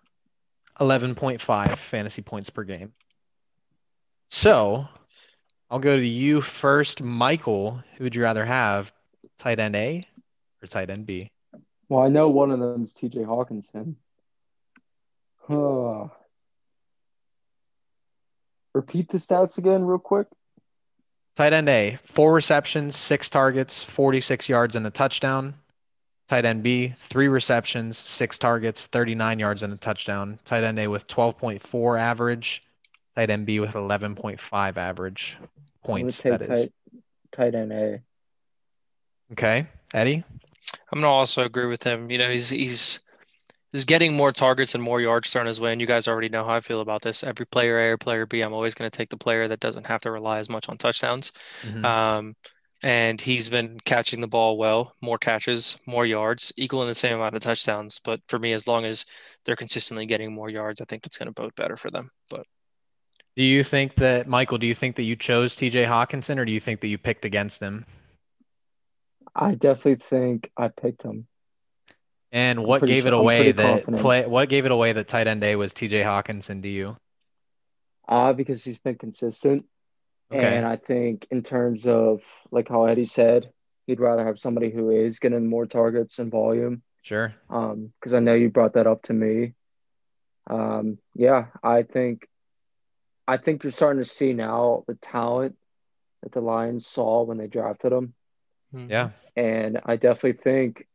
11.5 fantasy points per game. So I'll go to you first, Michael. Who would you rather have, tight end A or tight end B? Well, I know one of them is T.J. Hockenson. Uh, repeat the stats again, real quick. Tight end A, four receptions, six targets, 46 yards, and a touchdown. Tight end B, three receptions, six targets, 39 yards, and a touchdown. Tight end A with 12.4 average. Tight end B with 11.5 average points. That tight, is. tight end A. Okay, Eddie. I'm gonna also agree with him. You know, he's he's he's getting more targets and more yards thrown his way, and you guys already know how I feel about this. Every player A or player B, I'm always going to take the player that doesn't have to rely as much on touchdowns. Mm-hmm. Um, and he's been catching the ball well, more catches, more yards, equaling the same amount of touchdowns. But for me, as long as they're consistently getting more yards, I think that's going to bode better for them. But do you think that Michael? Do you think that you chose T.J. Hockenson, or do you think that you picked against him? I definitely think I picked him. And what gave sure, it away that play? What gave it away that tight end A was T.J. Hockenson Do you? Uh, because he's been consistent, okay. and I think in terms of like how Eddie said, he'd rather have somebody who is getting more targets and volume. Sure. Um, because I know you brought that up to me. Um, yeah, I think I think you're starting to see now the talent that the Lions saw when they drafted him. Hmm. Yeah. And I definitely think,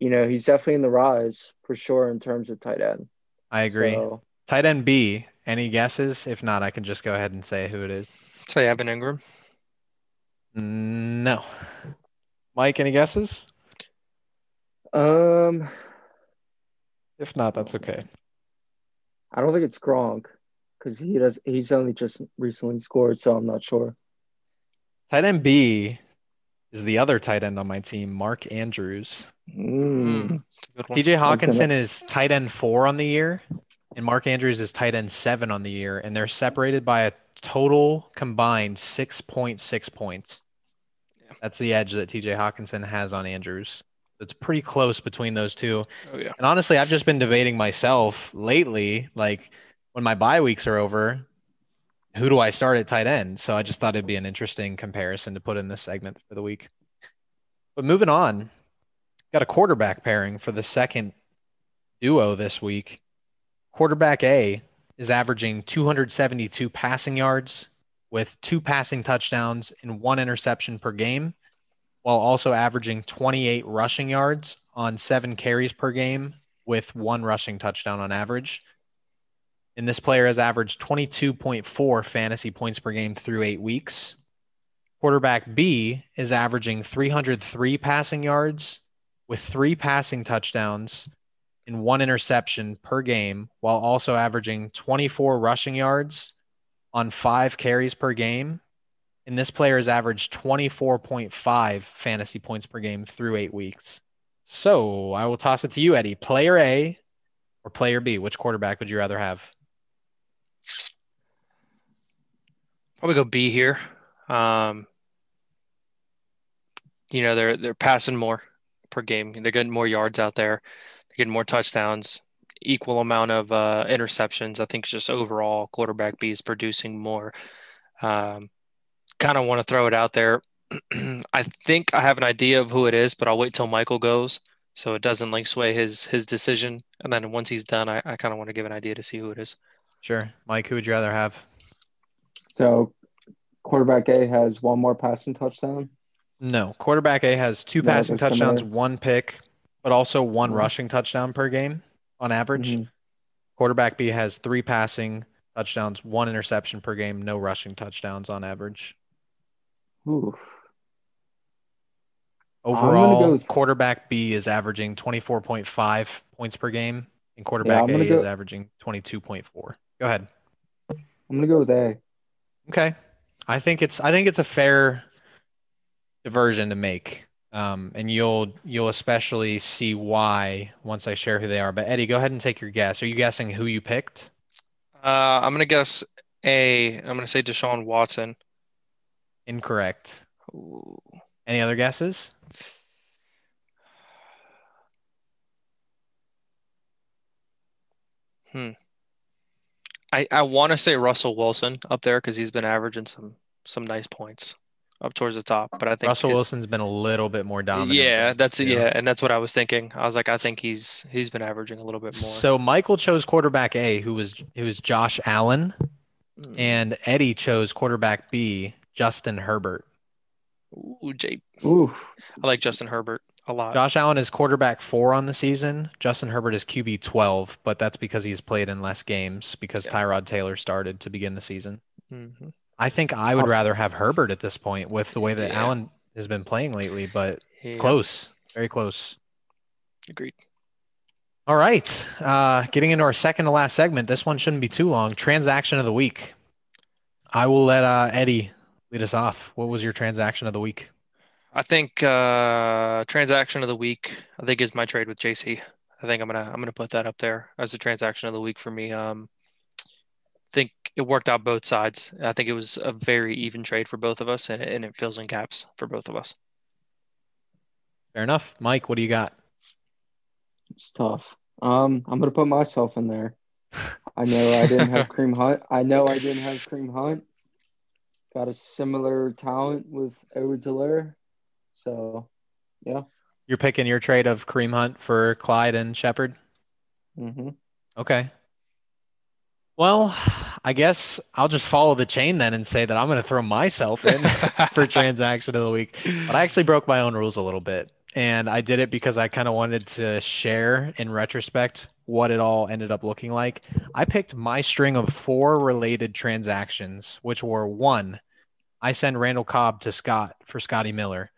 you know, he's definitely in the rise for sure in terms of tight end. I agree. So, tight end B, any guesses? If not, I can just go ahead and say who it is. Say Evan Engram. No. Mike, any guesses? Um, if not, that's okay. I don't think it's Gronk because he does. He's only just recently scored, so I'm not sure. Tight end B is the other tight end on my team, Mark Andrews. Mm. TJ Hockenson gonna... is tight end four on the year, and Mark Andrews is tight end seven on the year, and they're separated by a total combined 6.6 points. Yeah. That's the edge that TJ Hockenson has on Andrews. It's pretty close between those two. Oh, yeah. And honestly, I've just been debating myself lately, like when my bye weeks are over, who do I start at tight end? So I just thought it'd be an interesting comparison to put in this segment for the week. But moving on, got a quarterback pairing for the second duo this week. Quarterback A is averaging 272 passing yards with two passing touchdowns and one interception per game, while also averaging 28 rushing yards on seven carries per game with one rushing touchdown on average. And this player has averaged 22.4 fantasy points per game through eight weeks. Quarterback B is averaging 303 passing yards with three passing touchdowns and one interception per game, while also averaging 24 rushing yards on five carries per game. And this player has averaged 24.5 fantasy points per game through eight weeks. So I will toss it to you, Eddie. Player A or player B? Which quarterback would you rather have? Probably go B here. Um, you know, they're they're passing more per game. They're getting more yards out there. They're getting more touchdowns. Equal amount of uh, interceptions. I think just overall quarterback B is producing more. Um, kind of want to throw it out there. I think I have an idea of who it is, but I'll wait till Michael goes so it doesn't like sway his his decision. And then once he's done, I, I kind of want to give an idea to see who it is. Sure, Mike. Who would you rather have? So, quarterback A has one more passing touchdown. No, quarterback A has two no, passing touchdowns, similar. one pick, but also one mm-hmm. rushing touchdown per game on average. Mm-hmm. Quarterback B has three passing touchdowns, one interception per game, no rushing touchdowns on average. Ooh. Overall, go quarterback B is averaging 24.5 points per game, and quarterback yeah, A go... is averaging 22.4. Go ahead. I'm gonna go with A. Okay, I think it's I think it's a fair diversion to make. Um, and you'll you'll especially see why once I share who they are. But Eddie, go ahead and take your guess. Are you guessing who you picked? Uh, I'm gonna guess A. I'm gonna say Deshaun Watson. Incorrect. Ooh. Any other guesses? Hmm. I I want to say Russell Wilson up there because he's been averaging some some nice points up towards the top. But I think Russell it, Wilson's been a little bit more dominant. Yeah, that's it. Yeah, and that's what I was thinking. I was like, I think he's he's been averaging a little bit more. So Michael chose quarterback A, who was who was Josh Allen, mm. and Eddie chose quarterback B, Justin Herbert. Ooh, Jay. Ooh. I like Justin Herbert a lot. Josh Allen is quarterback four on the season. Justin Herbert is QB twelve, but that's because he's played in less games because yeah. Tyrod Taylor started to begin the season. Mm-hmm. I think I would rather have Herbert at this point with the way that yeah. Allen has been playing lately, but yeah. close, very close. Agreed. All right. Uh, getting into our second to last segment. This one shouldn't be too long. Transaction of the week. I will let uh, Eddie lead us off. What was your transaction of the week? I think uh, transaction of the week. I think is my trade with JC. I think I'm gonna I'm gonna put that up there as a transaction of the week for me. Um, think it worked out both sides. I think it was a very even trade for both of us, and, and it fills in gaps for both of us. Fair enough, Mike. What do you got? It's tough. Um, I'm gonna put myself in there. I know I didn't have Kareem Hunt. I know I didn't have Kareem Hunt. Got a similar talent with Edwards Helaire. So, yeah. You're picking your trade of Kareem Hunt for Clyde and Shepard? Mm-hmm. Okay. Well, I guess I'll just follow the chain then and say that I'm going to throw myself in for transaction of the week. But I actually broke my own rules a little bit. And I did it because I kind of wanted to share in retrospect what it all ended up looking like. I picked my string of four related transactions, which were one, I send Randall Cobb to Scott for Scotty Miller.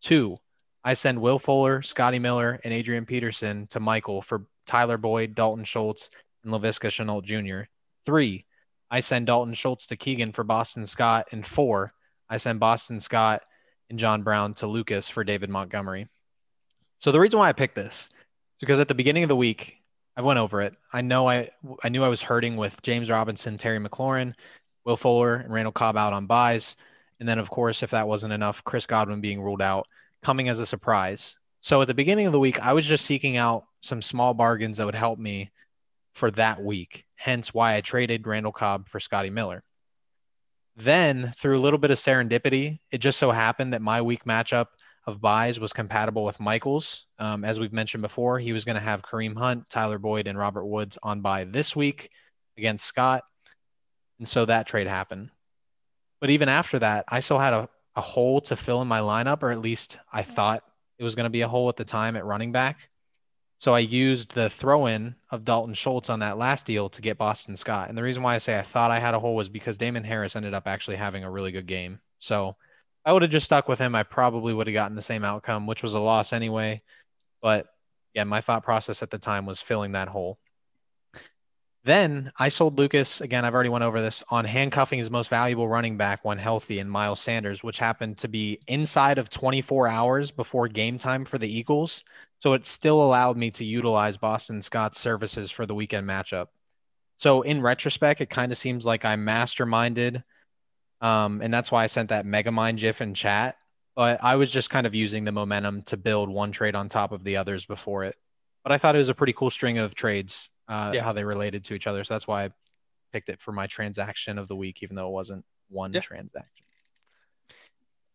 Two, I send Will Fuller, Scotty Miller, and Adrian Peterson to Michael for Tyler Boyd, Dalton Schultz, and Laviska Shenault Jr. Three, I send Dalton Schultz to Keegan for Boston Scott. And four, I send Boston Scott and John Brown to Lucas for David Montgomery. So the reason why I picked this is because at the beginning of the week, I went over it. I know I I knew I was hurting with James Robinson, Terry McLaurin, Will Fuller and Randall Cobb out on byes. And then, of course, if that wasn't enough, Chris Godwin being ruled out, coming as a surprise. So at the beginning of the week, I was just seeking out some small bargains that would help me for that week. Hence why I traded Randall Cobb for Scotty Miller. Then, through a little bit of serendipity, it just so happened that my week matchup of byes was compatible with Michael's. Um, as we've mentioned before, he was going to have Kareem Hunt, Tyler Boyd, and Robert Woods on bye this week against Scott. And so that trade happened. But even after that, I still had a, a hole to fill in my lineup, or at least I thought it was going to be a hole at the time at running back. So I used the throw in of Dalton Schultz on that last deal to get Boston Scott. And the reason why I say I thought I had a hole was because Damien Harris ended up actually having a really good game. So I would have just stuck with him. I probably would have gotten the same outcome, which was a loss anyway. But yeah, my thought process at the time was filling that hole. Then I sold Lucas again. I've already went over this on handcuffing his most valuable running back when healthy in Miles Sanders, which happened to be inside of 24 hours before game time for the Eagles. So it still allowed me to utilize Boston Scott's services for the weekend matchup. So in retrospect, it kind of seems like I masterminded, um, and that's why I sent that Megamind GIF in chat. But I was just kind of using the momentum to build one trade on top of the others before it. But I thought it was a pretty cool string of trades uh, yeah. how they related to each other. So that's why I picked it for my transaction of the week, even though it wasn't one yeah. transaction.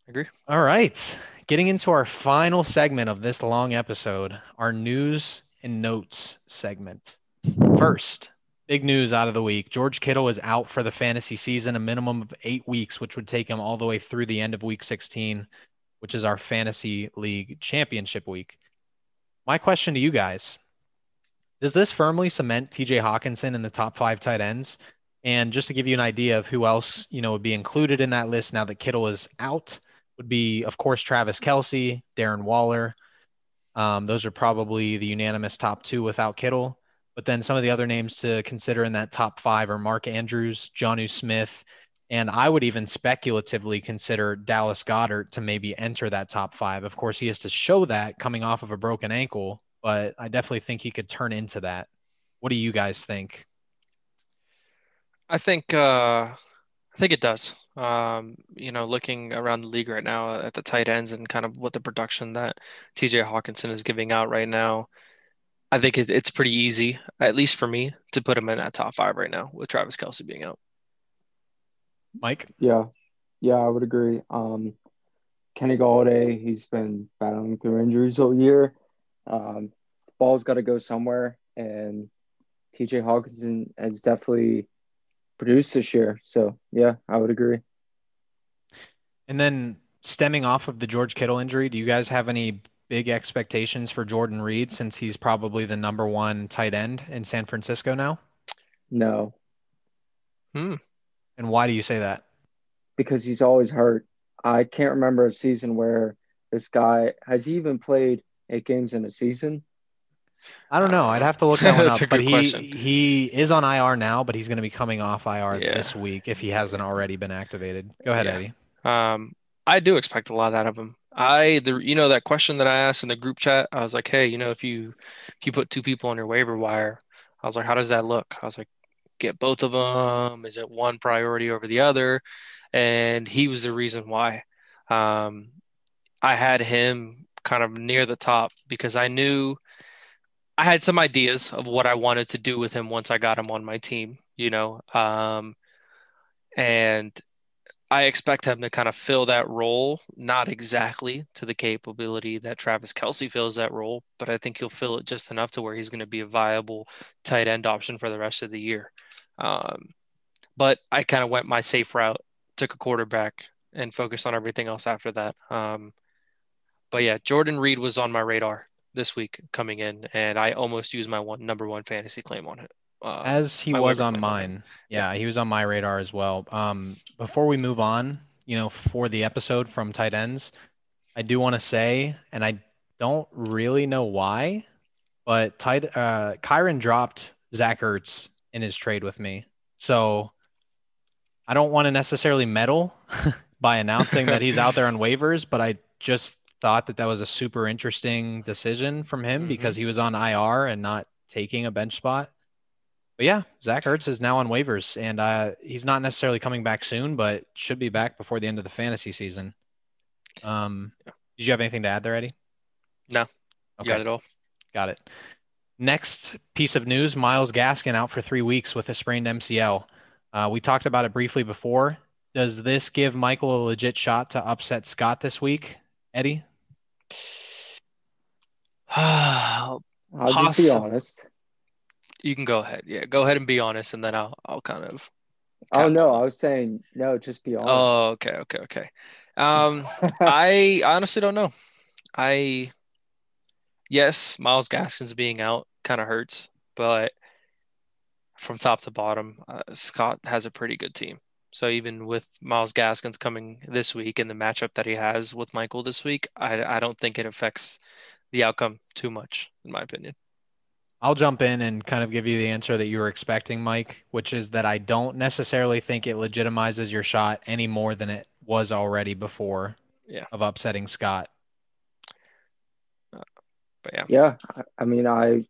Agree. All right. Getting into our final segment of this long episode, our news and notes segment. First, big news out of the week George Kittle is out for the fantasy season, a minimum of eight weeks, which would take him all the way through the end of week 16, which is our fantasy league championship week. My question to you guys does this firmly cement TJ Hockenson in the top five tight ends? And just to give you an idea of who else, you know, would be included in that list now that Kittle is out, would be, of course, Travis Kelce, Darren Waller. Um, those are probably the unanimous top two without Kittle. But then some of the other names to consider in that top five are Mark Andrews, Jonnu Smith, and I would even speculatively consider Dallas Goedert to maybe enter that top five. Of course, he has to show that coming off of a broken ankle, but I definitely think he could turn into that. What do you guys think? I think uh, I think it does. Um, you know, looking around the league right now at the tight ends and kind of what the production that TJ Hockenson is giving out right now, I think it, it's pretty easy, at least for me, to put him in that top five right now with Travis Kelce being out. Mike? Yeah. Yeah, I would agree. Um, Kenny Golladay, he's been battling through injuries all year. Um, ball's got to go somewhere, and TJ Hockenson has definitely produced this year. So yeah, I would agree. And then stemming off of the George Kittle injury, do you guys have any big expectations for Jordan Reed since he's probably the number one tight end in San Francisco now? No. Hmm. And why do you say that? Because he's always hurt. I can't remember a season where this guy has he even played eight games in a season? I don't know. I'd have to look that one up. but he question. he is on IR now, but he's going to be coming off IR yeah. this week if he hasn't already been activated. Go ahead, yeah. Eddie. Um, I do expect a lot out of him. I the you know that question that I asked in the group chat. I was like, hey, you know, if you if you put two people on your waiver wire, I was like, how does that look? I was like, get both of them. Is it one priority over the other? And he was the reason why. Um, I had him kind of near the top because I knew I had some ideas of what I wanted to do with him once I got him on my team, you know. Um, and I expect him to kind of fill that role, not exactly to the capability that Travis Kelce fills that role, but I think he'll fill it just enough to where he's going to be a viable tight end option for the rest of the year. Um, but I kind of went my safe route, took a quarterback, and focused on everything else after that. Um, but yeah, Jordan Reed was on my radar this week coming in, and I almost used my one number one fantasy claim on it. Uh, As he was on mine, on yeah, he was on my radar as well. Um, before we move on, you know, for the episode from tight ends, I do want to say, and I don't really know why, but tight uh, Kyren dropped Zach Ertz in his trade with me, so I don't want to necessarily meddle by announcing that he's out there on waivers, but I just thought that that was a super interesting decision from him mm-hmm. because he was on IR and not taking a bench spot. but yeah, Zach Ertz is now on waivers, and uh, he's not necessarily coming back soon, but should be back before the end of the fantasy season. Um, yeah. did you have anything to add there, Eddie? No. Okay. Got it all. Got it. Next piece of news: Myles Gaskin out for three weeks with a sprained MCL. Uh, we talked about it briefly before. Does this give Michael a legit shot to upset Scott this week, Eddie? I'll just be honest. You can go ahead. Yeah, go ahead and be honest, and then I'll I'll kind of. Oh no, I was saying no. Just be honest. Oh, okay, okay, okay. Um, I honestly don't know. I yes, Myles Gaskins being out kind of hurts, but from top to bottom, uh, Scott has a pretty good team. So even with Myles Gaskins coming this week and the matchup that he has with Michael this week, I, I don't think it affects the outcome too much, in my opinion. I'll jump in and kind of give you the answer that you were expecting, Mike, which is that I don't necessarily think it legitimizes your shot any more than it was already before yeah. of upsetting Scott. Uh, but yeah. Yeah. I mean, I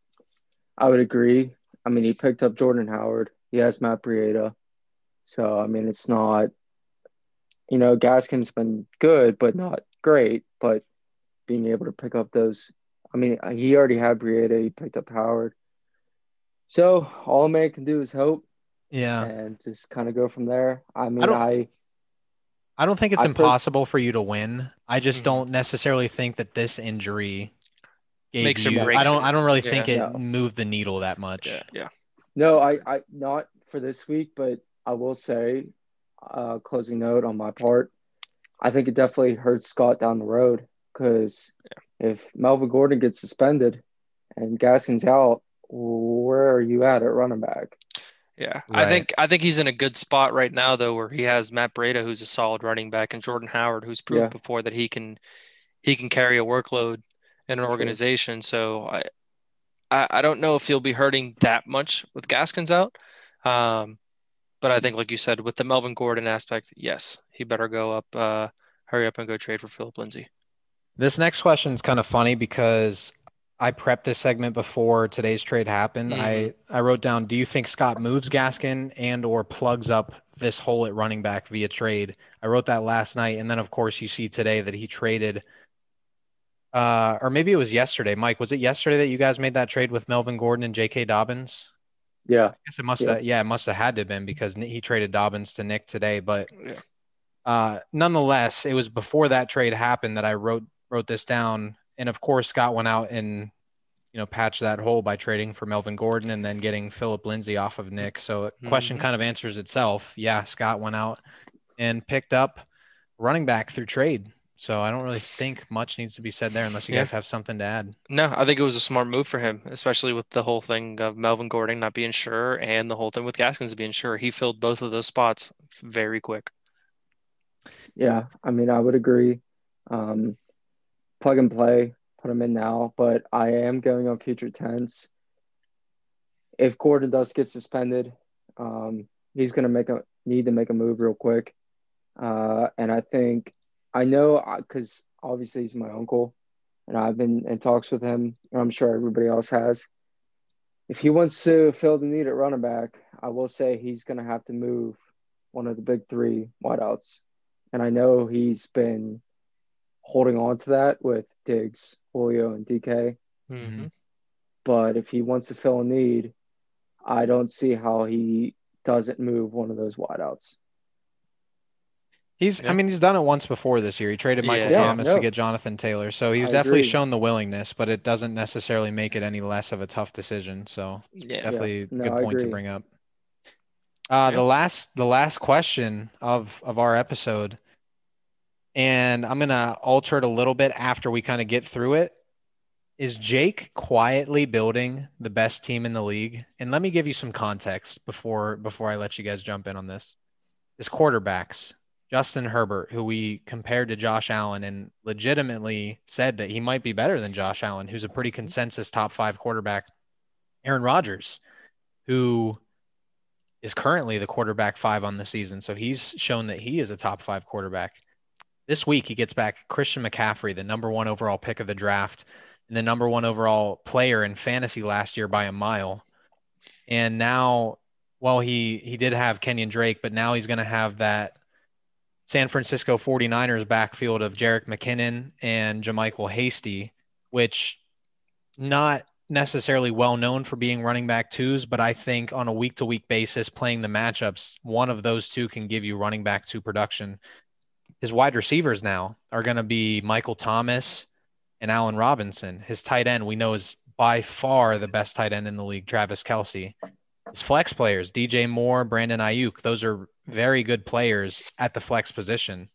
I would agree. I mean, he picked up Jordan Howard. He has Matt Breida. So, I mean, it's not, you know, Gaskin's been good, but not great. But being able to pick up those I mean, he already had Breida. He picked up Howard. So all a man can do is hope. Yeah. And just kind of go from there. I mean, I don't, I, I don't think it's I impossible for you to win. I just mm-hmm. don't necessarily think that this injury makes you, I don't. It. I don't really yeah, think it no. moved the needle that much. Yeah. yeah. No, I, I not for this week, but I will say, uh, closing note on my part, I think it definitely hurts Scott down the road because yeah. if Melvin Gordon gets suspended and Gaskin's out, where are you at at running back? Yeah, right. I think I think he's in a good spot right now though, where he has Matt Breida, who's a solid running back, and Jordan Howard, who's proved yeah. before that he can he can carry a workload in an organization. Sure. So I, I, I don't know if he'll be hurting that much with Gaskins out. Um, but I think, like you said, with the Melvin Gordon aspect, yes, he better go up, uh, hurry up and go trade for Phillip Lindsay. This next question is kind of funny because I prepped this segment before today's trade happened. Mm-hmm. I, I wrote down, do you think Scott moves Gaskin and or plugs up this hole at running back via trade? I wrote that last night. And then of course you see today that he traded uh, or maybe it was yesterday. Mike, was it yesterday that you guys made that trade with Melvin Gordon and J.K. Dobbins? Yeah. I guess it must yeah. have. Yeah, it must have had to have been because he traded Dobbins to Nick today. But yeah. uh, nonetheless, it was before that trade happened that I wrote wrote this down. And of course, Scott went out and you know patched that hole by trading for Melvin Gordon and then getting Phillip Lindsay off of Nick. So mm-hmm. question kind of answers itself. Yeah, Scott went out and picked up running back through trade. So I don't really think much needs to be said there unless you yeah. guys have something to add. No, I think it was a smart move for him, especially with the whole thing of Melvin Gordon not being sure and the whole thing with Gaskins being sure. He filled both of those spots very quick. Yeah, I mean, I would agree. Um, plug and play, put him in now, but I am going on future tense. If Gordon does get suspended, um, he's going to make a need to make a move real quick. Uh, and I think I know because obviously he's my uncle, and I've been in talks with him, and I'm sure everybody else has. If he wants to fill the need at running back, I will say he's going to have to move one of the big three wideouts. And I know he's been holding on to that with Diggs, Julio, and DK. Mm-hmm. But if he wants to fill a need, I don't see how he doesn't move one of those wideouts. He's, yeah. I mean, he's done it once before this year. He traded Michael yeah. Thomas yeah, to get Jonathan Taylor, so he's I definitely agree. shown the willingness, but it doesn't necessarily make it any less of a tough decision. So, yeah, definitely no, good point to bring up. Uh, The last, the last question of of our episode and I'm going to alter it a little bit after we kind of get through it. Is Jake quietly building the best team in the league? And let me give you some context before before I let you guys jump in on this. Is quarterbacks, Justin Herbert, who we compared to Josh Allen and legitimately said that he might be better than Josh Allen, who's a pretty mm-hmm. consensus top 5 quarterback. Aaron Rodgers, who is currently the quarterback 5 on the season. So he's shown that he is a top 5 quarterback. This week, he gets back Christian McCaffrey, the number one overall pick of the draft and the number one overall player in fantasy last year by a mile. And now, well, he he did have Kenyon Drake, but now he's going to have that San Francisco 49ers backfield of Jerick McKinnon and JaMycal Hasty, which not necessarily well known for being running back twos, but I think on a week to week basis, playing the matchups, one of those two can give you running back two production. His wide receivers now are going to be Michael Thomas and Allen Robinson. His tight end, we know, is by far the best tight end in the league, Travis Kelce. His flex players, DJ Moore, Brandon Aiyuk, those are very good players at the flex position.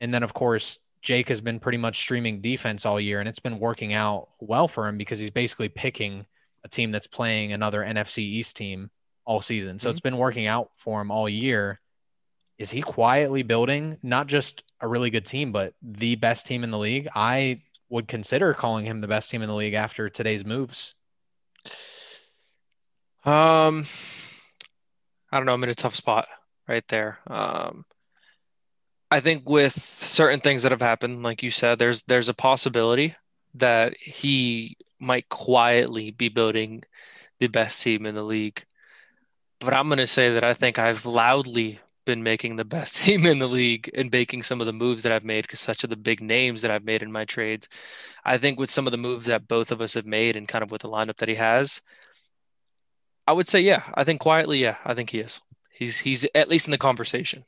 And then, of course, Jake has been pretty much streaming defense all year, and it's been working out well for him because he's basically picking a team that's playing another NFC East team all season. So mm-hmm. it's been working out for him all year. Is he quietly building not just a really good team, but the best team in the league? I would consider calling him the best team in the league after today's moves. Um, I don't know. I'm in a tough spot right there. Um, I think with certain things that have happened, like you said, there's there's a possibility that he might quietly be building the best team in the league. But I'm going to say that I think I've loudly been making the best team in the league and making some of the moves that I've made because such of the big names that I've made in my trades. I think with some of the moves that both of us have made and kind of with the lineup that he has, I would say yeah. I think quietly, yeah, I think he is. He's he's at least in the conversation.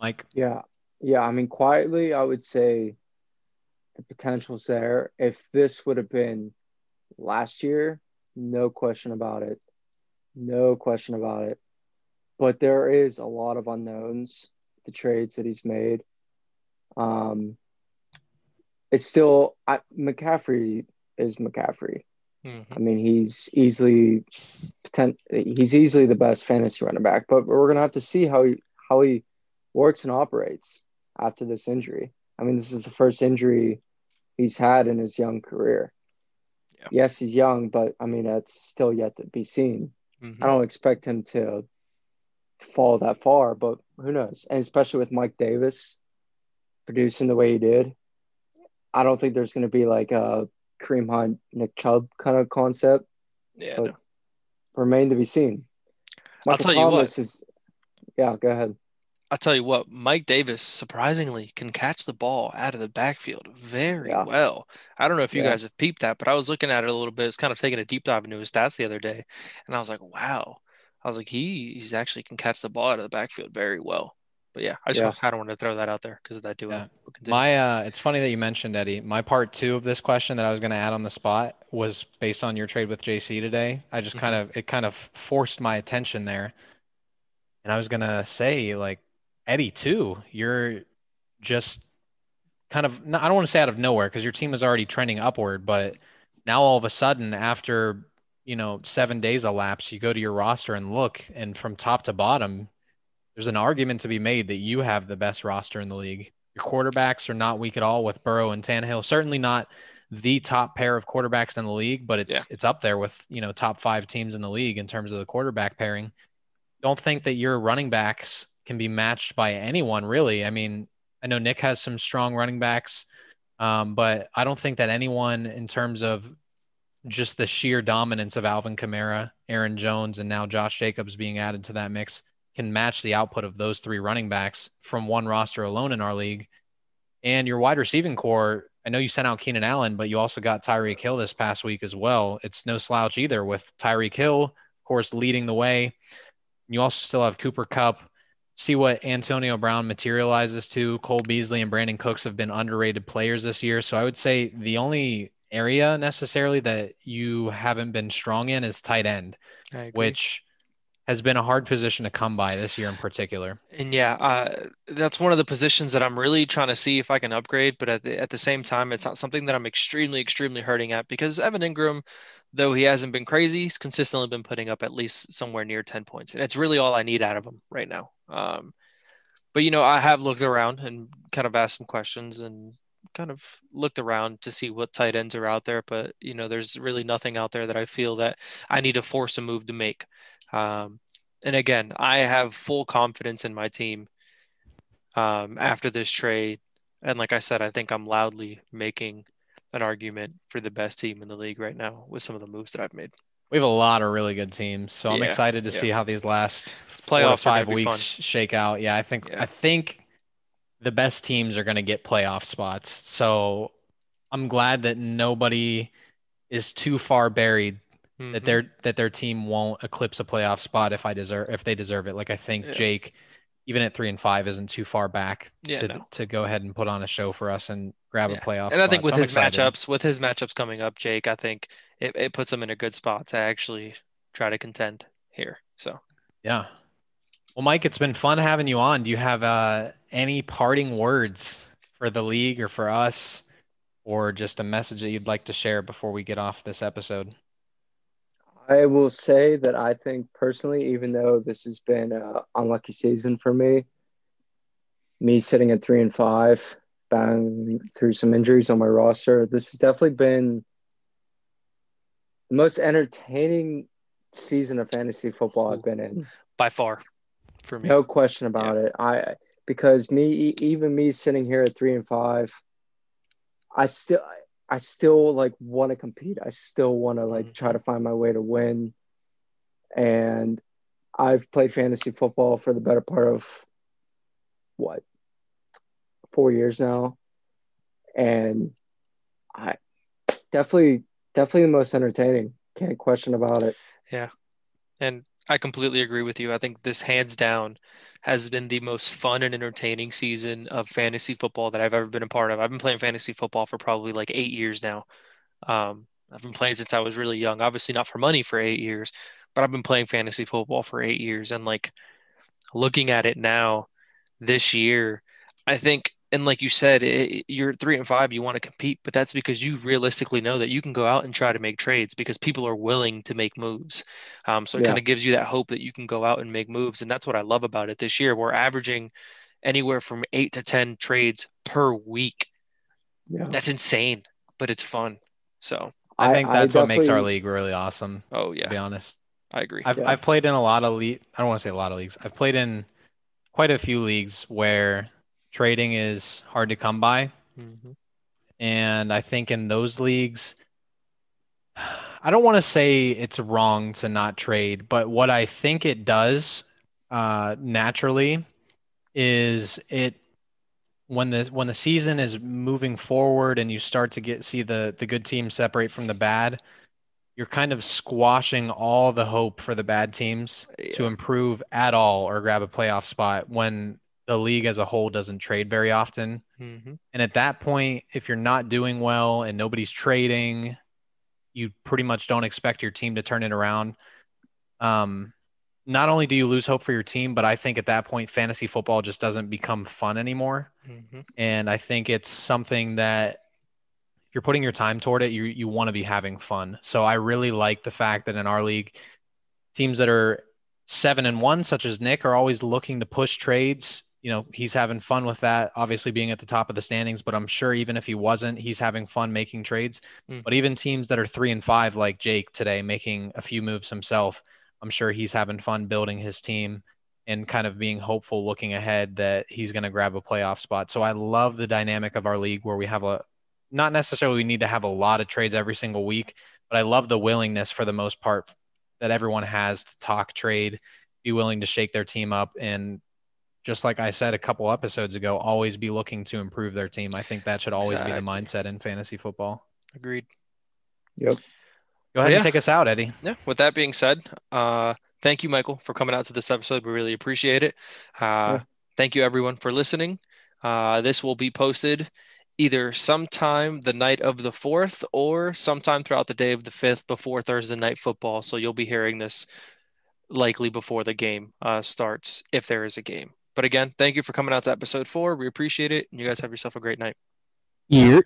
Mike? Yeah. Yeah. I mean, quietly, I would say the potential's there. If this would have been last year, no question about it. No question about it. But there is a lot of unknowns, the trades that he's made. Um, it's still I, McCaffrey is McCaffrey. Mm-hmm. I mean, he's easily he's easily the best fantasy running back, but we're gonna have to see how he how he works and operates after this injury. I mean, this is the first injury he's had in his young career. Yeah. Yes, he's young, but I mean, that's still yet to be seen. Mm-hmm. I don't expect him to fall that far, but who knows? And especially with Mike Davis producing the way he did, I don't think there's going to be like a Kareem Hunt, Nick Chubb kind of concept. Yeah. But no. remain to be seen. Michael I'll tell Thomas you what. Is, yeah, go ahead. I'll tell you what, Mike Davis surprisingly can catch the ball out of the backfield very yeah. well. I don't know if you yeah. guys have peeped that, but I was looking at it a little bit. It's kind of taking a deep dive into his stats the other day, and I was like, wow. I was like, he he's actually can catch the ball out of the backfield very well. But yeah, I just yeah. I don't want to throw that out there because of that duo. Yeah. My uh, it's funny that you mentioned Eddie. My part two of this question that I was going to add on the spot was based on your trade with JC today. I just mm-hmm. kind of it kind of forced my attention there, and I was going to say like Eddie too. You're just kind of I don't want to say out of nowhere because your team is already trending upward, but now all of a sudden after you know seven days elapse, you go to your roster and look, and from top to bottom, there's an argument to be made that you have the best roster in the league. Your quarterbacks are not weak at all with Burrow and Tannehill. Certainly not the top pair of quarterbacks in the league, but it's yeah. it's up there with you know top five teams in the league in terms of the quarterback pairing. Don't think that your running backs can be matched by anyone really. I mean, I know Nick has some strong running backs, um, but I don't think that anyone in terms of just the sheer dominance of Alvin Kamara, Aaron Jones, and now Josh Jacobs being added to that mix can match the output of those three running backs from one roster alone in our league. And your wide receiving core, I know you sent out Keenan Allen, but you also got Tyreek Hill this past week as well. It's no slouch either with Tyreek Hill, of course, leading the way. You also still have Cooper Kupp. see what Antonio Brown materializes to. Cole Beasley and Brandin Cooks have been underrated players this year. So I would say the only area necessarily that you haven't been strong in is tight end, which has been a hard position to come by this year in particular. And yeah, uh, that's one of the positions that I'm really trying to see if I can upgrade. But at the, at the same time, it's not something that I'm extremely, extremely hurting at because Evan Engram, though he hasn't been crazy, he's consistently been putting up at least somewhere near 10 points. And it's really all I need out of him right now. Um, but you know, I have looked around and kind of asked some questions and kind of looked around to see what tight ends are out there. But you know, there's really nothing out there that I feel that I need to force a move to make. Um, and again, I have full confidence in my team um, after this trade. And like I said, I think I'm loudly making an argument for the best team in the league right now with some of the moves that I've made. We have a lot of really good teams, so I'm excited to yeah. see how these last playoff five weeks shake out. Yeah, I think yeah. I think the best teams are going to get playoff spots. So I'm glad that nobody is too far buried mm-hmm. that their that their team won't eclipse a playoff spot if I deserve if they deserve it. Like I think yeah. Jake, even at three and five, isn't too far back yeah, to no. to go ahead and put on a show for us and grab yeah. a playoff. And spot. I think with so his matchups, with his matchups coming up, Jake, I think it, it puts him in a good spot to actually try to contend here. So yeah. Well, Mike, it's been fun having you on. Do you have uh, any parting words for the league or for us, or just a message that you'd like to share before we get off this episode? I will say that I think personally, even though this has been an unlucky season for me, me sitting at three and five, battling through some injuries on my roster, this has definitely been the most entertaining season of fantasy football I've been in by far for me. No question about yeah. it. I because me even me sitting here at 3 and 5 I still I still like want to compete. I still want to like mm-hmm. try to find my way to win. And I've played fantasy football for the better part of what? 4 years now. And I definitely definitely the most entertaining. Can't question about it. Yeah. And I completely agree with you. I think this hands down has been the most fun and entertaining season of fantasy football that I've ever been a part of. I've been playing fantasy football for probably like eight years now. Um, I've been playing since I was really young. Obviously, not for money for eight years, but I've been playing fantasy football for eight years. And like looking at it now, this year, I think and like you said, it, you're three and five, you want to compete, but that's because you realistically know that you can go out and try to make trades because people are willing to make moves. Um, so it yeah. kind of gives you that hope that you can go out and make moves. And that's what I love about it this year. We're averaging anywhere from eight to 10 trades per week. Yeah. That's insane, but it's fun. So I think that's I what makes our league really awesome. Oh, yeah. To be honest, I agree. I've, yeah. I've played in a lot of league. I don't want to say a lot of leagues. I've played in quite a few leagues where trading is hard to come by. Mm-hmm. And I think in those leagues, I don't want to say it's wrong to not trade, but what I think it does uh, naturally is it when the when the season is moving forward and you start to get see the the good teams separate from the bad, you're kind of squashing all the hope for the bad teams yeah. to improve at all or grab a playoff spot when the league as a whole doesn't trade very often. Mm-hmm. And at that point, if you're not doing well and nobody's trading, you pretty much don't expect your team to turn it around. Um, not only do you lose hope for your team, but I think at that point, fantasy football just doesn't become fun anymore. Mm-hmm. And I think it's something that if you're putting your time toward it, you you want to be having fun. So I really like the fact that in our league, teams that are seven and one, such as Nick, are always looking to push trades you know, he's having fun with that, obviously being at the top of the standings, but I'm sure even if he wasn't, he's having fun making trades. Mm. But even teams that are three and five, like Jake today, making a few moves himself, I'm sure he's having fun building his team and kind of being hopeful looking ahead that he's going to grab a playoff spot. So I love the dynamic of our league where we have a not necessarily we need to have a lot of trades every single week, but I love the willingness for the most part that everyone has to talk trade, be willing to shake their team up and just like I said a couple episodes ago, always be looking to improve their team. I think that should always exactly. be the mindset in fantasy football. Agreed. Yep. Go ahead yeah. and take us out, Eddie. Yeah. With that being said, uh, thank you, Michael, for coming out to this episode. We really appreciate it. Uh, yeah. Thank you, everyone, for listening. Uh, this will be posted either sometime the night of the fourth or sometime throughout the day of the fifth before Thursday night football. So you'll be hearing this likely before the game uh, starts, if there is a game. But again, thank you for coming out to episode four. We appreciate it. And you guys have yourself a great night. Yeah.